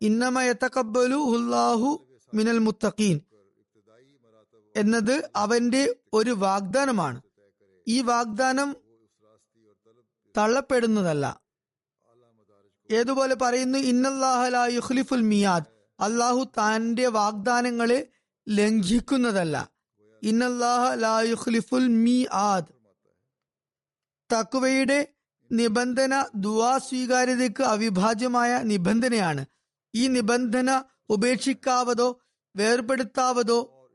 ഇന്നമയ തക്കബലു ഉല്ലാഹു മിനൽ മുത്തഖീൻ എന്നത് അവന്റെ ഒരു വാഗ്ദാനമാണ്. ഈ വാഗ്ദാനം തള്ളപ്പെടുന്നതല്ല. ഏതുപോലെ പറയുന്നു? ഇന്നല്ലാഹുലിഫുൽ മിയാദ്. അള്ളാഹു താന്റെ വാഗ്ദാനങ്ങളെ ലംഘിക്കുന്നതല്ല. ഇന്നല്ലാഹ മിയാദ്. തക്വയുടെ നിബന്ധന ദുവാ സ്വീകാര്യതയ്ക്ക് അവിഭാജ്യമായ നിബന്ധനയാണ്. ഈ നിബന്ധന ഉപേക്ഷിക്കാവതോ വേർപെടുത്താവതോ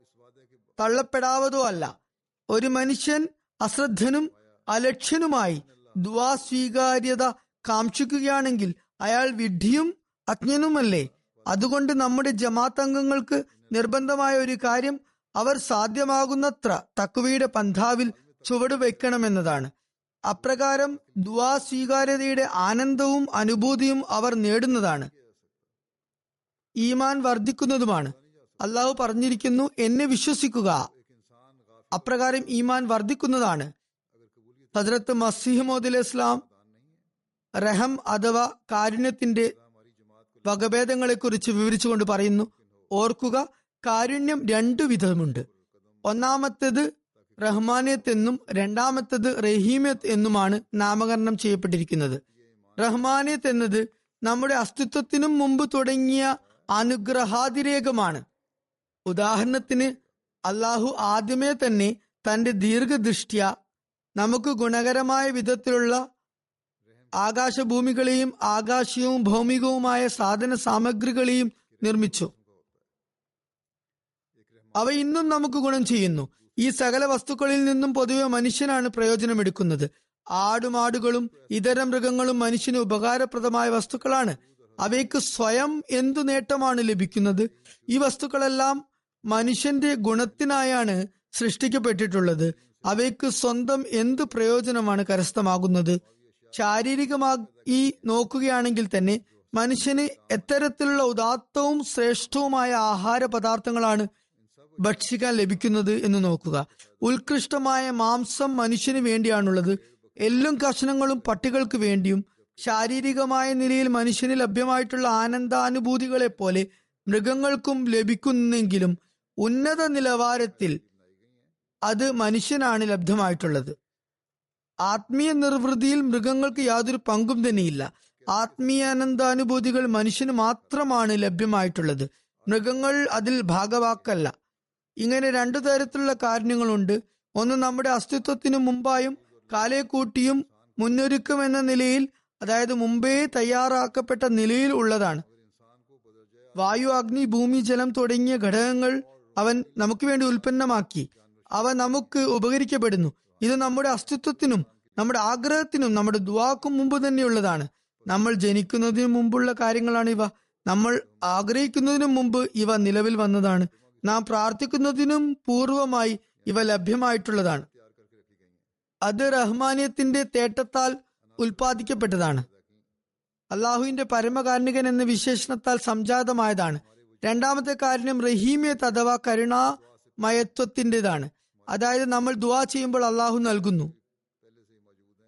തള്ളപ്പെടാവതോ അല്ല. ഒരു മനുഷ്യൻ അശ്രദ്ധനും അലക്ഷ്യനുമായി ദ്വാ സ്വീകാര്യത കാക്ഷിക്കുകയാണെങ്കിൽ അയാൾ വിഡ്ഢിയും അജ്ഞനുമല്ലേ? അതുകൊണ്ട് നമ്മുടെ ജമാഅത്ത് അംഗങ്ങൾക്ക് നിർബന്ധമായ ഒരു കാര്യം അവർ സാധ്യമാകുന്നത്ര തക്വയുടെ പന്ഥാവിൽ ചുവട് വെക്കണമെന്നതാണ് അപ്രകാരം ദ്വാ സ്വീകാര്യതയുടെ ആനന്ദവും അനുഭൂതിയും അവർ നേടുന്നതാണ്. ഈമാൻ വർദ്ധിക്കുന്നതുമാണ്. അള്ളാഹു പറഞ്ഞിരിക്കുന്നു എന്നെ വിശ്വസിക്കുക. അപ്രകാരം ഈമാൻ വർദ്ധിക്കുന്നതാണ്. ഹജ്രത്ത് മസിഹ്മോദ് അലൈഹി ഇസ്ലാം റഹം അഥവാ കാരുണ്യത്തിന്റെ വകഭേദങ്ങളെക്കുറിച്ച് വിവരിച്ചുകൊണ്ട് പറയുന്നു. ഓർക്കുക കാരുണ്യം രണ്ടു വിധമുണ്ട്. ഒന്നാമത്തേത് റഹ്മാനിയത്ത് എന്നും രണ്ടാമത്തേത് റഹീമിയത്ത് എന്നുമാണ് നാമകരണം ചെയ്യപ്പെട്ടിരിക്കുന്നത്. റഹ്മാനിയത്ത് എന്നത് നമ്മുടെ അസ്തിത്വത്തിനും മുമ്പ് തുടങ്ങിയ അനുഗ്രഹാതിരേകമാണ്. ഉദാഹരണത്തിന് അള്ളാഹു ആദ്യമേ തന്നെ തന്റെ ദീർഘദൃഷ്ട്യ നമുക്ക് ഗുണകരമായ വിധത്തിലുള്ള ആകാശഭൂമികളെയും ആകാശീയവും ഭൗമികവുമായ സാധന സാമഗ്രികളെയും നിർമ്മിച്ചു. അവ ഇന്നും നമുക്ക് ഗുണം ചെയ്യുന്നു. ഈ സകല വസ്തുക്കളിൽ നിന്നും പൊതുവെ മനുഷ്യനാണ് പ്രയോജനമെടുക്കുന്നത്. ആടുമാടുകളും ഇതര മൃഗങ്ങളും മനുഷ്യന് ഉപകാരപ്രദമായ വസ്തുക്കളാണ്. അവയ്ക്ക് സ്വയം എന്തു നേട്ടമാണ് ലഭിക്കുന്നത്? ഈ വസ്തുക്കളെല്ലാം മനുഷ്യന്റെ ഗുണത്തിനായാണ് സൃഷ്ടിക്കപ്പെട്ടിട്ടുള്ളത്. അവയ്ക്ക് സ്വന്തം എന്ത് പ്രയോജനമാണ് കരസ്ഥമാകുന്നത്? ശാരീരികമായി നോക്കുകയാണെങ്കിൽ തന്നെ മനുഷ്യന് എത്തരത്തിലുള്ള ഉദാത്തവും ശ്രേഷ്ഠവുമായ ആഹാര പദാർത്ഥങ്ങളാണ് ഭക്ഷിക്കാൻ ലഭിക്കുന്നത് എന്ന് നോക്കുക. ഉത്കൃഷ്ടമായ മാംസം മനുഷ്യന് വേണ്ടിയാണുള്ളത്. എല്ലും കഷണങ്ങളും പട്ടികൾക്ക് വേണ്ടിയും ശാരീരികമായ നിലയിൽ മനുഷ്യന് ലഭ്യമായിട്ടുള്ള ആനന്ദാനുഭൂതികളെ പോലെ മൃഗങ്ങൾക്കും ലഭിക്കുന്നെങ്കിലും ഉന്നത നിലവാരത്തിൽ അത് മനുഷ്യനാണ് ലബ്ധമായിട്ടുള്ളത്. ആത്മീയ നിർവൃതിയിൽ മൃഗങ്ങൾക്ക് യാതൊരു പങ്കും തന്നെയില്ല. ആത്മീയാനന്ദാനുഭൂതികൾ മനുഷ്യന് മാത്രമാണ് ലഭ്യമായിട്ടുള്ളത്. മൃഗങ്ങൾ അതിൽ ഭാഗവാക്കല്ല. ഇങ്ങനെ രണ്ടു തരത്തിലുള്ള കാരണങ്ങളുണ്ട്. ഒന്ന് നമ്മുടെ അസ്തിത്വത്തിന് മുമ്പായും കാലേക്കൂട്ടിയും കൂട്ടിയും മുന്നൊരുക്കം എന്ന നിലയിൽ അതായത് മുമ്പേ തയ്യാറാക്കപ്പെട്ട നിലയിൽ ഉള്ളതാണ്. വായു അഗ്നി ഭൂമി ജലം തുടങ്ങിയ ഘടകങ്ങൾ അവൻ നമുക്ക് വേണ്ടി ഉൽപ്പന്നമാക്കി. അവ നമുക്ക് ഉപകരിക്കപ്പെടുന്നു. ഇത് നമ്മുടെ അസ്തിത്വത്തിനും നമ്മുടെ ആഗ്രഹത്തിനും നമ്മുടെ ദുവാക്കും മുമ്പ് തന്നെയുള്ളതാണ്. നമ്മൾ ജനിക്കുന്നതിന് മുമ്പുള്ള കാര്യങ്ങളാണ് ഇവ. നമ്മൾ ആഗ്രഹിക്കുന്നതിനു മുമ്പ് ഇവ നിലവിൽ വന്നതാണ്. നാം പ്രാർത്ഥിക്കുന്നതിനും പൂർവമായി ഇവ ലഭ്യമായിട്ടുള്ളതാണ്. അത് റഹ്മാനിയത്തിന്റെ തേട്ടത്താൽ ഉൽപ്പാദിക്കപ്പെട്ടതാണ്. അള്ളാഹുവിന്റെ പരമകാരണികൻ എന്ന വിശേഷണത്താൽ സംജാതമായതാണ്. രണ്ടാമത്തെ കാര്യം റഹീമിയത്ത് അഥവാ കരുണാമയത്വത്തിന്റെതാണ്. അതായത് നമ്മൾ ദുവാ ചെയ്യുമ്പോൾ അള്ളാഹു നൽകുന്നു.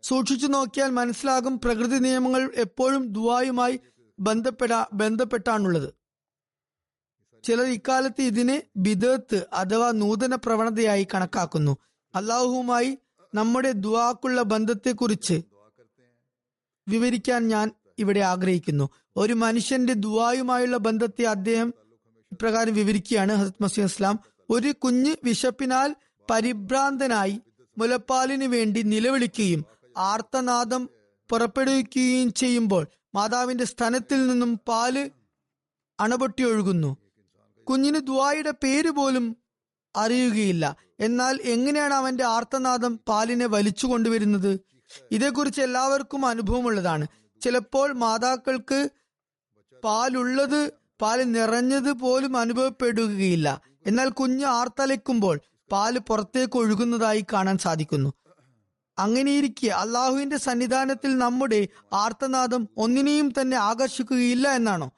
സൂക്ഷിച്ചു നോക്കിയാൽ മനസ്സിലാകും പ്രകൃതി നിയമങ്ങൾ എപ്പോഴും ദുവായുമായി ബന്ധപ്പെടാ ബന്ധപ്പെട്ടാണുള്ളത്. ചിലർ ഇക്കാലത്ത് ഇതിനെ ബിദത്ത് അഥവാ നൂതന പ്രവണതയായി കണക്കാക്കുന്നു. അള്ളാഹുവുമായി നമ്മുടെ ദുവാക്കുള്ള ബന്ധത്തെക്കുറിച്ച് വിവരിക്കാൻ ഞാൻ ഇവിടെ ആഗ്രഹിക്കുന്നു. ഒരു മനുഷ്യന്റെ ദുവായുമായുള്ള ബന്ധത്തെ അദ്ദേഹം ഇപ്രകാരം വിവരിക്കുകയാണ് ഹസത്ത് മസീദ് ഇസ്ലാം ഒരു കുഞ്ഞ് വിശപ്പിനാൽ പരിഭ്രാന്തനായി മുലപ്പാലിന് വേണ്ടി നിലവിളിക്കുകയും ആർത്തനാദം പുറപ്പെടുവിക്കുകയും ചെയ്യുമ്പോൾ മാതാവിന്റെ സ്ഥലത്തിൽ നിന്നും പാൽ അണപൊട്ടി ഒഴുകുന്നു. കുഞ്ഞിന് ദ്വായുടെ പേര് പോലും അറിയുകയില്ല. എന്നാൽ എങ്ങനെയാണ് അവന്റെ ആർത്തനാദം പാലിനെ വലിച്ചു കൊണ്ടുവരുന്നത് ഇതേക്കുറിച്ച് എല്ലാവർക്കും അനുഭവമുള്ളതാണ്. ചിലപ്പോൾ മാതാക്കൾക്ക് പാലുള്ളത് പാൽ നിറഞ്ഞത് പോലും അനുഭവപ്പെടുകയില്ല. എന്നാൽ കുഞ്ഞ് ആർത്തലയ്ക്കുമ്പോൾ പാൽ പുറത്തേക്ക് ഒഴുകുന്നതായി കാണാൻ സാധിക്കുന്നു. അങ്ങനെയിരിക്കെ അള്ളാഹുവിന്റെ സന്നിധാനത്തിൽ നമ്മുടെ ആർത്തനാദം ഒന്നിനെയും തന്നെ ആകർഷിക്കുകയില്ല എന്നാണോ?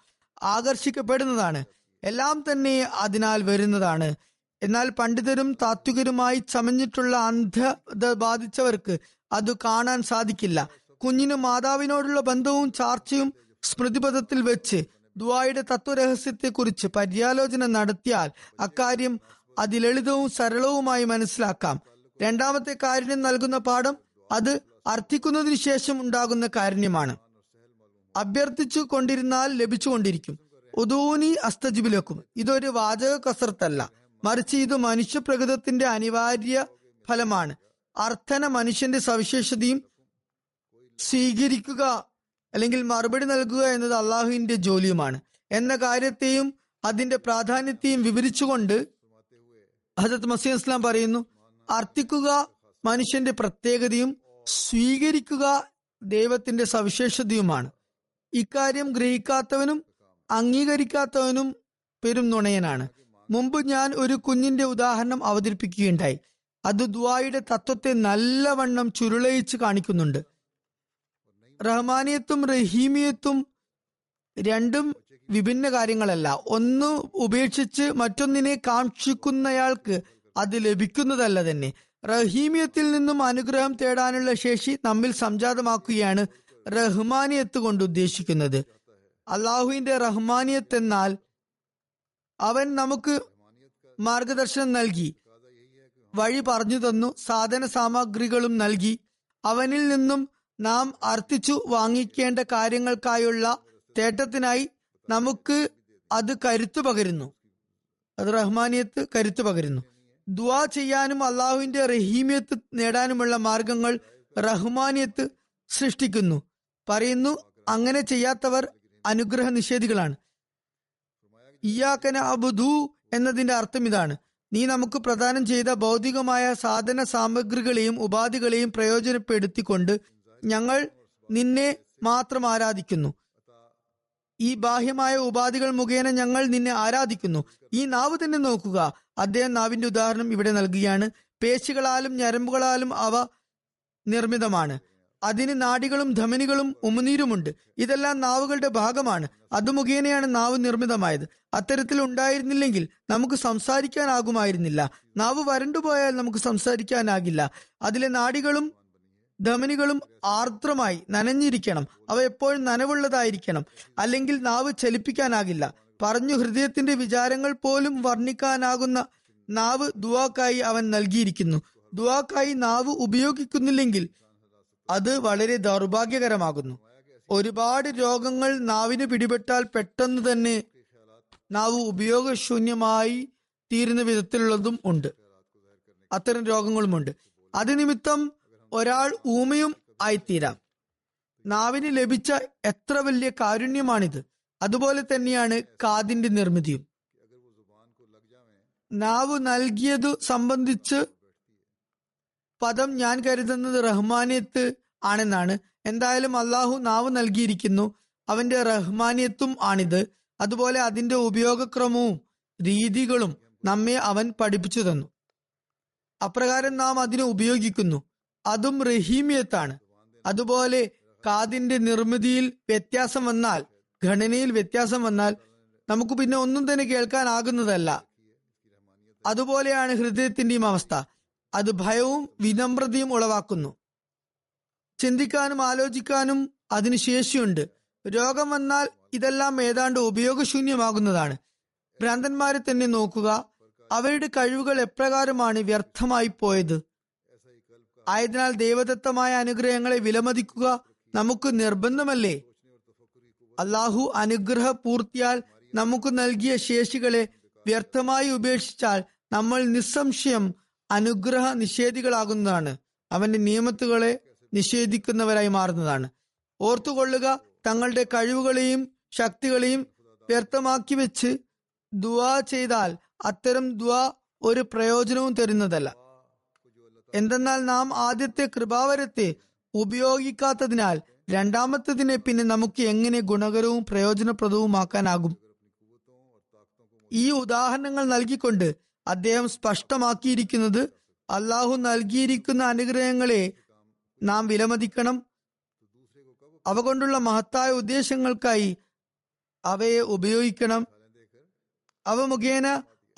ആകർഷിക്കപ്പെടുന്നതാണ്. എല്ലാം തന്നെ അതിനാൽ വരുന്നതാണ്. എന്നാൽ പണ്ഡിതരും താത്വികരുമായി ചമഞ്ഞിട്ടുള്ള അന്ധത ബാധിച്ചവർക്ക് അത് കാണാൻ സാധിക്കില്ല. കുഞ്ഞിന് മാതാവിനോടുള്ള ബന്ധവും ചാർച്ചയും സ്മൃതിപഥത്തിൽ വെച്ച് ദുവായുടെ തത്വരഹസ്യത്തെക്കുറിച്ച് പര്യാലോചന നടത്തിയാൽ അക്കാര്യം അതിലളിതവും സരളവുമായി മനസ്സിലാക്കാം. രണ്ടാമത്തെ കാരുണ്യം നൽകുന്ന പാഠം അത് അർത്ഥിക്കുന്നതിന് ശേഷം ഉണ്ടാകുന്ന കാരുണ്യമാണ്. അഭ്യർത്ഥിച്ചു കൊണ്ടിരുന്നാൽ ലഭിച്ചുകൊണ്ടിരിക്കും. ഉദൂനി അസ്തജിബിലക്കും. ഇതൊരു വാചക കസർത്തല്ല. മറിച്ച് ഇത് മനുഷ്യപ്രകൃതത്തിന്റെ അനിവാര്യ ഫലമാണ്. അർത്ഥന മനുഷ്യന്റെ സവിശേഷതയും സ്വീകരിക്കുക അല്ലെങ്കിൽ മറുപടി നൽകുക എന്നത് അള്ളാഹുവിന്റെ ജോലിയുമാണ്. എന്ന കാര്യത്തെയും അതിന്റെ പ്രാധാന്യത്തെയും വിവരിച്ചുകൊണ്ട് ഹജത് മസീം ഇസ്ലാം പറയുന്നു അർത്ഥിക്കുക മനുഷ്യന്റെ പ്രത്യേകതയും സ്വീകരിക്കുക ദൈവത്തിന്റെ സവിശേഷതയുമാണ്. ഇക്കാര്യം ഗ്രഹിക്കാത്തവനും അംഗീകരിക്കാത്തവനും പെരും നുണയനാണ്. മുമ്പ് ഞാൻ ഒരു കുഞ്ഞിന്റെ ഉദാഹരണം അവതരിപ്പിക്കുകയുണ്ടായി. അത് ദ്വായുടെ തത്വത്തെ നല്ലവണ്ണം ചുരുളയിച്ച് കാണിക്കുന്നുണ്ട്. റഹ്മാനിയത്തും റഹീമിയത്തും രണ്ടും വിഭിന്ന കാര്യങ്ങളല്ല. ഒന്ന് ഉപേക്ഷിച്ച് മറ്റൊന്നിനെ കാക്ഷിക്കുന്നയാൾക്ക് അത് ലഭിക്കുന്നതല്ല തന്നെ. റഹീമിയത്തിൽ നിന്നും അനുഗ്രഹം തേടാനുള്ള ശേഷി നമ്മിൽ സംജാതമാക്കുകയാണ് റഹ്മാനിയത്ത് കൊണ്ട് ഉദ്ദേശിക്കുന്നത്. അള്ളാഹുവിന്റെ റഹ്മാനിയത്ത് എന്നാൽ അവൻ നമുക്ക് മാർഗദർശനം നൽകി വഴി പറഞ്ഞു തന്നു സാധന സാമഗ്രികളും നൽകി അവനിൽ നിന്നും നാം അർത്ഥിച്ചു വാങ്ങിക്കേണ്ട കാര്യങ്ങൾക്കായുള്ള തേട്ടത്തിനായി നമുക്ക് അത് കരുത്തു പകരുന്നു. അത് റഹ്മാനിയത്ത് കരുത്തു പകരുന്നു. ദുവാ ചെയ്യാനും അള്ളാഹുവിന്റെ റഹീമിയത്ത് നേടാനുമുള്ള മാർഗങ്ങൾ റഹ്മാനിയത്ത് സൃഷ്ടിക്കുന്നു. പറയുന്നു അങ്ങനെ ചെയ്യാത്തവർ അനുഗ്രഹ നിഷേധികളാണ്. ഇയാക്കന അബുദു എന്നതിന്റെ അർത്ഥം ഇതാണ്. നീ നമുക്ക് പ്രദാനം ചെയ്ത ഭൗതികമായ സാധന സാമഗ്രികളെയും ഉപാധികളെയും പ്രയോജനപ്പെടുത്തിക്കൊണ്ട് ഞങ്ങൾ നിന്നെ മാത്രം ആരാധിക്കുന്നു. ഈ ബാഹ്യമായ ഉപാധികൾ മുഖേന ഞങ്ങൾ നിന്നെ ആരാധിക്കുന്നു. ഈ നാവ് തന്നെ നോക്കുക. അദ്ദേഹം നാവിന്റെ ഉദാഹരണം ഇവിടെ നൽകുകയാണ്. പേശികളാലും ഞരമ്പുകളാലും അവ നിർമ്മിതമാണ്. അതിന് നാടികളും ധമനികളും ഉമനീരുമുണ്ട്. ഇതെല്ലാം നാവുകളുടെ ഭാഗമാണ്. അത് മുഖേനയാണ് നാവ് നിർമ്മിതമായത്. അത്തരത്തിൽ ഉണ്ടായിരുന്നില്ലെങ്കിൽ നമുക്ക് സംസാരിക്കാനാകുമായിരുന്നില്ല. നാവ് വരണ്ടുപോയാൽ നമുക്ക് സംസാരിക്കാനാകില്ല. അതിലെ നാടികളും ധമനികളും ആർദ്രമായി നനഞ്ഞിരിക്കണം. അവ എപ്പോഴും നനവുള്ളതായിരിക്കണം. അല്ലെങ്കിൽ നാവ് ചലിപ്പിക്കാനാകില്ല. പറഞ്ഞു ഹൃദയത്തിന്റെ വിചാരങ്ങൾ പോലും വർണിക്കാനാകുന്ന നാവ് ദുവാക്കായി അവൻ നൽകിയിരിക്കുന്നു. ദുവാക്കായി നാവ് ഉപയോഗിക്കുന്നില്ലെങ്കിൽ അത് വളരെ ദൗർഭാഗ്യകരമാകുന്നു. ഒരുപാട് രോഗങ്ങൾ നാവിന് പിടിപെട്ടാൽ പെട്ടെന്ന് തന്നെ നാവ് ഉപയോഗശൂന്യമായി തീരുന്ന വിധത്തിലുള്ളതും ഉണ്ട്. അത്തരം രോഗങ്ങളുമുണ്ട്. അത് നിമിത്തം ഒരാൾ ഊമയും ആയിത്തീരാം. നാവിന് ലഭിച്ച എത്ര വലിയ കാരുണ്യമാണിത്. അതുപോലെ തന്നെയാണ് കാതിന്റെ നിർമ്മിതിയും. നാവ് നൽകിയതു സംബന്ധിച്ച് പദം ഞാൻ കരുതുന്നത് റഹ്മാനിയത്ത് ആണെന്നാണ്. എന്തായാലും അള്ളാഹു നാവ് നൽകിയിരിക്കുന്നു. അവന്റെ റഹ്മാനിയത്തും ആണിത്. അതുപോലെ അതിന്റെ ഉപയോഗക്രമവും രീതികളും നമ്മെ അവൻ പഠിപ്പിച്ചു തന്നു. അപ്രകാരം നാം അതിനെ ഉപയോഗിക്കുന്നു. അതും റഹീമിയത്താണ്. അതുപോലെ കാതിന്റെ നിർമ്മിതിയിൽ വ്യത്യാസം വന്നാൽ ഘടനയിൽ വ്യത്യാസം വന്നാൽ നമുക്ക് പിന്നെ ഒന്നും തന്നെ കേൾക്കാനാകുന്നതല്ല. അതുപോലെയാണ് ഹൃദയത്തിന്റെയും അവസ്ഥ. അത് ഭയവും വിനമ്രതയും ഉളവാക്കുന്നു. ചിന്തിക്കാനും ആലോചിക്കാനും അതിന് ശേഷിയുണ്ട്. രോഗം വന്നാൽ ഇതെല്ലാം ഏതാണ്ട് ഉപയോഗശൂന്യമാകുന്നതാണ്. ഭ്രാന്തന്മാരെ തന്നെ നോക്കുക. അവരുടെ കഴിവുകൾ എപ്രകാരമാണ് വ്യർത്ഥമായി പോയത്? ആയതിനാൽ ദൈവദത്തമായ അനുഗ്രഹങ്ങളെ വിലമതിക്കുക നമുക്ക് നിർബന്ധമല്ലേ? അള്ളാഹു അനുഗ്രഹ പൂർത്തിയാൽ നമുക്ക് നൽകിയ ശേഷികളെ വ്യർത്ഥമായി ഉപേക്ഷിച്ചാൽ നമ്മൾ നിസ്സംശയം അനുഗ്രഹ നിഷേധികളാകുന്നതാണ്. അവന്റെ നിയമത്തുകളെ നിഷേധിക്കുന്നവരായി മാറുന്നതാണ്. ഓർത്തുകൊള്ളുക തങ്ങളുടെ കഴിവുകളെയും ശക്തികളെയും വ്യർത്ഥമാക്കി വെച്ച് ദുവാ ചെയ്താൽ അത്തരം ദുവാ ഒരു പ്രയോജനവും തരുന്നതല്ല. എന്തെന്നാൽ നാം ആദ്യത്തെ കൃപാവരത്തെ ഉപയോഗിക്കാത്തതിനാൽ രണ്ടാമത്തതിനെ പിന്നെ നമുക്ക് എങ്ങനെ ഗുണകരവും പ്രയോജനപ്രദവുമാക്കാനാകും? ഈ ഉദാഹരണങ്ങൾ നൽകിക്കൊണ്ട് അദ്ദേഹം സ്പഷ്ടമാക്കിയിരിക്കുന്നത് അള്ളാഹു നൽകിയിരിക്കുന്ന അനുഗ്രഹങ്ങളെ നാം വിലമതിക്കണം. അവ കൊണ്ടുള്ള മഹത്തായ ഉദ്ദേശങ്ങൾക്കായി അവയെ ഉപയോഗിക്കണം. അവ മുഖേന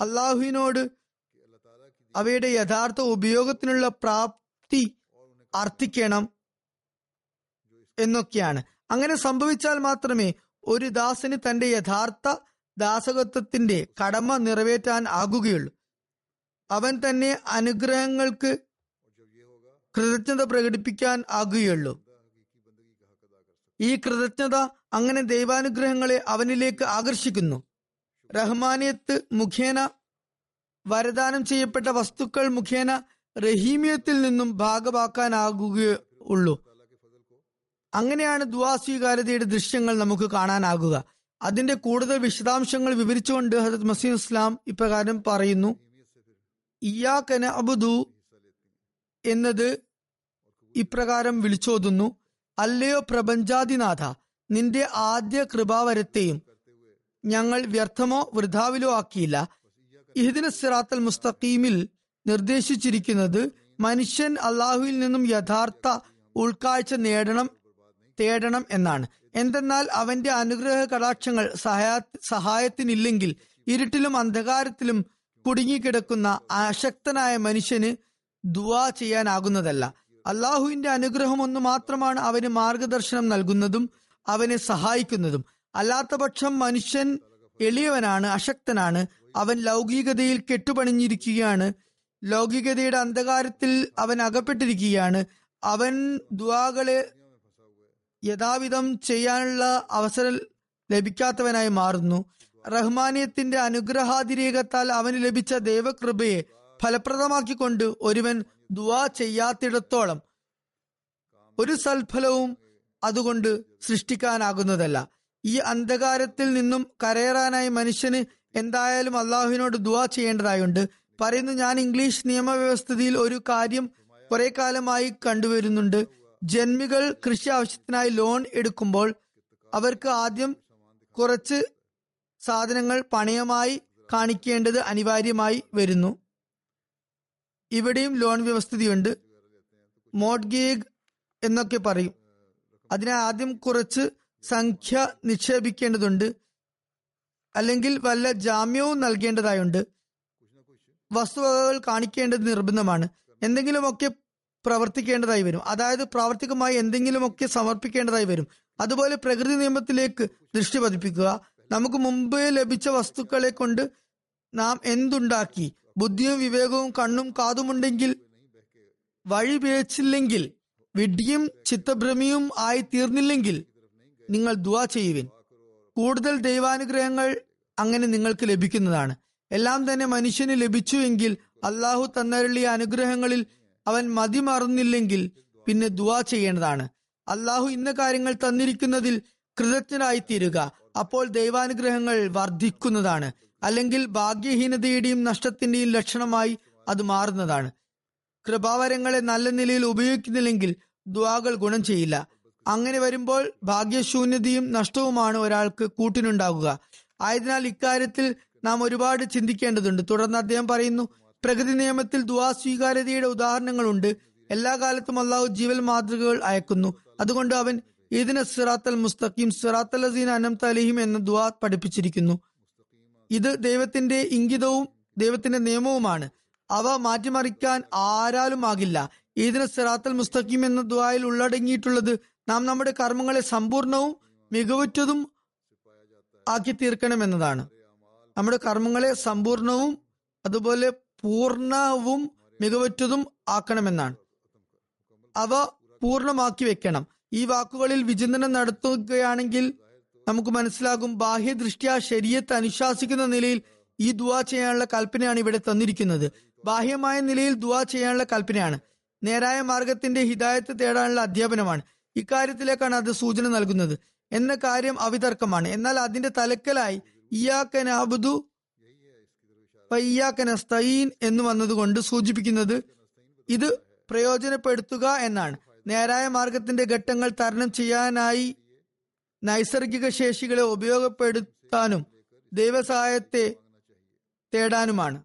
അള്ളാഹുവിനോട് അവയുടെ യഥാർത്ഥ ഉപയോഗത്തിനുള്ള പ്രാപ്തി അർത്ഥിക്കണം എന്നൊക്കെയാണ്. അങ്ങനെ സംഭവിച്ചാൽ മാത്രമേ ഒരു ദാസന് തന്റെ യഥാർത്ഥ ദാസകത്വത്തിന്റെ കടമ നിറവേറ്റാൻ ആകുകയുള്ളൂ. അവൻ തന്നെ അനുഗ്രഹങ്ങൾക്ക് കൃതജ്ഞത പ്രകടിപ്പിക്കാൻ ആകുകയുള്ളൂ. ഈ കൃതജ്ഞത അങ്ങനെ ദൈവാനുഗ്രഹങ്ങളെ അവനിലേക്ക് ആകർഷിക്കുന്നു. റഹ്മാനിയത്ത് മുഖേന വരദാനം ചെയ്യപ്പെട്ട വസ്തുക്കൾ മുഖേന റഹീമിയത്തിൽ നിന്നും ഭാഗമാക്കാനാകുകയുള്ളൂ അങ്ങനെയാണ് ദുവാസ്വീകാര്യതയുടെ ദൃശ്യങ്ങൾ നമുക്ക് കാണാനാകുക. അതിന്റെ കൂടുതൽ വിശദാംശങ്ങൾ വിവരിച്ചുകൊണ്ട് ഹജത് മസീദ് ഇസ്ലാം ഇപ്രകാരം പറയുന്നു. ഇയാക്കന അബുദു എന്നത് ഇപ്രകാരം വിളിച്ചോതുന്നു. അല്ലയോ പ്രപഞ്ചാദിനാഥ നിന്റെ ആദ്യ കൃപാവരത്തെയും ഞങ്ങൾ വ്യർത്ഥമോ വൃഥാവിലോ ആക്കിയില്ല. ഇഹദിന സിറാത്തൽ മുസ്തഖീമിൽ നിർദ്ദേശിച്ചിരിക്കുന്നത് മനുഷ്യൻ അള്ളാഹുവിൽ നിന്നും യഥാർത്ഥ ഉൾക്കാഴ്ച നേടണം തേടണം എന്നാണ്. എന്തെന്നാൽ അവന്റെ അനുഗ്രഹ കടാക്ഷങ്ങൾ സഹായ സഹായത്തിനില്ലെങ്കിൽ ഇരുട്ടിലും അന്ധകാരത്തിലും കുടുങ്ങിക്കിടക്കുന്ന അശക്തനായ മനുഷ്യന് ദുവാ ചെയ്യാനാകുന്നതല്ല. അള്ളാഹുവിന്റെ അനുഗ്രഹം ഒന്ന് മാത്രമാണ് അവന് മാർഗദർശനം നൽകുന്നതും അവനെ സഹായിക്കുന്നതും. അല്ലാത്തപക്ഷം മനുഷ്യൻ എളിയവനാണ് അശക്തനാണ് അവൻ ലൗകികതയിൽ കെട്ടുപണിഞ്ഞിരിക്കുകയാണ്. ലൗകികതയുടെ അന്ധകാരത്തിൽ അവൻ അകപ്പെട്ടിരിക്കുകയാണ്. അവൻ ദുവാകളെ യഥാവിധം ചെയ്യാനുള്ള അവസരം ലഭിക്കാത്തവനായി മാറുന്നു. റഹ്മാനിയത്തിന്റെ അനുഗ്രഹാതിരേകത്താൽ അവന് ലഭിച്ച ദൈവകൃപയെ ഫലപ്രദമാക്കിക്കൊണ്ട് ഒരുവൻ ദുവാ ചെയ്യാത്തിടത്തോളം ഒരു സൽഫലവും അതുകൊണ്ട് സൃഷ്ടിക്കാനാകുന്നതല്ല. ഈ അന്ധകാരത്തിൽ നിന്നും കരയറാനായി മനുഷ്യന് എന്തായാലും അള്ളാഹുവിനോട് ദുവാ ചെയ്യേണ്ടതായുണ്ട്. പറയുന്നു ഞാൻ ഇംഗ്ലീഷ് നിയമവ്യവസ്ഥയിൽ ഒരു കാര്യം കുറെ കാലമായി കണ്ടുവരുന്നുണ്ട്. ജന്മികൾ കൃഷി ആവശ്യത്തിനായി ലോൺ എടുക്കുമ്പോൾ അവർക്ക് ആദ്യം കുറച്ച് സാധനങ്ങൾ പണയമായി കാണിക്കേണ്ടത് അനിവാര്യമായി വരുന്നു. ഇവിടെയും ലോൺ വ്യവസ്ഥയുണ്ട് മോഡ്ഗേഗ് എന്നൊക്കെ പറയും. അതിനെ ആദ്യം കുറച്ച് സംഖ്യ നിക്ഷേപിക്കേണ്ടതുണ്ട്. അല്ലെങ്കിൽ വല്ല ജാമ്യവും നൽകേണ്ടതായുണ്ട്. വസ്തുവകകൾ കാണിക്കേണ്ടത് നിർബന്ധമാണ്. എന്തെങ്കിലുമൊക്കെ പ്രവർത്തിക്കേണ്ടതായി വരും. അതായത് പ്രാവർത്തികമായി എന്തെങ്കിലുമൊക്കെ സമർപ്പിക്കേണ്ടതായി വരും. അതുപോലെ പ്രകൃതി നിയമത്തിലേക്ക് ദൃഷ്ടി പതിപ്പിക്കുക. നമുക്ക് മുമ്പ് ലഭിച്ച വസ്തുക്കളെ കൊണ്ട് നാം എന്തുണ്ടാക്കി? ബുദ്ധിയും വിവേകവും കണ്ണും കാതുമുണ്ടെങ്കിൽ വഴി പിഴച്ചില്ലെങ്കിൽ വിഡ്ഢിയും ചിത്തഭ്രമിയും ആയി തീർന്നില്ലെങ്കിൽ നിങ്ങൾ ദുവാ ചെയ്യുവിൻ. കൂടുതൽ ദൈവാനുഗ്രഹങ്ങൾ അങ്ങനെ നിങ്ങൾക്ക് ലഭിക്കുന്നതാണ്. എല്ലാം തന്നെ മനുഷ്യന് ലഭിച്ചു എങ്കിൽ അള്ളാഹു തന്നരുളിയ അനുഗ്രഹങ്ങളിൽ അവൻ മതിമറന്നില്ലെങ്കിൽ പിന്നെ ദുവാ ചെയ്യേണ്ടതാണ്. അള്ളാഹു ഇന്ന കാര്യങ്ങൾ തന്നിരിക്കുന്നതിൽ കൃതജ്ഞനായി തീരുക അപ്പോൾ ദൈവാനുഗ്രഹങ്ങൾ വർദ്ധിക്കുന്നതാണ്. അല്ലെങ്കിൽ ഭാഗ്യഹീനതയുടെയും നഷ്ടത്തിന്റെയും ലക്ഷണമായി അത് മാറുന്നതാണ്. കൃപാവരങ്ങളെ നല്ല നിലയിൽ ഉപയോഗിക്കുന്നില്ലെങ്കിൽ ദ്വാകൾ ഗുണം ചെയ്യില്ല. അങ്ങനെ വരുമ്പോൾ ഭാഗ്യശൂന്യതയും നഷ്ടവുമാണ് ഒരാൾക്ക് കൂട്ടിനുണ്ടാകുക. ആയതിനാൽ ഇക്കാര്യത്തിൽ നാം ഒരുപാട് ചിന്തിക്കേണ്ടതുണ്ട്. തുടർന്ന് അദ്ദേഹം പറയുന്നു പ്രകൃതി നിയമത്തിൽ ദുവാ സ്വീകാര്യതയുടെ ഉദാഹരണങ്ങളുണ്ട്. എല്ലാ കാലത്തും അള്ളാഹു ജീവൽ മാതൃകകൾ അയക്കുന്നു. അതുകൊണ്ട് അവൻ ഈദിന സിറാത്തൽ മുസ്തഖീം സിറാത്തൽ അസീൻ അനംത അലിഹിം എന്ന ദുവാ പഠിപ്പിച്ചിരിക്കുന്നു. ഇത് ദൈവത്തിന്റെ ഇംഗിതവും ദൈവത്തിന്റെ നിയമവുമാണ്. അവ മാറ്റിമറിക്കാൻ ആരാലും ആകില്ല. ഈദിന സിറാത്തൽ മുസ്തഖീം എന്ന ദുആയിൽ ഉള്ളടങ്ങിയിട്ടുള്ളത് നാം നമ്മുടെ കർമ്മങ്ങളെ സമ്പൂർണവും മികവുറ്റതും ആക്കി തീർക്കണം തീർക്കണമെന്നതാണ് നമ്മുടെ കർമ്മങ്ങളെ സമ്പൂർണവും അതുപോലെ പൂർണവും മികവുറ്റതും ആക്കണമെന്നാണ്. അവ പൂർണമാക്കി വെക്കണം. ഈ വാക്കുകളിൽ വിചിന്തനം നടത്തുകയാണെങ്കിൽ നമുക്ക് മനസ്സിലാകും ബാഹ്യദൃഷ്ട്യാ ശരീരത്തെ അനുശാസിക്കുന്ന നിലയിൽ ഈ ദുവാ ചെയ്യാനുള്ള കൽപ്പനയാണ് ഇവിടെ തന്നിരിക്കുന്നത്. ബാഹ്യമായ നിലയിൽ ദുവാ ചെയ്യാനുള്ള കൽപ്പനയാണ്. നേരായ മാർഗത്തിന്റെ ഹിദായത്ത് തേടാനുള്ള അധ്യാപനമാണ്. ഇക്കാര്യത്തിലേക്കാണ് അത് സൂചന നൽകുന്നത്. എന്ന കാര്യം അവിതർക്കമാണ്. എന്നാൽ അതിന്റെ തലക്കലായി ഇയാക്കൻ അബുദു പയ്യാക്കനസ്തീൻ എന്ന് വന്നതുകൊണ്ട് സൂചിപ്പിക്കുന്നത് ഇത് പ്രയോജനപ്പെടുത്തുക എന്നാണ്. നേരായ മാർഗത്തിന്റെ ഘട്ടങ്ങൾ തരണം ചെയ്യാനായി നൈസർഗിക ശേഷികളെ ഉപയോഗപ്പെടുത്താനും ദൈവസഹായത്തെ തേടാനുമാണ്.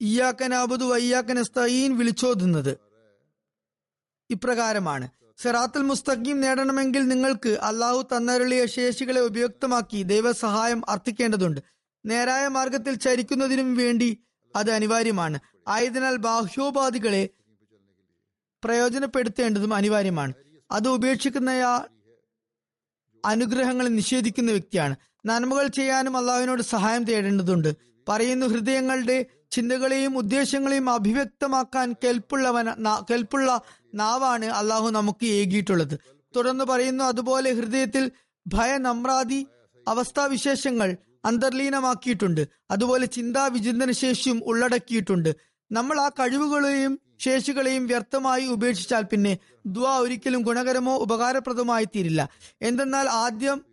ഇയാക്കനാബുദു വയ്യാക്കനസ്തീൻ വിളിച്ചോതുന്നത്. ഇപ്രകാരമാണ്. സിറാത്തുൽ മുസ്തഖീം നേടണമെങ്കിൽ നിങ്ങൾക്ക് അള്ളാഹു തന്നരുളിയ ശേഷികളെ ഉപയുക്തമാക്കി ദൈവസഹായം അർത്ഥിക്കേണ്ടതുണ്ട്. നേരായ മാർഗത്തിൽ ചരിക്കുന്നതിനും വേണ്ടി അത് അനിവാര്യമാണ്. ആയതിനാൽ ബാഹ്യോപാധികളെ പ്രയോജനപ്പെടുത്തേണ്ടതും അനിവാര്യമാണ്. അത് ഉപേക്ഷിക്കുന്നയാൾ അനുഗ്രഹങ്ങൾ നിഷേധിക്കുന്ന വ്യക്തിയാണ്. നന്മകൾ ചെയ്യാനും അള്ളാഹുവിനോട് സഹായം തേടേണ്ടതുണ്ട്. പറയുന്ന ഹൃദയങ്ങളുടെ ചിന്തകളെയും ഉദ്ദേശങ്ങളെയും അഭിവ്യക്തമാക്കാൻ കെൽപ്പുള്ളവന കെൽപ്പുള്ള നാവാണ് അള്ളാഹു നമുക്ക് ഏകിയിട്ടുള്ളത്. തുടർന്ന് പറയുന്നു അതുപോലെ ഹൃദയത്തിൽ ഭയ നമ്രാദി അവസ്ഥാവിശേഷങ്ങൾ അന്തർലീനമാക്കിയിട്ടുണ്ട്. അതുപോലെ ചിന്താ വിചിന്തന ശേഷിയും ഉള്ളടക്കിയിട്ടുണ്ട്. നമ്മൾ ആ കഴിവുകളെയും ശേഷികളെയും വ്യർത്ഥമായി ഉപേക്ഷിച്ചാൽ പിന്നെ ദ്വാ ഒരിക്കലും ഗുണകരമോ ഉപകാരപ്രദമായി തീരില്ല. എന്തെന്നാൽ ആദ്യം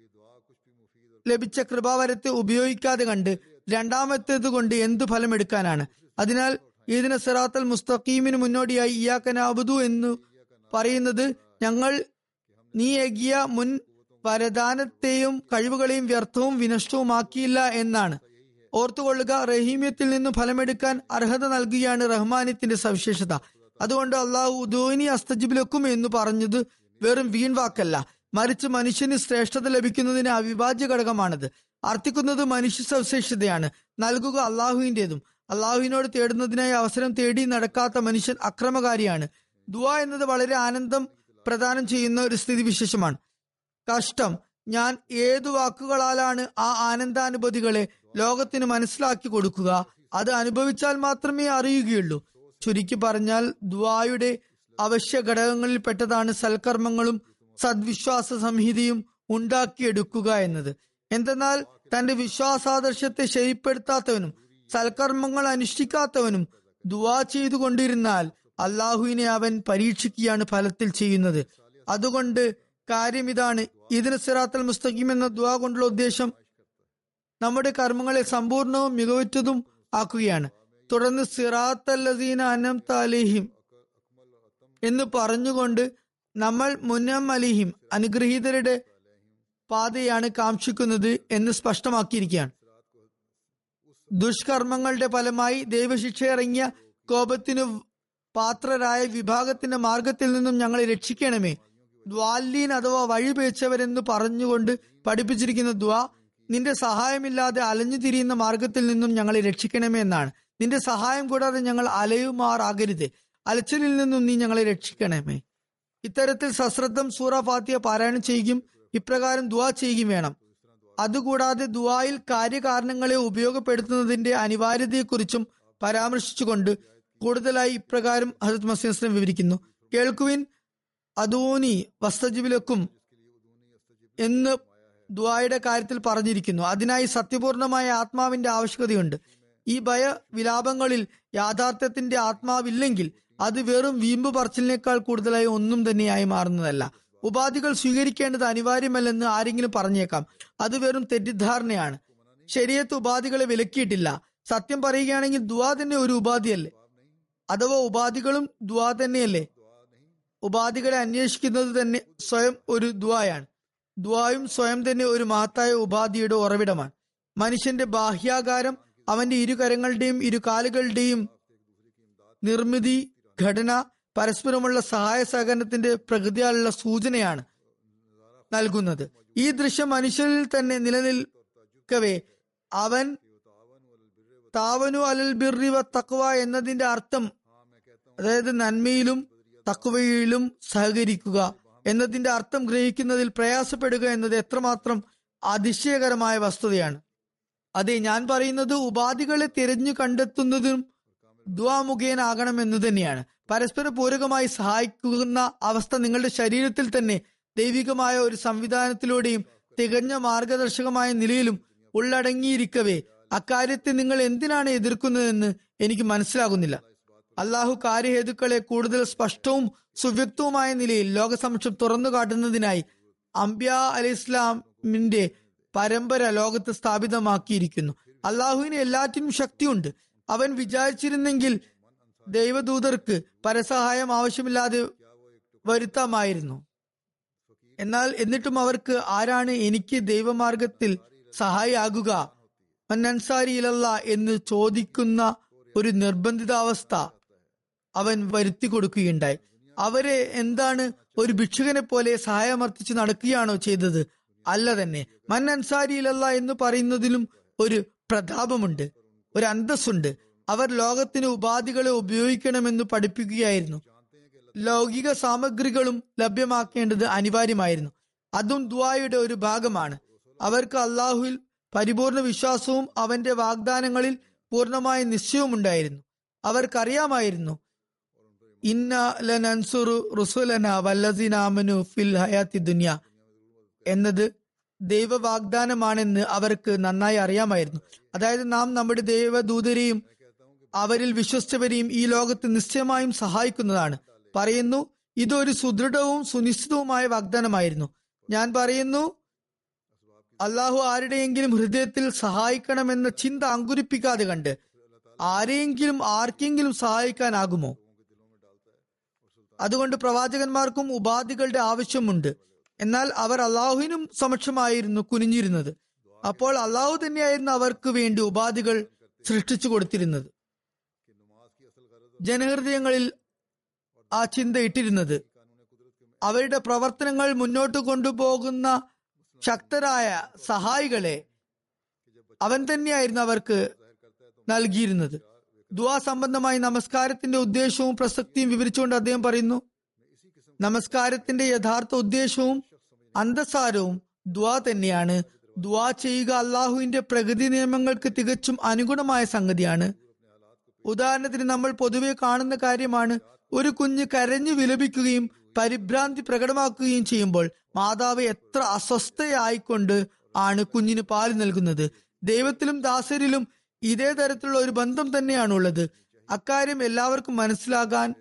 ലഭിച്ച കൃപാവരത്തെ ഉപയോഗിക്കാതെ കണ്ട് രണ്ടാമത്തേത് കൊണ്ട് എന്തു ഫലമെടുക്കാനാണ്? അതിനാൽ ഇതിന് സിറാത്തൽ മുസ്തഖീമിന് മുന്നോടിയായി ഇയാക്കനാബുദു എന്ന് പറയുന്നത് ഞങ്ങൾ നീ ഏകിയ മുൻ വരദാനത്തെയും കഴിവുകളെയും വ്യർത്ഥവും വിനഷ്ടവുമാക്കിയില്ല എന്നാണ്. ഓർത്തുകൊള്ളുക റഹീമ്യത്തിൽ നിന്ന് ഫലമെടുക്കാൻ അർഹത നൽകുകയാണ് റഹ്മാനിത്തിന്റെ സവിശേഷത. അതുകൊണ്ട് അള്ളാഹു ഉദോനി അസ്തജിബിലക്കും എന്ന് പറഞ്ഞത് വെറും വീൺ വാക്കല്ല മറിച്ച് മനുഷ്യന് ശ്രേഷ്ഠത ലഭിക്കുന്നതിന് അവിഭാജ്യ ഘടകമാണത്. അർത്ഥിക്കുന്നത് മനുഷ്യ സവിശേഷതയാണ്. നൽകുക അള്ളാഹുവിന്റേതും അള്ളാഹുവിനോട് തേടുന്നതിനായി അവസരം തേടി നടക്കാത്ത മനുഷ്യൻ അക്രമകാരിയാണ്. ദുവ എന്നത് വളരെ ആനന്ദം പ്രദാനം ചെയ്യുന്ന ഒരു സ്ഥിതിവിശേഷമാണ്. കഷ്ടം. ഞാൻ ഏതു വാക്കുകളാലാണ് ആ ആനന്ദാനുഭൂതികളെ ലോകത്തിന് മനസ്സിലാക്കി കൊടുക്കുക? അത് അനുഭവിച്ചാൽ മാത്രമേ അറിയുകയുള്ളൂ. ചുരുക്കി പറഞ്ഞാൽ ദ്വായുടെ അവശ്യ ഘടകങ്ങളിൽ പെട്ടതാണ് സൽക്കർമ്മങ്ങളും സദ്വിശ്വാസ സംഹിതയും ഉണ്ടാക്കിയെടുക്കുക എന്നത്. എന്തെന്നാൽ തന്റെ വിശ്വാസാദർശത്തെ ശരിപ്പെടുത്താത്തവനും സൽക്കർമ്മങ്ങൾ അനുഷ്ഠിക്കാത്തവനും ദുവാ ചെയ്തുകൊണ്ടിരുന്നാൽ അള്ളാഹുവിനെ അവൻ പരീക്ഷിക്കുകയാണ് ഫലത്തിൽ ചെയ്യുന്നത്. അതുകൊണ്ട് കാര്യം ഇതാണ്. ഇതിന് സിറാത്തൽ മുസ്തഖീം എന്ന ദുവാ കൊണ്ടുള്ള ഉദ്ദേശം നമ്മുടെ കർമ്മങ്ങളെ സമ്പൂർണവും മികവുറ്റതും ആക്കുകയാണ്. തുടർന്ന് സിറാത്തല്ലദീന അനം താലിഹിം എന്ന് പറഞ്ഞുകൊണ്ട് നമ്മൾ മുന്നം അലിഹിം അനുഗ്രഹീതരുടെ പാതയാണ് കാക്ഷിക്കുന്നത് എന്ന് സ്പഷ്ടമാക്കിയിരിക്കുകയാണ്. ദുഷ്കർമ്മങ്ങളുടെ ഫലമായി ദൈവശിക്ഷ ഇറങ്ങിയ കോപത്തിനു പാത്രരായ വിഭാഗത്തിന്റെ മാർഗത്തിൽ നിന്നും ഞങ്ങളെ രക്ഷിക്കണമേ. ദ്വാലീൻ അഥവാ വഴിപേച്ചവരെന്ന് പറഞ്ഞുകൊണ്ട് പഠിപ്പിച്ചിരിക്കുന്ന ദ്വാ നിന്റെ സഹായമില്ലാതെ അലഞ്ഞു തിരിയുന്ന മാർഗത്തിൽ നിന്നും ഞങ്ങളെ രക്ഷിക്കണമേ എന്നാണ്. നിന്റെ സഹായം കൂടാതെ ഞങ്ങൾ അലയുമാറാകരുത്. അലച്ചിലിൽ നിന്നും നീ ഞങ്ങളെ രക്ഷിക്കണമേ. ഇത്തരത്തിൽ സശ്രദ്ധം സൂറ ഫാത്തിയ പാരായണം ചെയ്യുകയും ഇപ്രകാരം ദുവാ ചെയ്യുകയും വേണം. അതുകൂടാതെ ദുവായിൽ കാര്യകാരണങ്ങളെ ഉപയോഗപ്പെടുത്തുന്നതിന്റെ അനിവാര്യതയെക്കുറിച്ചും പരാമർശിച്ചുകൊണ്ട് കൂടുതലായി ഇപ്രകാരം ഹസരത് മസീസ്ലം വിവരിക്കുന്നു. കേൾക്കുവിൻ അതോനി വസ്തജിബിലക്കും എന്ന് ദുആയുടെ കാര്യത്തിൽ പറഞ്ഞിരിക്കുന്നു. അതിനായി സത്യപൂർണമായ ആത്മാവിന്റെ ആവശ്യകതയുണ്ട്. ഈ ഭയ വിലാപങ്ങളിൽ യാഥാർത്ഥ്യത്തിന്റെ ആത്മാവില്ലെങ്കിൽ അത് വെറും വീമ്പ് പറച്ചിലിനേക്കാൾ കൂടുതലായി ഒന്നും തന്നെയായി മാറുന്നതല്ല. ഉപാധികൾ സ്വീകരിക്കേണ്ടത് അനിവാര്യമല്ലെന്ന് ആരെങ്കിലും പറഞ്ഞേക്കാം. അത് വെറും തെറ്റിദ്ധാരണയാണ്. ശരീരത്ത് ഉപാധികളെ വിലക്കിയിട്ടില്ല. സത്യം പറയുകയാണെങ്കിൽ ദുവാ തന്നെ ഒരു ഉപാധിയല്ലേ? അഥവാ ഉപാധികളും ദുവാ തന്നെയല്ലേ? ഉപാധികളെ അന്വേഷിക്കുന്നത് തന്നെ സ്വയം ഒരു ദുവായാണ് ദ്വായും സ്വയം തന്നെ ഒരു മഹത്തായ ഉപാധിയുടെ ഉറവിടമാണ്. മനുഷ്യന്റെ ബാഹ്യാകാരം അവന്റെ ഇരു കരങ്ങളുടെയും ഇരു കാലുകളുടെയും നിർമ്മിതി ഘടന പരസ്പരമുള്ള സഹായ സഹകരണത്തിന്റെ പ്രകൃതിയാലുള്ള സൂചനയാണ് നൽകുന്നത്. ഈ ദൃശ്യം മനുഷ്യരിൽ തന്നെ നിലനിൽക്കവേ അവൻ താവനു അലൽ വ തക്വ എന്നതിന്റെ അർത്ഥം അതായത് നന്മയിലും തക്വയിലും സഹകരിക്കുക എന്നതിന്റെ അർത്ഥം ഗ്രഹിക്കുന്നതിൽ പ്രയാസപ്പെടുക എന്നത് എത്രമാത്രം അതിശയകരമായ വസ്തുതയാണ്. അതെ ഞാൻ പറയുന്നത് ഉപാധികളെ തിരഞ്ഞു കണ്ടെത്തുന്നതും ദ്വാ മുഖേനാകണമെന്ന് തന്നെയാണ്. പരസ്പര പൂരകമായി സഹായിക്കുന്ന അവസ്ഥ നിങ്ങളുടെ ശരീരത്തിൽ തന്നെ ദൈവികമായ ഒരു സംവിധാനത്തിലൂടെയും തികഞ്ഞ മാർഗദർശകമായ നിലയിലും ഉള്ളടങ്ങിയിരിക്കവേ. അക്കാര്യത്തെ നിങ്ങൾ എന്തിനാണ് എതിർക്കുന്നതെന്ന് എനിക്ക് മനസ്സിലാകുന്നില്ല. അള്ളാഹു കാര്യഹേതുക്കളെ കൂടുതൽ സ്പഷ്ടവും സുവ്യക്തവുമായ നിലയിൽ ലോകസമക്ഷം തുറന്നു കാട്ടുന്നതിനായി അംബ്യ അലി ഇസ്ലാമിന്റെ പരമ്പര ലോകത്ത് സ്ഥാപിതമാക്കിയിരിക്കുന്നു. അള്ളാഹുവിന് എല്ലാറ്റിനും ശക്തിയുണ്ട്. അവൻ വിചാരിച്ചിരുന്നെങ്കിൽ ദൈവദൂതർക്ക് പരസഹായം ആവശ്യമില്ലാതെ വരുത്താമായിരുന്നു. എന്നാൽ എന്നിട്ടും അവർക്ക് ആരാണ് എനിക്ക് ദൈവമാർഗത്തിൽ സഹായിയാകുക? മന്നൻസാരിയിലല്ല എന്ന് ചോദിക്കുന്ന ഒരു നിർബന്ധിതാവസ്ഥ അവൻ വരുത്തി കൊടുക്കുകയുണ്ടായി അവരെ എന്താണ് ഒരു ഭിക്ഷുകനെ പോലെ സഹായമർത്ഥിച്ച് നടക്കുകയാണോ ചെയ്തത്? അല്ല തന്നെ. മൻ അൻസാരിയിലല്ല എന്ന് പറയുന്നതിലും ഒരു പ്രതാപമുണ്ട്. ഒരു അന്തസ്സുണ്ട്. അവർ ലോകത്തിന് ഉപാധികളെ ഉപയോഗിക്കണമെന്ന് പഠിപ്പിക്കുകയായിരുന്നു. ലൗകിക സാമഗ്രികളും ലഭ്യമാക്കേണ്ടത് അനിവാര്യമായിരുന്നു. അതും ദ്വായുടെ ഒരു ഭാഗമാണ്. അവർക്ക് അള്ളാഹുവിൽ പരിപൂർണ വിശ്വാസവും അവന്റെ വാഗ്ദാനങ്ങളിൽ പൂർണമായ നിശ്ചയവും ഉണ്ടായിരുന്നു. അവർക്കറിയാമായിരുന്നു. ഇന്ന ലനൻസുറു റുസുലന വല്ലസിനാമനു ഫിൽ ഹയാത്തി ദുനിയ എന്നത് ദൈവ വാഗ്ദാനമാണെന്ന് അവർക്ക് നന്നായി അറിയാമായിരുന്നു. അതായത് നാം നമ്മുടെ ദൈവദൂതരെയും അവരിൽ വിശ്വസിച്ചവരെയും ഈ ലോകത്ത് നിശ്ചയമായും സഹായിക്കുന്നതാണ്. പറയുന്നു ഇതൊരു സുദൃഢവും സുനിശ്ചിതവുമായ വാഗ്ദാനമായിരുന്നു. ഞാൻ പറയുന്നു അള്ളാഹു ആരുടെയെങ്കിലും ഹൃദയത്തിൽ സഹായിക്കണമെന്ന ചിന്ത അങ്കുരിപ്പിക്കാതെ കണ്ട് ആരെയെങ്കിലും ആർക്കെങ്കിലും സഹായിക്കാനാകുമോ? അതുകൊണ്ട് പ്രവാചകന്മാർക്കും ഉപാധികളുടെ ആവശ്യമുണ്ട്. എന്നാൽ അവർ അള്ളാഹുവിനും സമക്ഷമായിരുന്നു കുനിഞ്ഞിരുന്നത്. അപ്പോൾ അള്ളാഹു തന്നെയായിരുന്നു അവർക്ക് വേണ്ടി ഉപാധികൾ സൃഷ്ടിച്ചു കൊടുത്തിരുന്നത്. ജനഹൃദയങ്ങളിൽ ആ ചിന്ത ഇട്ടിരുന്നത്. അവരുടെ പ്രവർത്തനങ്ങൾ മുന്നോട്ട് കൊണ്ടുപോകുന്ന ശക്തരായ സഹായികളെ അവൻ തന്നെയായിരുന്നു അവർക്ക് നൽകിയിരുന്നത്. ദുവാ സംബന്ധമായി നമസ്കാരത്തിന്റെ ഉദ്ദേശവും പ്രസക്തിയും വിവരിച്ചുകൊണ്ട് അദ്ദേഹം പറയുന്നു നമസ്കാരത്തിന്റെ യഥാർത്ഥ ഉദ്ദേശവും അന്തസാരവും ദ്വാ തന്നെയാണ്. ദ്വാ ചെയ്യുക അള്ളാഹുവിന്റെ പ്രകൃതി നിയമങ്ങൾക്ക് തികച്ചും അനുഗുണമായ സംഗതിയാണ്. ഉദാഹരണത്തിന് നമ്മൾ പൊതുവെ കാണുന്ന കാര്യമാണ് ഒരു കുഞ്ഞ് കരഞ്ഞു വിലപിക്കുകയും പരിഭ്രാന്തി പ്രകടമാക്കുകയും ചെയ്യുമ്പോൾ മാതാവ് എത്ര അസ്വസ്ഥയായിക്കൊണ്ട് ആണ് കുഞ്ഞിന് പാൽ നൽകുന്നത്. ദൈവത്തിലും ദാസരിലും ഇതേ തരത്തിലുള്ള ഒരു ബന്ധം തന്നെയാണ് ഉള്ളത് അക്കാര്യം എല്ലാവർക്കും മനസ്സിലാകാൻ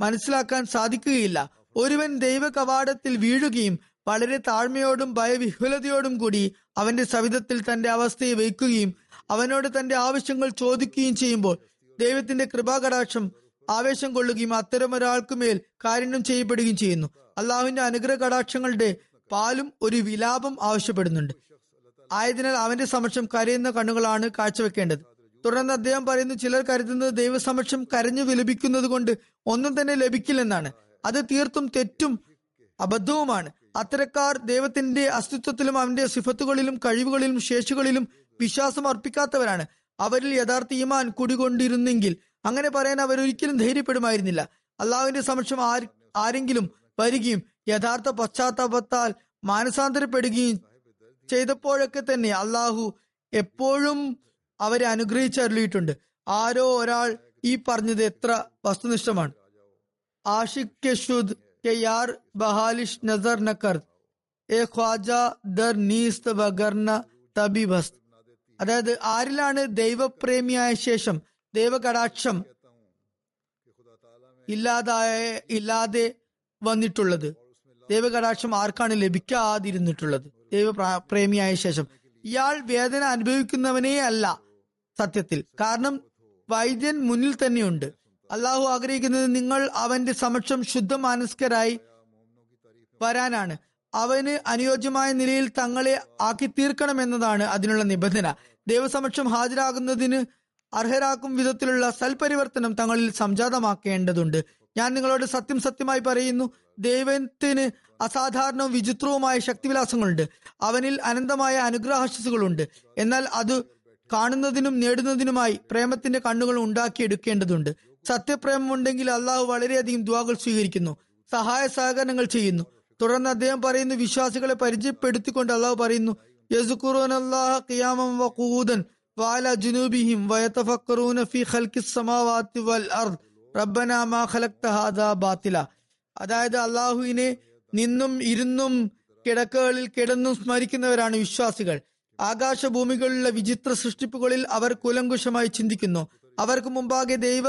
മനസ്സിലാക്കാൻ സാധിക്കുകയില്ല. ഒരുവൻ ദൈവ കവാടത്തിൽ വീഴുകയും വളരെ താഴ്മയോടും ഭയവിഹുലതയോടും കൂടി അവന്റെ സവിധത്തിൽ തന്റെ അവസ്ഥയെ വയ്ക്കുകയും അവനോട് തന്റെ ആവശ്യങ്ങൾ ചോദിക്കുകയും ചെയ്യുമ്പോൾ ദൈവത്തിന്റെ കൃപാകടാക്ഷം ആവേശം കൊള്ളുകയും അത്തരം ഒരാൾക്ക് മേൽ കാരുണ്യം ചെയ്യപ്പെടുകയും ചെയ്യുന്നു. അള്ളാഹുവിന്റെ അനുഗ്രഹ കടാക്ഷങ്ങളുടെ പാലും ഒരു വിലാപം ആവശ്യപ്പെടുന്നുണ്ട്. ആയതിനാൽ അവന്റെ സമക്ഷം കരയുന്ന കണ്ണുകളാണ് കാഴ്ചവെക്കേണ്ടത്. തുടർന്ന് അദ്ദേഹം പറയുന്നു ചിലർ കരുതുന്നത് ദൈവസമക്ഷം കരഞ്ഞു വിലപിക്കുന്നത് കൊണ്ട് ഒന്നും തന്നെ ലഭിക്കില്ലെന്നാണ്. അത് തീർത്തും തെറ്റും അബദ്ധവുമാണ്. അത്തരക്കാർ ദൈവത്തിന്റെ അസ്തിത്വത്തിലും അവന്റെ സിഫത്തുകളിലും കഴിവുകളിലും ശേഷികളിലും വിശ്വാസം അർപ്പിക്കാത്തവരാണ്. അവരിൽ യഥാർത്ഥ ഈമാൻ കുടികൊണ്ടിരുന്നെങ്കിൽ അങ്ങനെ പറയാൻ അവരൊരിക്കലും ധൈര്യപ്പെടുമായിരുന്നില്ല. അള്ളാഹുവിന്റെ സമക്ഷം ആരെങ്കിലും വരികയും യഥാർത്ഥ പശ്ചാത്താപത്താൽ മാനസാന്തരപ്പെടുകയും ചെയ്തപ്പോഴൊക്കെ തന്നെ അള്ളാഹു എപ്പോഴും അവരെ അനുഗ്രഹിച്ചരുളിയിട്ടുണ്ട് ആരോ ഒരാൾ ഈ പറഞ്ഞത് എത്ര വസ്തുനിഷ്ഠമാണ്. ആഷിഖ് കെ ശുദ് یار بحالش نظر نہ നക്കർ എ ഖ്വാജ ദർ നീസ്ത് വഗർന തബി ഭസ്ത് അതായത് ആരിലാണ് ദൈവപ്രേമിയായ ശേഷം ദൈവകടാക്ഷം ഇല്ലാതായ ഇല്ലാതെ വന്നിട്ടുള്ളത്۔ ദൈവകടാക്ഷം ആർക്കാണ് ലഭിക്കാതിരുന്നിട്ടുള്ളത്? ദൈവ പ്രേമിയായ ശേഷം. ഇയാൾ വേദന അനുഭവിക്കുന്നവനേ അല്ല സത്യത്തിൽ. കാരണം വൈദ്യൻ മുന്നിൽ തന്നെയുണ്ട്. അള്ളാഹു ആഗ്രഹിക്കുന്നത് നിങ്ങൾ അവന്റെ സമക്ഷം ശുദ്ധ മാനസ്കരായി വരാനാണ്. അവന് അനുയോജ്യമായ നിലയിൽ തങ്ങളെ ആക്കി തീർക്കണമെന്നതാണ് അതിനുള്ള നിബന്ധന. ദൈവസമക്ഷം ഹാജരാകുന്നതിന് അർഹരാക്കും വിധത്തിലുള്ള സൽപരിവർത്തനം തങ്ങളിൽ സംജാതമാക്കേണ്ടതുണ്ട്. ഞാൻ നിങ്ങളോട് സത്യം സത്യമായി പറയുന്നു ദൈവത്തിന് അസാധാരണവും വിചിത്രവുമായ ശക്തിവിലാസങ്ങളുണ്ട്. അവനിൽ അനന്തമായ അനുഗ്രഹശസ്സുകളുണ്ട്. എന്നാൽ അത് കാണുന്നതിനും നേടുന്നതിനുമായി പ്രേമത്തിന്റെ കണ്ണുകൾ ഉണ്ടാക്കിയെടുക്കേണ്ടതുണ്ട്. സത്യപ്രേമം ഉണ്ടെങ്കിൽ അള്ളാഹു വളരെയധികം ദ്വാകൾ സ്വീകരിക്കുന്നു സഹായ സഹകരണങ്ങൾ ചെയ്യുന്നു. തുടർന്ന് അദ്ദേഹം പറയുന്നു വിശ്വാസികളെ പരിചയപ്പെടുത്തിക്കൊണ്ട് അള്ളാഹു പറയുന്നു അതായത് അള്ളാഹുവിനെ നിന്നും ഇരുന്നും കിടക്കുകളിൽ കിടന്നും സ്മരിക്കുന്നവരാണ് വിശ്വാസികൾ. ആകാശ ഭൂമികളിലുള്ള വിചിത്ര സൃഷ്ടിപ്പുകളിൽ അവർ കുലങ്കുശമായി ചിന്തിക്കുന്നു. അവർക്ക് മുമ്പാകെ ദൈവ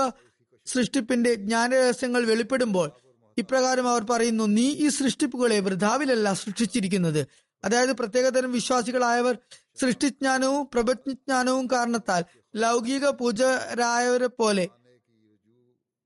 സൃഷ്ടിപ്പിന്റെ ജ്ഞാനരഹസ്യങ്ങൾ വെളിപ്പെടുമ്പോൾ ഇപ്രകാരം അവർ പറയുന്നു നീ ഈ സൃഷ്ടിപ്പുകളെ വൃഥാവിലല്ല സൃഷ്ടിച്ചിരിക്കുന്നത്. അതായത് പ്രത്യേകതരം വിശ്വാസികളായവർ സൃഷ്ടിജ്ഞാനവും പ്രപഞ്ചജ്ഞാനവും കാരണത്താൽ ലൗകിക പൂജരായവരെ പോലെ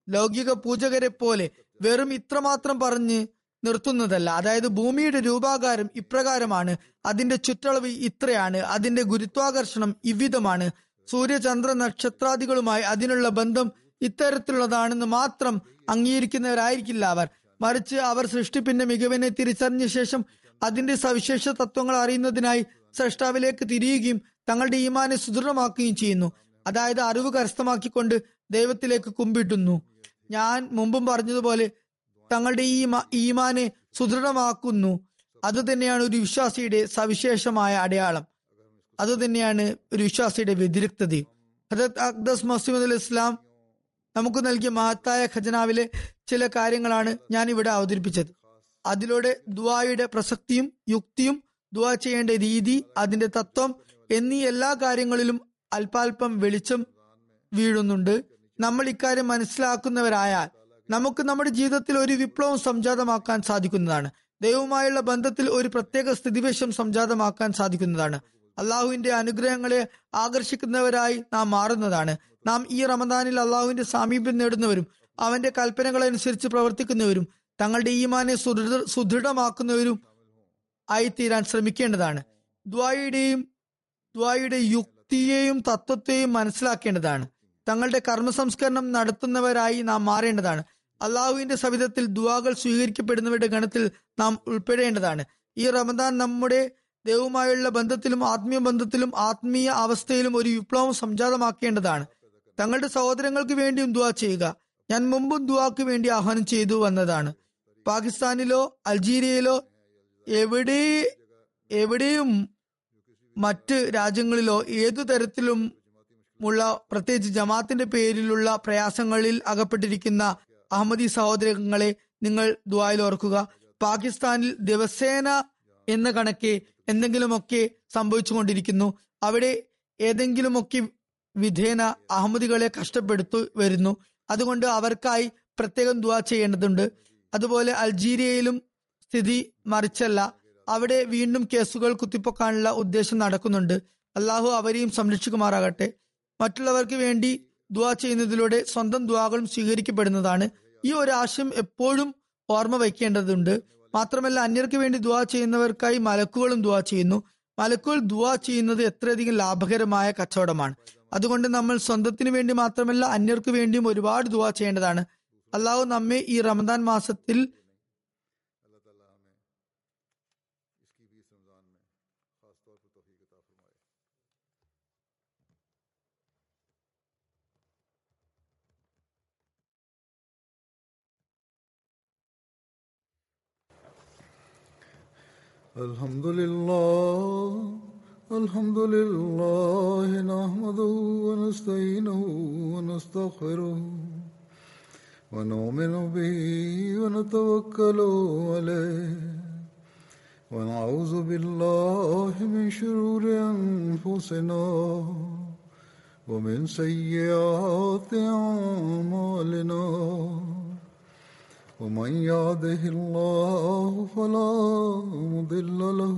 ലൗകിക പൂജകരെ പോലെ വെറും ഇത്രമാത്രം പറഞ്ഞ് നിർത്തുന്നതല്ല. അതായത് ഭൂമിയുടെ രൂപാകാരം ഇപ്രകാരമാണ് അതിന്റെ ചുറ്റളവ് ഇത്രയാണ് അതിന്റെ ഗുരുത്വാകർഷണം ഇവിധമാണ്. സൂര്യചന്ദ്ര നക്ഷത്രാദികളുമായി അതിനുള്ള ബന്ധം ഇത്തരത്തിലുള്ളതാണെന്ന് മാത്രം അംഗീകരിക്കുന്നവരായിരിക്കില്ല അവർ. മറിച്ച് അവർ സൃഷ്ടിപ്പിന്റെ മികവിനെ തിരിച്ചറിഞ്ഞ ശേഷം അതിന്റെ സവിശേഷ തത്വങ്ങൾ അറിയുന്നതിനായി സൃഷ്ടാവിലേക്ക് തിരിയുകയും തങ്ങളുടെ ഈമാനെ സുദൃഢമാക്കുകയും ചെയ്യുന്നു. അതായത് അറിവ് കരസ്ഥമാക്കിക്കൊണ്ട് ദൈവത്തിലേക്ക് കുമ്പിട്ടുന്നു. ഞാൻ മുമ്പും പറഞ്ഞതുപോലെ തങ്ങളുടെ ഈ ഈമാനെ സുദൃഢമാക്കുന്നു. അതുതന്നെയാണ് ഒരു വിശ്വാസിയുടെ സവിശേഷമായ അടയാളം. അതുതന്നെയാണ് ഒരു വിശ്വാസിയുടെ വ്യതിരിക്തതയും. ഹജത് അക്ദസ് മസീമദ് അലി ഇസ്ലാം നമുക്ക് നൽകിയ മഹത്തായ ഖജനാവിലെ ചില കാര്യങ്ങളാണ് ഞാൻ ഇവിടെ അവതരിപ്പിച്ചത്. അതിലൂടെ ദുവായുടെ പ്രസക്തിയും യുക്തിയും ദുവാ ചെയ്യേണ്ട രീതി അതിന്റെ തത്വം എന്നീ എല്ലാ കാര്യങ്ങളിലും അല്പാൽപം വെളിച്ചം വീഴുന്നുണ്ട്. നമ്മൾ ഇക്കാര്യം മനസ്സിലാക്കുന്നവരായാൽ നമുക്ക് നമ്മുടെ ജീവിതത്തിൽ ഒരു വിപ്ലവം സംജാതമാക്കാൻ സാധിക്കുന്നതാണ്. ദൈവവുമായുള്ള ബന്ധത്തിൽ ഒരു പ്രത്യേക സ്ഥിതിവേശം സംജാതമാക്കാൻ സാധിക്കുന്നതാണ്. അള്ളാഹുവിന്റെ അനുഗ്രഹങ്ങളെ ആകർഷിക്കുന്നവരായി നാം മാറുന്നതാണ്. നാം ഈ റമദാനിൽ അള്ളാഹുവിന്റെ സാമീപ്യം നേടുന്നവരും അവന്റെ കൽപ്പനകൾ അനുസരിച്ച് പ്രവർത്തിക്കുന്നവരും തങ്ങളുടെ ഈമാനെ സുദൃഢ സുദൃഢമാക്കുന്നവരും ആയിത്തീരാൻ ശ്രമിക്കേണ്ടതാണ്. ദ്വായിയുടെയും ദ്വായിയുടെ യുക്തിയെയും തത്വത്തെയും മനസ്സിലാക്കേണ്ടതാണ്. തങ്ങളുടെ കർമ്മ സംസ്കരണം നടത്തുന്നവരായി നാം മാറേണ്ടതാണ്. അള്ളാഹുവിന്റെ സവിധത്തിൽ ദുവാകൾ സ്വീകരിക്കപ്പെടുന്നവരുടെ ഗണത്തിൽ നാം ഉൾപ്പെടേണ്ടതാണ്. ഈ റമദാൻ നമ്മുടെ ദൈവവുമായുള്ള ബന്ധത്തിലും ആത്മീയ ബന്ധത്തിലും ആത്മീയ അവസ്ഥയിലും ഒരു വിപ്ലവം സംജാതമാക്കേണ്ടതാണ്. തങ്ങളുടെ സഹോദരങ്ങൾക്ക് വേണ്ടിയും ദുവാ ചെയ്യുക. ഞാൻ മുമ്പും ദുവാക്ക് വേണ്ടി ആഹ്വാനം ചെയ്തു വന്നതാണ്. പാകിസ്ഥാനിലോ അൾജീരിയയിലോ എവിടെ എവിടെയും മറ്റ് രാജ്യങ്ങളിലോ ഏതു തരത്തിലും ഉള്ള പ്രത്യേകിച്ച് ജമാത്തിന്റെ പേരിലുള്ള പ്രയാസങ്ങളിൽ അകപ്പെട്ടിരിക്കുന്ന അഹമ്മദി സഹോദരങ്ങളെ നിങ്ങൾ ദുബായിൽ ഓർക്കുക. പാകിസ്ഥാനിൽ ദിവസേന എന്ന കണക്കെ എന്തെങ്കിലുമൊക്കെ സംഭവിച്ചുകൊണ്ടിരിക്കുന്നു. അവിടെ ഏതെങ്കിലുമൊക്കെ വിധേന അഹമ്മദികളെ കഷ്ടപ്പെടുത്തു വരുന്നു. അതുകൊണ്ട് അവർക്കായി പ്രത്യേകം ദുവാ ചെയ്യേണ്ടതുണ്ട്. അതുപോലെ അൾജീരിയയിലും സ്ഥിതി മറിച്ചല്ല. അവിടെ വീണ്ടും കേസുകൾ കുത്തിപ്പൊക്കാനുള്ള ഉദ്ദേശം നടക്കുന്നുണ്ട്. അള്ളാഹു അവരെയും സംരക്ഷിക്കുമാറാകട്ടെ. മറ്റുള്ളവർക്ക് വേണ്ടി ദുവാ ചെയ്യുന്നതിലൂടെ സ്വന്തം ദുവാകളും സ്വീകരിക്കപ്പെടുന്നതാണ്. ഈ ഒരു ആശയം എപ്പോഴും ഓർമ്മ വയ്ക്കേണ്ടതുണ്ട്. മാത്രമല്ല അന്യർക്ക് വേണ്ടി ദുവാ ചെയ്യുന്നവർക്കായി മലക്കുകളും ദുവാ ചെയ്യുന്നു. മലക്കുകൾ ദുവാ ചെയ്യുന്നത് എത്രയധികം ലാഭകരമായ കച്ചവടമാണ്. അതുകൊണ്ട് നമ്മൾ സ്വന്തത്തിന് വേണ്ടി മാത്രമല്ല അന്യർക്ക് വേണ്ടിയും ഒരുപാട് ദുവാ ചെയ്യേണ്ടതാണ് അള്ളാഹു നമ്മെ ഈ റമദാൻ മാസത്തിൽ الحمد لله الحمد لله نحمده ونستعينه ونستغفره ونؤمن به ونتوكل عليه ونعوذ بالله من شرور أنفسنا ومن سيئات أعمالنا. ومن يهده الله فلا مضل له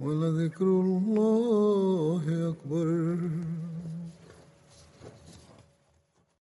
ولذكر الله أكبر.